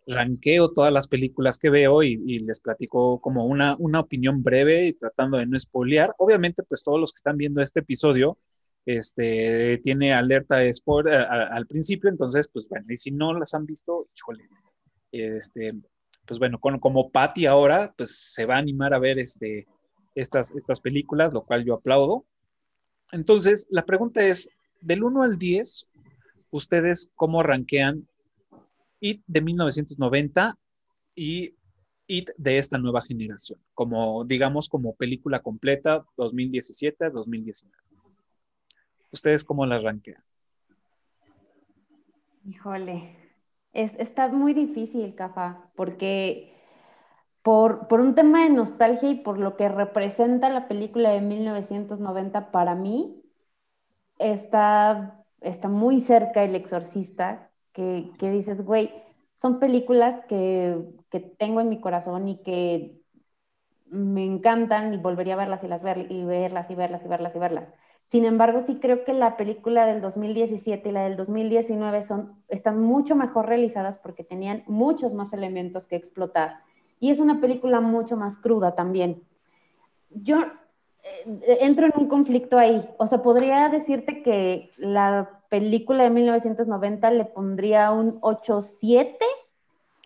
ranqueo todas las películas que veo y, y, les platico como una, una opinión breve y tratando de no spoilear. Obviamente, pues todos los que están viendo este episodio, este, tiene alerta de spoiler al principio, entonces, pues bueno, y si no las han visto, híjole, este, pues bueno, como Patty ahora, pues se va a animar a ver este, estas, estas películas, lo cual yo aplaudo. Entonces, la pregunta es, del 1 al 10, ¿ustedes cómo ranquean It de 1990 y It de esta nueva generación, como digamos como película completa 2017-2019. ¿Ustedes cómo la ranquean? Híjole, es, está muy difícil, Cafa, porque por, por un tema de nostalgia y por lo que representa la película de 1990 para mí, está, está muy cerca El Exorcista, que, dices, güey, son películas que, que, tengo en mi corazón y que me encantan y volvería a verlas y, las ver, y verlas y verlas y verlas y verlas. Sin embargo, sí creo que la película del 2017 y la del 2019 son, están mucho mejor realizadas porque tenían muchos más elementos que explotar. Y es una película mucho más cruda también. Yo, eh, entro en un conflicto ahí. O sea, podría decirte que la película de 1990 le pondría un 8-7,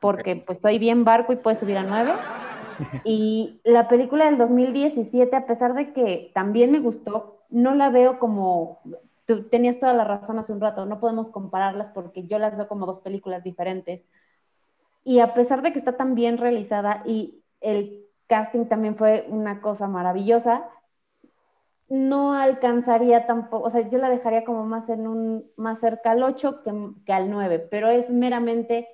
porque pues soy bien barco y puede subir a 9. [LAUGHS] Y la película del 2017, a pesar de que también me gustó, no la veo como, tú tenías toda la razón hace un rato, no podemos compararlas porque yo las veo como dos películas diferentes. Y a pesar de que está tan bien realizada y el casting también fue una cosa maravillosa, no alcanzaría tampoco, o sea, yo la dejaría como más en un, más cerca al 8 que, que al 9, pero es meramente,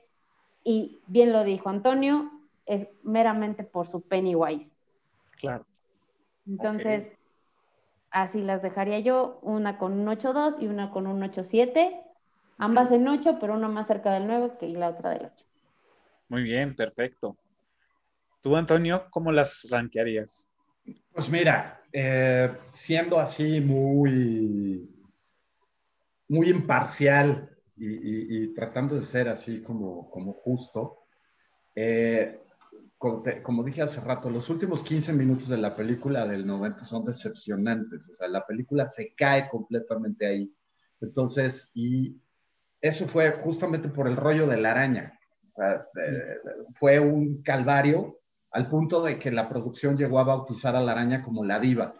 y bien lo dijo Antonio, es meramente por su Pennywise. Claro. Entonces, así las dejaría yo, una con un 8.2 y una con un 8.7, ambas en 8, pero una más cerca del 9 que la otra del 8. Muy bien, perfecto. Tú, Antonio, ¿cómo las rankearías? Pues mira, eh, siendo así muy, muy imparcial y, y- y tratando de ser así como, como justo, eh, como, te- como dije hace rato, los últimos 15 minutos de la película del 90 son decepcionantes. O sea, la película se cae completamente ahí. Entonces, y eso fue justamente por el rollo de la araña. O sea, fue un calvario al punto de que la producción llegó a bautizar a la araña como la diva.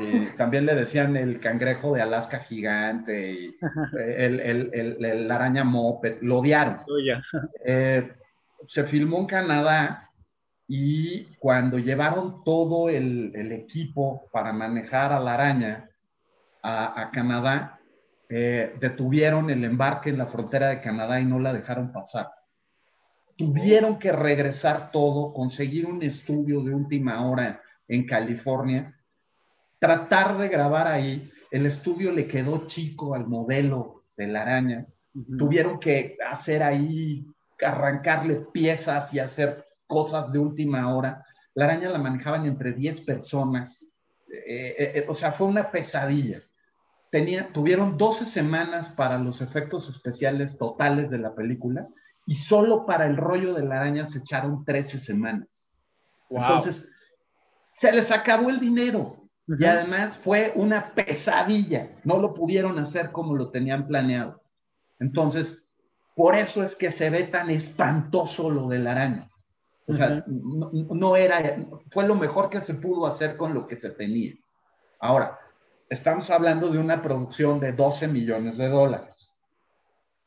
Y también le decían el cangrejo de Alaska gigante y el, el- el- el- la araña moped. Lo odiaron. Tuya. Eh, se filmó en Canadá y cuando llevaron todo el, el equipo para manejar a la araña a, a Canadá, eh, detuvieron el embarque en la frontera de Canadá y no la dejaron pasar. Tuvieron que regresar todo, conseguir un estudio de última hora en California, tratar de grabar ahí. El estudio le quedó chico al modelo de la araña. Tuvieron que hacer ahí, arrancarle piezas y hacer cosas de última hora. La araña la manejaban entre 10 personas. Eh, eh, eh, o sea, fue una pesadilla. Tenía, tuvieron 12 semanas para los efectos especiales totales de la película y solo para el rollo de la araña se echaron 13 semanas. Wow. Entonces, se les acabó el dinero. Y además fue una pesadilla. No lo pudieron hacer como lo tenían planeado. Entonces, por eso es que se ve tan espantoso lo de la araña. O sea, no, no era, fue lo mejor que se pudo hacer con lo que se tenía. Ahora, estamos hablando de una producción de 12 millones de dólares.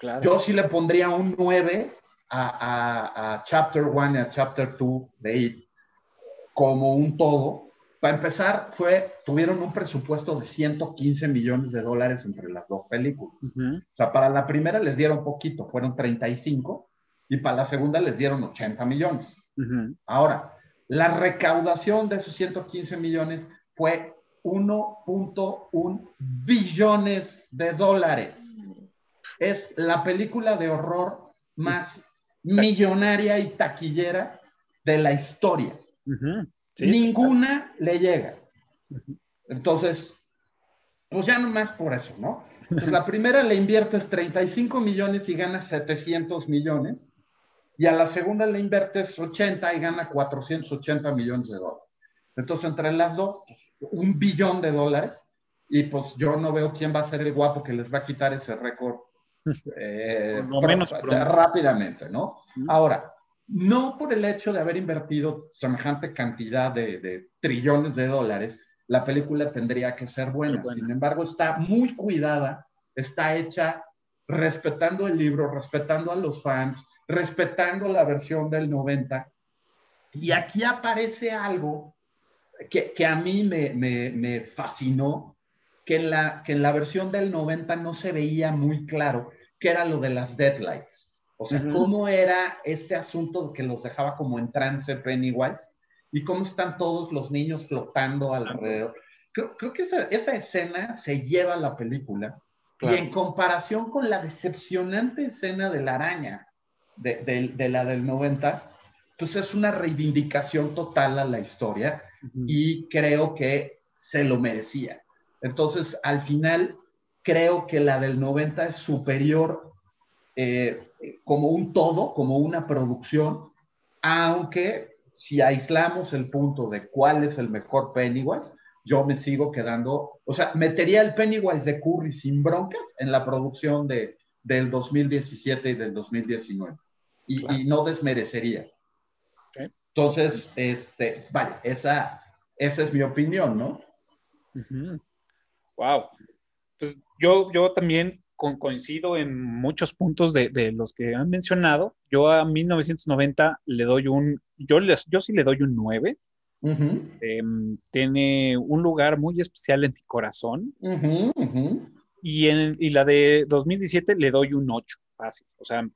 Claro. Yo sí le pondría un 9 a, a- a Chapter 1 y a Chapter 2 de It como un todo. Para empezar, fue, tuvieron un presupuesto de 115 millones de dólares entre las dos películas. O sea, para la primera les dieron poquito, fueron 35, y para la segunda les dieron 80 millones. Ahora, la recaudación de esos 115 millones fue 1.1 billones de dólares. Es la película de horror más millonaria y taquillera de la historia. Sí. Ninguna le llega. Entonces, pues ya nomás por eso, ¿no? Pues [LAUGHS] la primera le inviertes 35 millones y ganas 700 millones, y a la segunda le inviertes 80 y gana 480 millones de dólares. Entonces, entre las dos, pues, un billón de dólares, y pues yo no veo quién va a ser el guapo que les va a quitar ese récord eh, Por lo pro- menos pronto. rápidamente, ¿no? Ahora, no por el hecho de haber invertido semejante cantidad de, de trillones de dólares, la película tendría que ser buena. Sin embargo, está muy cuidada, está hecha respetando el libro, respetando a los fans, respetando la versión del 90. Y aquí aparece algo que, que a mí me, me- me fascinó, que en, la, que en la versión del 90 no se veía muy claro, que era lo de las deadlights. O sea, cómo era este asunto que los dejaba como en trance Pennywise y cómo están todos los niños flotando alrededor. Creo, creo que esa, esa escena se lleva a la película Claro. y en comparación con la decepcionante escena de la araña de, de- de la del 90, pues es una reivindicación total a la historia y creo que se lo merecía. Entonces, al final, creo que la del 90 es superior eh, como un todo, como una producción, aunque si aislamos el punto de cuál es el mejor Pennywise, yo me sigo quedando, o sea, metería el Pennywise de Curry sin broncas en la producción de, del 2017 y del 2019 y, y no desmerecería. Entonces, este, vale, esa, esa es mi opinión, ¿no? Wow. Pues yo, yo también coincido en muchos puntos de, los que han mencionado. Yo a 1990 le doy un, yo, les, yo sí le doy un 9. Em, tiene un lugar muy especial en mi corazón. Y, en, y la de 2017 le doy un 8, fácil. O sea,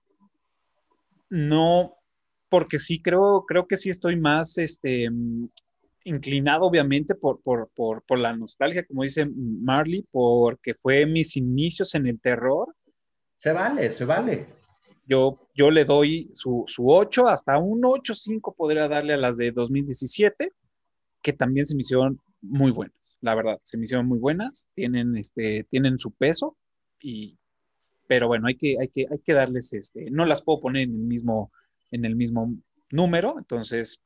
no, porque sí creo, creo que sí estoy más este, inclinado, obviamente, por, por, por, por, la nostalgia, como dice Marley, porque fue mis inicios en el terror. Se vale, se vale. Yo, yo le doy su, su 8, hasta un 8-5 podría darle a las de 2017, que también se me hicieron muy buenas, la verdad, se me hicieron muy buenas, tienen, este, tienen su peso, y, pero bueno, hay que, hay que, hay que darles, este, no las puedo poner en el mismo en el mismo número, entonces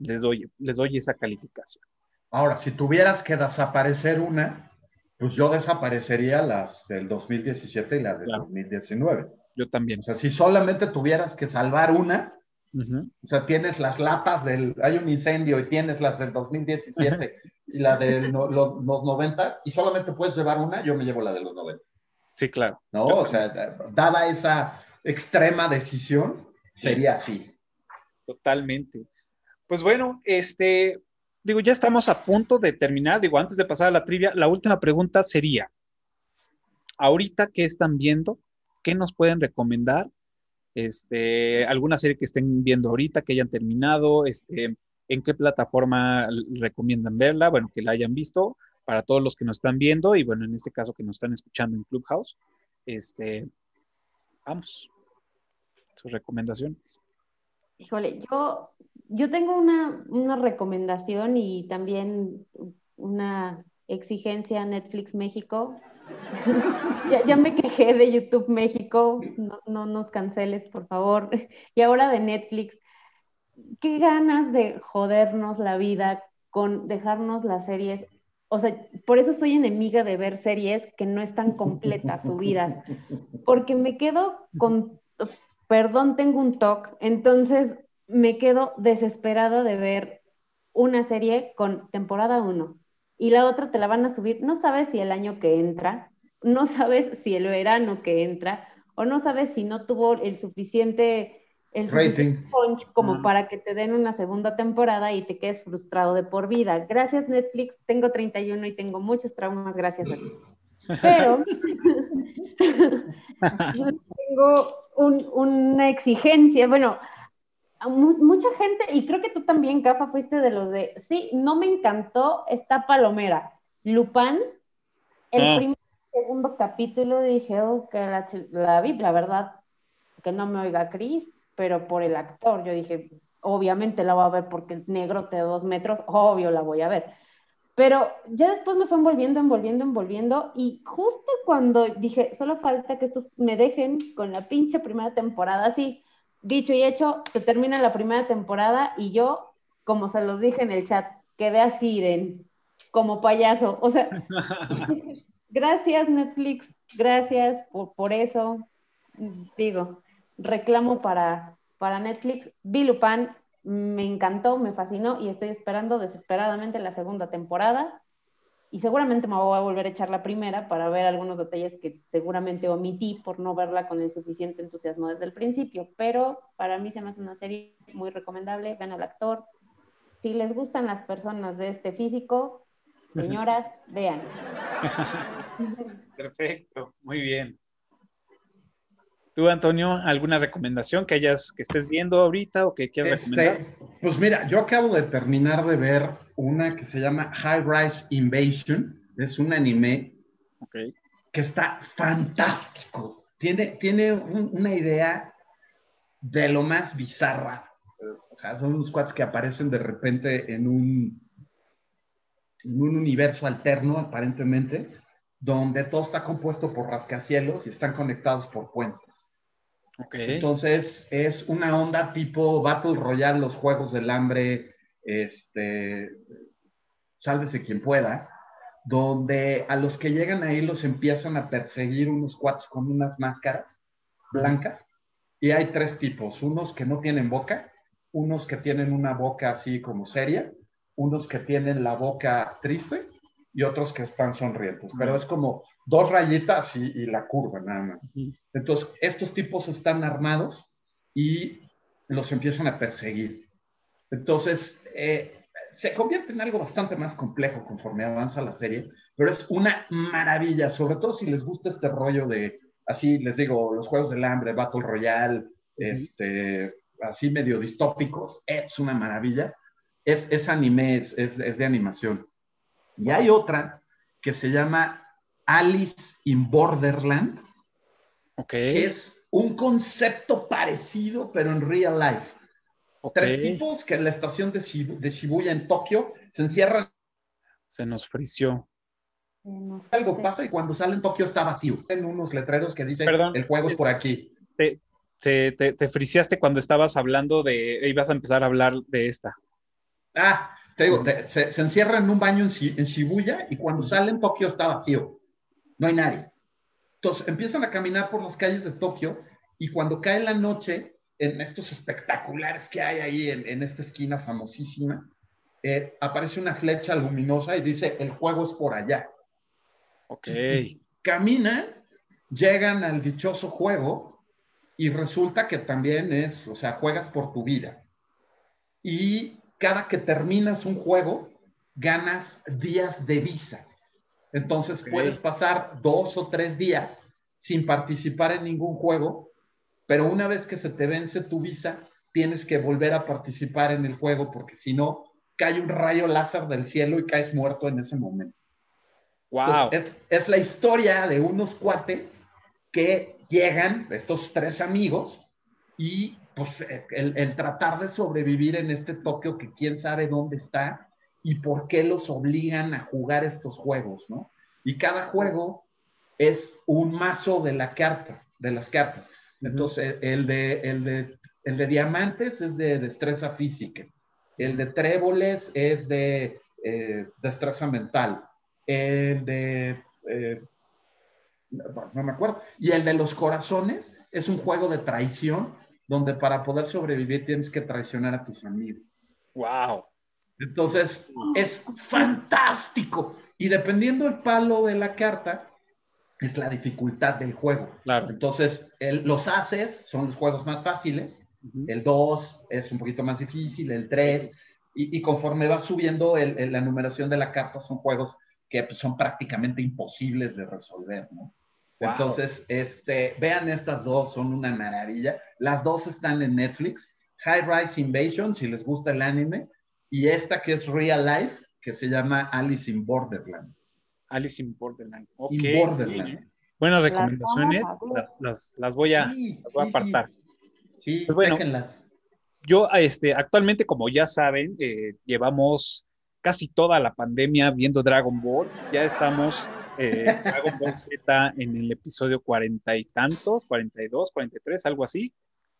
les doy, les doy esa calificación. Ahora, si tuvieras que desaparecer una, pues yo desaparecería las del 2017 y las del 2019. Yo también. O sea, si solamente tuvieras que salvar una, o sea, tienes las latas del, hay un incendio y tienes las del 2017 y la de los 90 y solamente puedes llevar una, yo me llevo la de los 90. Sí, claro. ¿No? o sea, dada esa extrema decisión, sería así. Totalmente. Pues bueno, este, digo, ya estamos a punto de terminar. Digo, antes de pasar a la trivia, la última pregunta sería, ahorita ¿qué están viendo, ¿qué nos pueden recomendar? Este, alguna serie que estén viendo ahorita, que hayan terminado, este, en qué plataforma recomiendan verla, bueno, que la hayan visto, para todos los que nos están viendo y bueno, en este caso que nos están escuchando en Clubhouse. Este, vamos sus recomendaciones. Híjole, yo, yo tengo una, una recomendación y también una exigencia a Netflix México. [LAUGHS] ya, ya, me quejé de YouTube México, no, no, nos canceles, por favor. [LAUGHS] Y ahora de Netflix, qué ganas de jodernos la vida con dejarnos las series. O sea, por eso soy enemiga de ver series que no están completas, subidas, [LAUGHS] porque me quedo con perdón, tengo un TOC, entonces me quedo desesperada de ver una serie con temporada 1 y la otra te la van a subir, no sabes si el año que entra, no sabes [LAUGHS] si el verano que entra, o no sabes si no tuvo el suficiente, el punch como para que te den una segunda temporada y te quedes frustrado de por vida. Gracias Netflix, tengo 31 y tengo muchos traumas gracias a ti. [LAUGHS] Pero [LAUGHS] tengo una exigencia, bueno, mucha gente, y creo que tú también, Cafa, fuiste de los de, sí, no me encantó esta palomera. Lupin, el ah. primer segundo capítulo dije, oh, que la, la vi, la verdad, que no me oiga Chris, pero por el actor, yo dije, obviamente la voy a ver porque el negro de dos metros, obvio la voy a ver. Pero ya después me fue envolviendo, envolviendo, envolviendo y justo cuando dije, solo falta que estos me dejen con la pinche primera temporada, así, dicho y hecho, se termina la primera temporada y yo, como se los dije en el chat, quedé así, Iren, como payaso. O sea, [LAUGHS] gracias Netflix, gracias por, por, eso. Digo, reclamo para, para Netflix. Bilupan me encantó, me fascinó y estoy esperando desesperadamente la segunda temporada. Y seguramente me voy a volver a echar la primera para ver algunos detalles que seguramente omití por no verla con el suficiente entusiasmo desde el principio. Pero para mí se me hace una serie muy recomendable. Ven al actor. Si les gustan las personas de este físico, [LAUGHS] señoras, vean. Perfecto, muy bien. ¿Tú, Antonio, alguna recomendación que hayas, que estés viendo ahorita o que quieras este, recomendar? Pues mira, yo acabo de terminar de ver una que se llama High Rise Invasion. Es un anime que está fantástico. Tiene, tiene una idea de lo más bizarra. O sea, son unos cuates que aparecen de repente en un, en un universo alterno, aparentemente, donde todo está compuesto por rascacielos y están conectados por puentes. Entonces es una onda tipo Battle Royale, los Juegos del Hambre, este, sálvese quien pueda, donde a los que llegan ahí los empiezan a perseguir unos cuates con unas máscaras blancas. Y hay tres tipos, unos que no tienen boca, unos que tienen una boca así como seria, unos que tienen la boca triste y otros que están sonrientes. Pero es como dos rayitas y, y la curva nada más. Entonces, estos tipos están armados y los empiezan a perseguir. Entonces, eh, se convierte en algo bastante más complejo conforme avanza la serie, pero es una maravilla, sobre todo si les gusta este rollo de, así les digo, los Juegos del Hambre, Battle Royale, este, así medio distópicos, es una maravilla. Es, es anime, es, es, es de animación. Y hay otra que se llama Alice in Borderland, Ok. que es un concepto parecido, pero en real life. Tres tipos que en la estación de, Shibu- de Shibuya en Tokio se encierran, Se nos frició. Algo pasa y cuando salen Tokio está vacío. En unos letreros que dicen Perdón. el juego es por aquí. Te, te, te, te friseaste cuando estabas hablando de. Ibas a empezar a hablar de esta. Ah, te digo, te- se, se encierran en un baño en, en Shibuya y cuando salen Tokio está vacío. No hay nadie. Entonces empiezan a caminar por las calles de Tokio y cuando cae la noche, en estos espectaculares que hay ahí en, en esta esquina famosísima, eh, aparece una flecha luminosa y dice, el juego es por allá. Ok. Caminan, llegan al dichoso juego y resulta que también es, o sea, juegas por tu vida. Y cada que terminas un juego, ganas días de visa. Entonces puedes pasar dos o tres días sin participar en ningún juego, pero una vez que se te vence tu visa, tienes que volver a participar en el juego porque si no, cae un rayo láser del cielo y caes muerto en ese momento. Wow. Entonces, es, es la historia de unos cuates que llegan, estos tres amigos, y pues el, el tratar de sobrevivir en este Tokio que quién sabe dónde está y por qué los obligan a jugar estos juegos, ¿no? Y cada juego es un mazo de la carta, de las cartas. Entonces, el de, el de, el de diamantes es de destreza física, el de tréboles es de eh, destreza mental, el de... eh, no, me acuerdo. Y el de los corazones es un juego de traición donde para poder sobrevivir tienes que traicionar a tus amigos. Wow. Entonces, es fantástico. Y dependiendo el palo de la carta, es la dificultad del juego. Claro. Entonces, el- los haces son los juegos más fáciles, Ujú. el 2 es un poquito más difícil, el 3, y, y conforme va subiendo el- el- la numeración de la carta, son juegos que pues, son prácticamente imposibles de resolver, ¿no? Wow. Entonces, este, vean estas dos, son una maravilla. Las dos están en Netflix. High Rise Invasion, si les gusta el anime, y esta que es Real Life, que se llama Alice in Borderland. Alice in Borderland. Ok. In Borderland. Buenas Las recomendaciones. Las, las, las voy a, Sí, las voy a sí, sí. apartar. Sí, Pues bueno. chéquenlas. Yo, este, actualmente, como ya saben, eh, llevamos casi toda la pandemia viendo Dragon Ball. Ya estamos eh, [LAUGHS] Dragon Ball Z en el episodio cuarenta y tantos, 42, 43, algo así.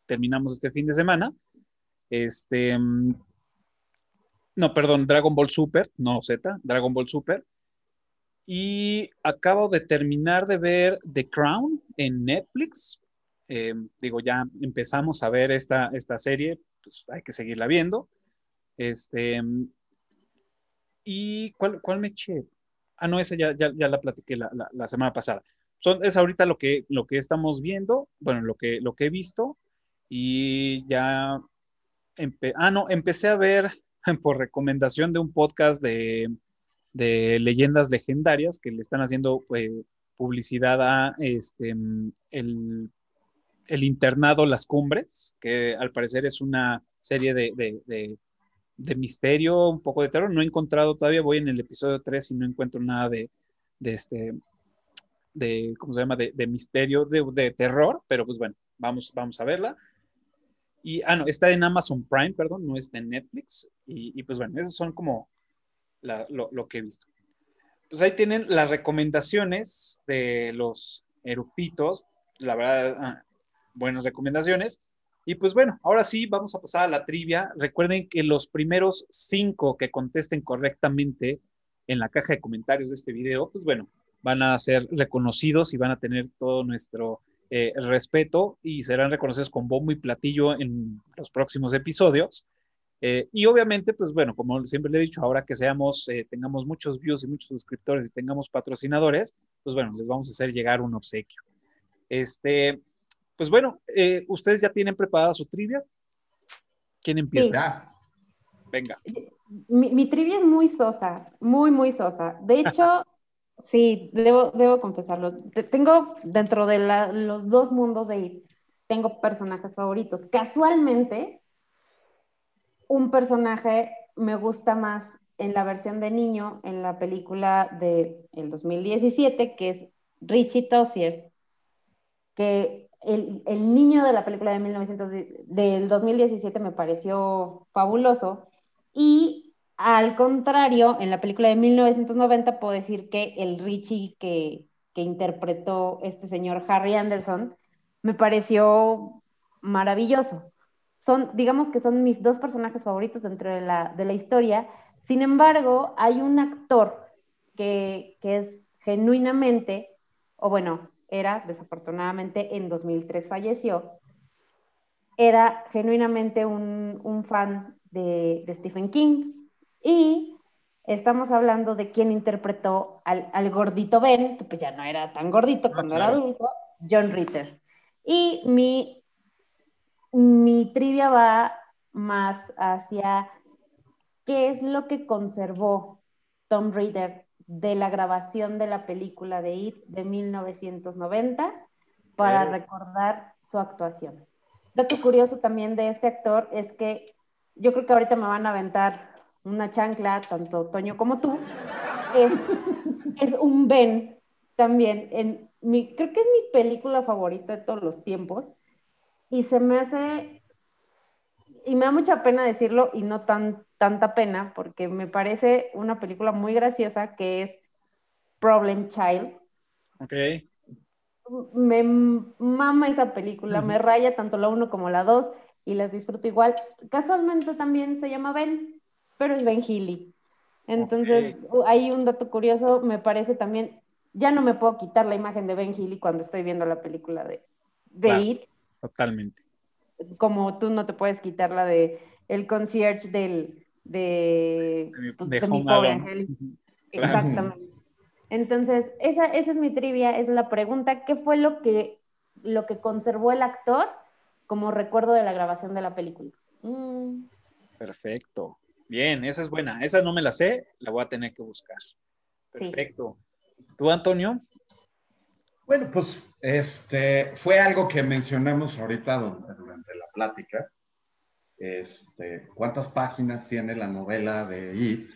Terminamos este fin de semana. Este, mm, no, perdón, Dragon Ball Super, no Z, Dragon Ball Super. Y acabo de terminar de ver The Crown en Netflix. Eh, digo, ya empezamos a ver esta, esta serie, pues hay que seguirla viendo. Este, ¿y cuál, cuál me eché? Ah, no, esa ya, ya, ya la platiqué la, la- la semana pasada. Son, es ahorita lo que, lo que estamos viendo, bueno, lo que, lo que he visto, y ya, empe- ah, no, empecé a ver [LAUGHS] por recomendación de un podcast de, de leyendas legendarias que le están haciendo pues, publicidad a este, el, internado Las Cumbres, que al parecer es una serie de, de- de- misterio, un poco de terror. No he encontrado todavía, voy en el episodio 3 y no encuentro nada de, este, de, ¿cómo se llama? De, misterio, de terror, pero pues bueno, vamos, vamos a verla. Y, ah, no, está en Amazon Prime, perdón, no está en Netflix. Y, y, pues bueno, esos son como la- lo, lo que he visto. Pues ahí tienen las recomendaciones de los eructitos. La verdad, ah, buenas recomendaciones. Y pues bueno, ahora sí, vamos a pasar a la trivia. Recuerden que los primeros cinco que contesten correctamente en la caja de comentarios de este video, pues bueno, van a ser reconocidos y van a tener todo nuestro eh, respeto y serán reconocidos con bombo y platillo en los próximos episodios. Eh, y obviamente, pues bueno, como siempre le he dicho, ahora que seamos, eh, tengamos muchos views y muchos suscriptores y tengamos patrocinadores, pues bueno, les vamos a hacer llegar un obsequio. Este, pues bueno, ustedes ya tienen preparada su trivia. ¿Quién empieza? Venga. Mi, mi, trivia es muy sosa, muy, muy sosa. De hecho, [LAUGHS] Sí, debo, debo confesarlo. Tengo dentro de los dos mundos de IT, tengo personajes favoritos. Casualmente, un personaje me gusta más en la versión de niño, en la película de el 2017, que es Richie Tossier, que el, el, niño de la película de 1900, del 2017 me pareció fabuloso. Y al contrario, en la película de 1990 puedo decir que el Richie que, interpretó este señor Harry Anderson me pareció maravilloso. Son, digamos que son mis dos personajes favoritos dentro de la, historia. Sin embargo, hay un actor que, es genuinamente, o bueno, era, desafortunadamente, en 2003 falleció, era genuinamente un, fan de Stephen King, y estamos hablando de quién interpretó al, gordito Ben, que pues ya no era tan gordito ah, cuando era adulto, John Ritter. Y mi, mi trivia va más hacia qué es lo que conservó Tom Ritter de la grabación de la película de It de 1990 para recordar su actuación. Dato curioso también de este actor es que yo creo que ahorita me van a aventar una chancla, tanto Toño como tú, es, un Ben también. En mi, creo que es mi película favorita de todos los tiempos. Y se me hace, y me da mucha pena decirlo y no tan, tanta pena, porque me parece una película muy graciosa que es Problem Child. Ok. Me mama esa película, me raya tanto la uno como la dos y las disfruto igual. Casualmente también se llama Ben, pero es Ben Healy. Entonces, hay un dato curioso, me parece también, ya no me puedo quitar la imagen de Ben Healy cuando estoy viendo la película de, de It. Totalmente. Como tú no te puedes quitar la de el concierge del de, de, pues, mi pobre Exactamente. Entonces, esa, esa es mi trivia, es la pregunta, ¿qué fue lo que, lo que conservó el actor como recuerdo de la grabación de la película? Mm. Perfecto. Bien, esa es buena. Esa no me la sé, la voy a tener que buscar. Perfecto. ¿Tú, Antonio? Bueno, pues este fue algo que mencionamos ahorita durante la plática. Este, ¿Cuántas páginas tiene la novela de It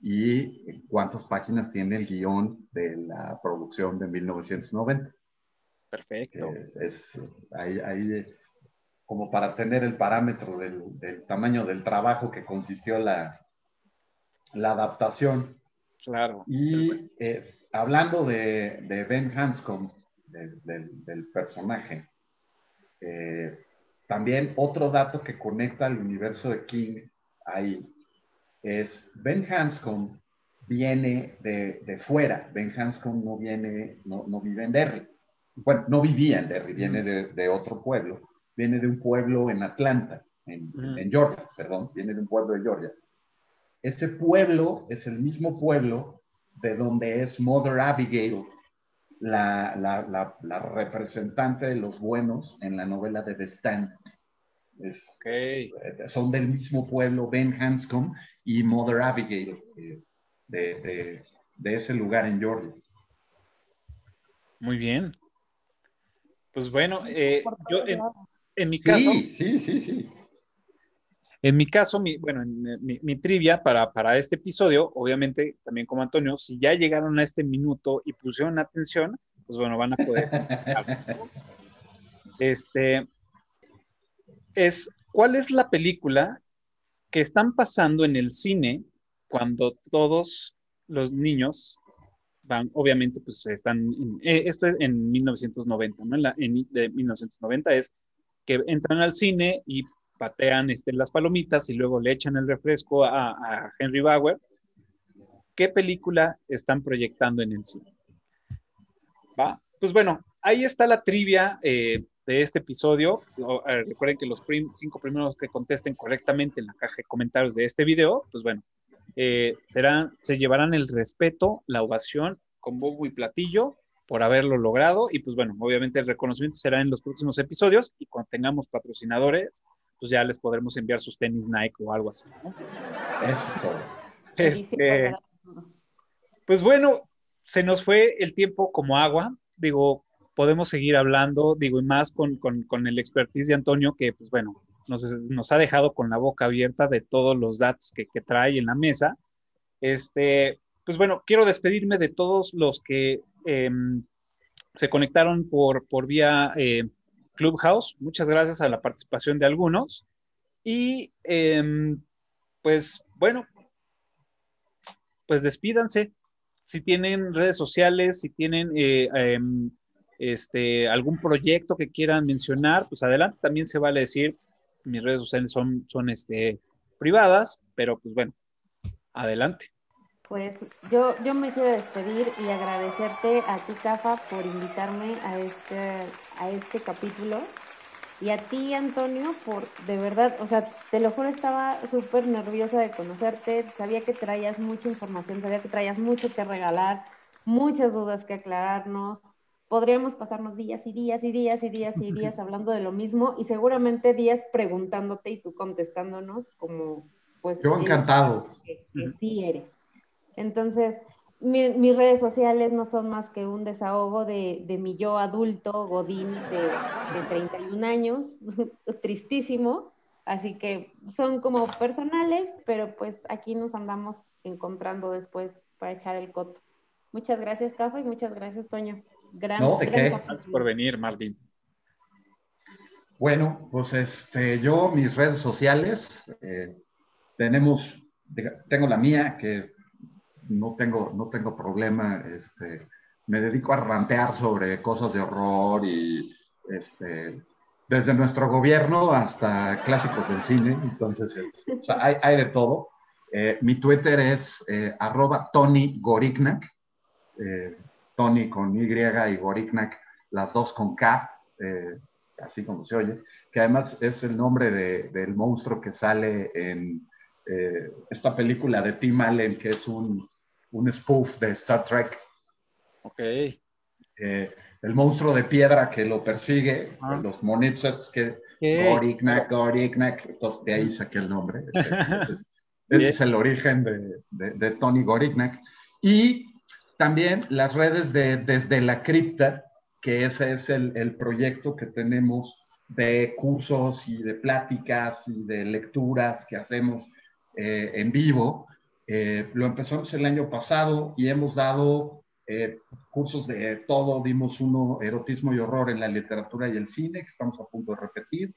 y cuántas páginas tiene el guion de la producción de 1990? Perfecto. Eh, es, ahí, ahí como para tener el parámetro del, tamaño del trabajo que consistió la, la adaptación. Claro. Y hablando de, Ben Hanscom, del personaje, eh, también otro dato que conecta al universo de King ahí es Ben Hanscom viene de, fuera. Ben Hanscom no viene, no, no, vive en Derry. Bueno, no vivía en Derry, viene de otro pueblo viene de un pueblo en Atlanta, en, Georgia, perdón, viene de un pueblo de Georgia. Ese pueblo es el mismo pueblo de donde es Mother Abigail, la, la, la, representante de los buenos en la novela de The Stand. Es, eh, Son del mismo pueblo Ben Hanscom y Mother Abigail eh, de, de, de, ese lugar en Georgia. Muy bien. Pues bueno, eh, yo, en mi caso. Sí, sí, sí, En mi caso, mi, bueno, mi, trivia para, para, este episodio, obviamente, también como Antonio, si ya llegaron a este minuto y pusieron atención, pues bueno, van a poder. [LAUGHS] este es ¿cuál es la película que están pasando en el cine cuando todos los niños van, obviamente, pues están, en- eh, esto es en 1990, ¿no? En, la, en de 1990 es que entran al cine y patean este, las palomitas y luego le echan el refresco a, Henry Bauer. ¿Qué película están proyectando en el cine? ¿Va? Pues bueno, ahí está la trivia eh, de este episodio. Recuerden que los cinco primeros que contesten correctamente en la caja de comentarios de este video, pues bueno, eh, se llevarán el respeto, la ovación con bombo y platillo por haberlo logrado. Y pues bueno, obviamente el reconocimiento será en los próximos episodios y cuando tengamos patrocinadores, pues ya les podremos enviar sus tenis Nike o algo así. ¿no? Eso es todo. Este, pues bueno, se nos fue el tiempo como agua. Digo, podemos seguir hablando, digo, y más con, con, con el expertise de Antonio, que pues bueno, nos, nos, ha dejado con la boca abierta de todos los datos que, que, trae en la mesa. Este, pues bueno, quiero despedirme de todos los que eh, se conectaron por, por vía eh, Clubhouse. Muchas gracias a la participación de algunos. Y eh, pues bueno, pues despídanse. Si tienen redes sociales, si tienen eh, este, algún proyecto que quieran mencionar, pues adelante. También se vale decir, mis redes sociales son, son este, privadas, pero pues bueno, adelante. Pues yo, yo me quiero despedir y agradecerte a ti, Cafa, por invitarme a este, a este capítulo. Y a ti, Antonio, por de verdad, o sea, te lo juro, estaba súper nerviosa de conocerte. Sabía que traías mucha información, sabía que traías mucho que regalar, muchas dudas que aclararnos. Podríamos pasarnos días y días y días y días y días hablando de lo mismo y seguramente días preguntándote y tú contestándonos como, pues. Yo encantado. Que, que sí eres. Entonces, mi, mis redes sociales no son más que un desahogo de, de mi yo adulto, Godín, de, de 31 años, [LAUGHS] tristísimo. Así que son como personales, pero pues aquí nos andamos encontrando después para echar el coto. Muchas gracias, Cafa, y muchas gracias, Toño. Gran, no, ¿de gran qué? Gracias por venir, Martín. Bueno, pues este, yo, mis redes sociales, eh, tenemos, tengo la mía, que no tengo, no tengo problema, este, me dedico a rantear sobre cosas de horror y este, desde nuestro gobierno hasta clásicos del cine, entonces sea, hay, hay, de todo. Eh, mi Twitter es eh, arroba Tony Gorignac, eh, Tony con Y y Gorignac, las dos con K, así como se oye, que además es el nombre de, del monstruo que sale en esta película de Tim Allen, que es un, un spoof de Star Trek. Ok. Eh, el monstruo de piedra que lo persigue, ah. los monitos estos que... Gorignac, Gorignac, entonces de ahí saqué el nombre. [LAUGHS] Ese, ese es el origen de, de, de, Tony Gorignac. Y también las redes de Desde la Cripta, que ese es el, el proyecto que tenemos de cursos y de pláticas y de lecturas que hacemos eh, en vivo. Eh, lo empezamos el año pasado y hemos dado eh, cursos de todo. Dimos uno, erotismo y horror en la literatura y el cine, que estamos a punto de repetir.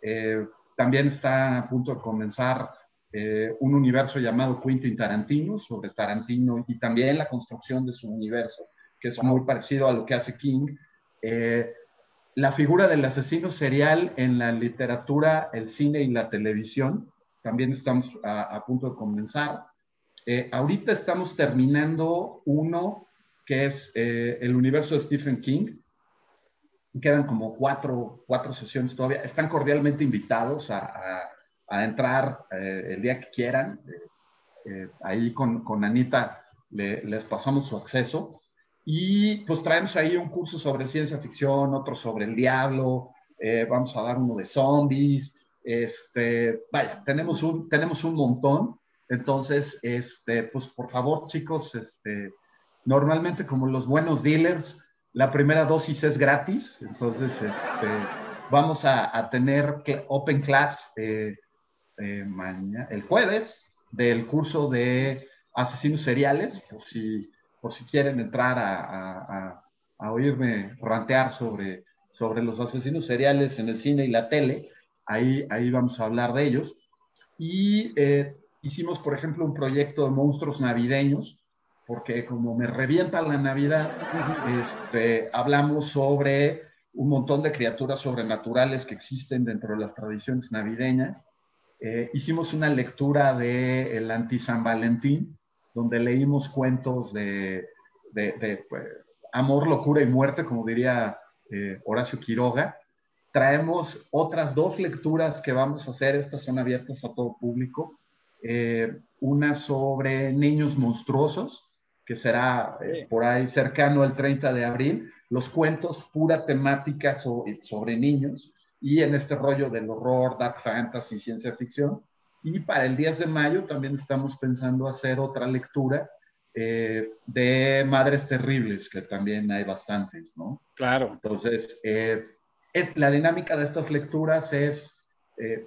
Eh, también está a punto de comenzar eh, un universo llamado Quentin Tarantino, sobre Tarantino y también la construcción de su universo, que es muy parecido a lo que hace King. la figura del asesino serial en la literatura, el cine y la televisión, también estamos a, a punto de comenzar. Eh, ahorita estamos terminando uno que es eh, el universo de Stephen King. Quedan como cuatro, cuatro sesiones todavía. Están cordialmente invitados a, a, a entrar eh, el día que quieran. ahí con, con Anita le, les pasamos su acceso. Y pues traemos ahí un curso sobre ciencia ficción, otro sobre el diablo. vamos a dar uno de zombies. Este, vaya, tenemos un, tenemos un montón. Entonces, este, pues por favor, chicos, este, normalmente como los buenos dealers, la primera dosis es gratis. Entonces, este, vamos a, a tener Open Class eh, eh, mañana, el jueves del curso de asesinos seriales, por si, por si quieren entrar a, a, a oírme rantear sobre, sobre los asesinos seriales en el cine y la tele. Ahí, ahí vamos a hablar de ellos. Y eh, hicimos, por ejemplo, un proyecto de monstruos navideños porque como me revienta la Navidad, este, hablamos sobre un montón de criaturas sobrenaturales que existen dentro de las tradiciones navideñas. Eh, hicimos una lectura de el anti-San Valentín, donde leímos cuentos de, pues, amor, locura y muerte, como diría eh, Horacio Quiroga. Traemos otras dos lecturas que vamos a hacer, estas son abiertas a todo público. Eh, una sobre niños monstruosos, que será eh, por ahí cercano al 30 de abril, los cuentos pura temática sobre niños y en este rollo del horror, dark fantasy, ciencia ficción. Y para el 10 de mayo también estamos pensando hacer otra lectura eh, de Madres Terribles, que también hay bastantes, ¿no? Claro. Entonces, eh, la dinámica de estas lecturas es,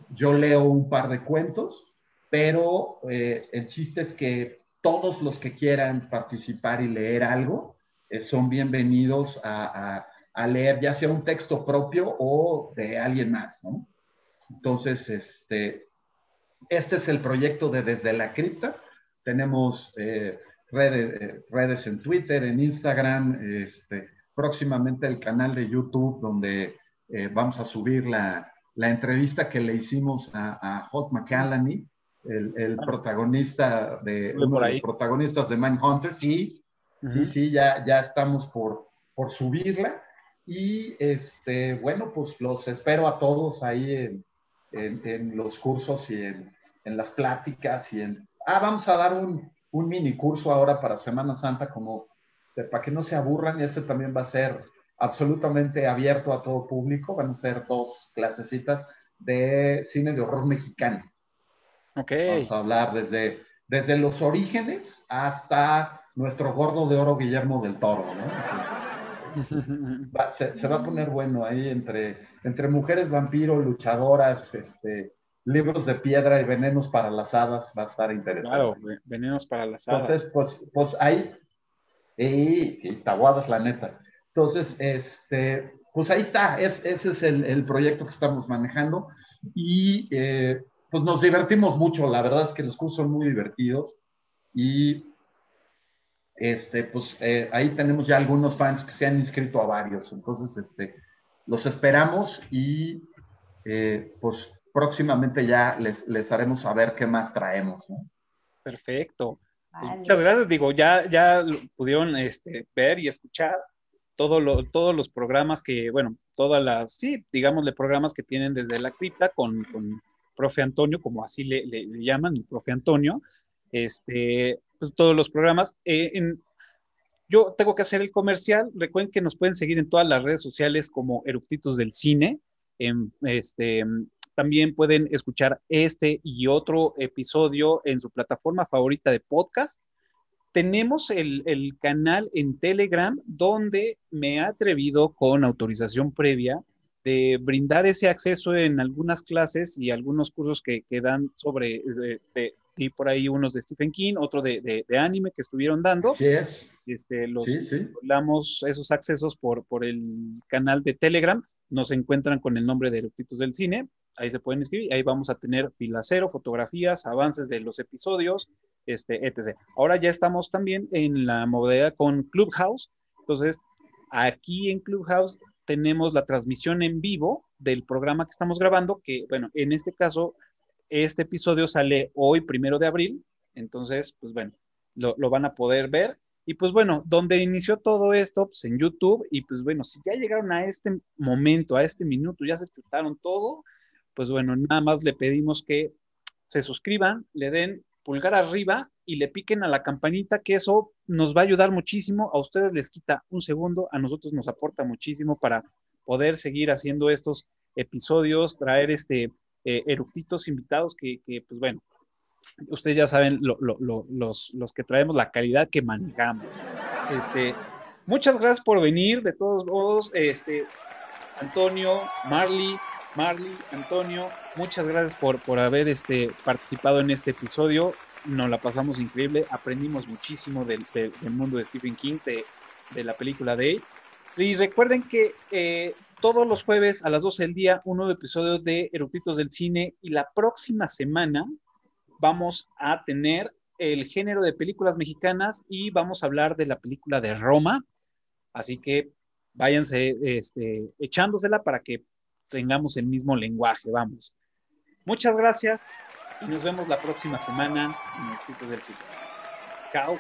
yo leo un par de cuentos, pero el chiste es que todos los que quieran participar y leer algo eh, son bienvenidos a, leer ya sea un texto propio o de alguien más, ¿no? Entonces, este, este es el proyecto de Desde la Cripta. Tenemos eh, redes, eh, redes, en Twitter, en Instagram, este, próximamente el canal de YouTube donde vamos a subir la, entrevista que le hicimos a, a Hot McCallany, el, ah. protagonista de uno de los protagonistas de Mindhunter, sí, sí, sí, ya, ya estamos por, por subirla. Y este, bueno, pues los espero a todos ahí en, en, los cursos y en, en, las pláticas y en. Ah, vamos a dar un, un mini curso ahora para Semana Santa, como este, para que no se aburran, y ese también va a ser absolutamente abierto a todo público. Van a ser dos clasecitas de cine de horror mexicano. Vamos a hablar desde, desde los orígenes hasta nuestro gordo de oro Guillermo del Toro, [LAUGHS] se, va a poner bueno ahí entre, entre mujeres vampiro, luchadoras, este, libros de piedra y venenos para las hadas, va a estar interesante. Claro, venenos para las hadas. Entonces, pues, pues ahí, y, sí, taguadas la neta. Entonces, este, pues ahí está, ese es el, el, proyecto que estamos manejando y eh, pues nos divertimos mucho, la verdad es que los cursos son muy divertidos y este, pues eh, ahí tenemos ya algunos fans que se han inscrito a varios, entonces este, los esperamos y eh, pues próximamente ya les, les haremos saber qué más traemos. Perfecto. Pues, muchas gracias, digo, ya, ya pudieron este, ver y escuchar todo lo, todos los programas que, bueno, todas las, sí, digámosle programas que tienen desde la cripta con, con profe Antonio, como así le, llaman, el profe Antonio, este, pues, todos los programas. Eh, yo tengo que hacer el comercial. Recuerden que nos pueden seguir en todas las redes sociales como Eructitos del Cine. este, también pueden escuchar este y otro episodio en su plataforma favorita de podcast. Tenemos el, canal en Telegram donde me he atrevido con autorización previa de brindar ese acceso en algunas clases y algunos cursos que, que dan sobre, de, por ahí unos de Stephen King, otro de, anime que estuvieron dando. Sí es. Este, los damos esos accesos por, por el canal de Telegram, nos encuentran con el nombre de Eructitos del Cine, ahí se pueden inscribir, ahí vamos a tener filacero, fotografías, avances de los episodios, este, etc. Ahora ya estamos también en la modalidad con Clubhouse, entonces aquí en Clubhouse tenemos la transmisión en vivo del programa que estamos grabando, que bueno, en este caso, este episodio sale hoy, primero de abril, entonces, pues bueno, lo, van a poder ver. Y pues bueno, donde inició todo esto, pues en YouTube, y pues bueno, si ya llegaron a este momento, a este minuto, ya se chutaron todo, pues bueno, nada más le pedimos que se suscriban, le den pulgar arriba y le piquen a la campanita, que eso nos va a ayudar muchísimo. A ustedes les quita un segundo, a nosotros nos aporta muchísimo para poder seguir haciendo estos episodios, traer este eh, eructitos invitados que, pues bueno, ustedes ya saben los, los que traemos, la calidad que manejamos. Este, muchas gracias por venir, de todos modos, este, Antonio, Marley, Marley, Antonio, muchas gracias por, por haber este, participado en este episodio. Nos la pasamos increíble, aprendimos muchísimo del, mundo de Stephen King, de, la película de él. Y recuerden que eh, todos los jueves a las 12 del día, un nuevo episodio de Eructitos del Cine. Y la próxima semana vamos a tener el género de películas mexicanas y vamos a hablar de la película de Roma. Así que váyanse este, echándosela para que tengamos el mismo lenguaje, vamos. Muchas gracias y nos vemos la próxima semana en el Tipos del Cine. Chao.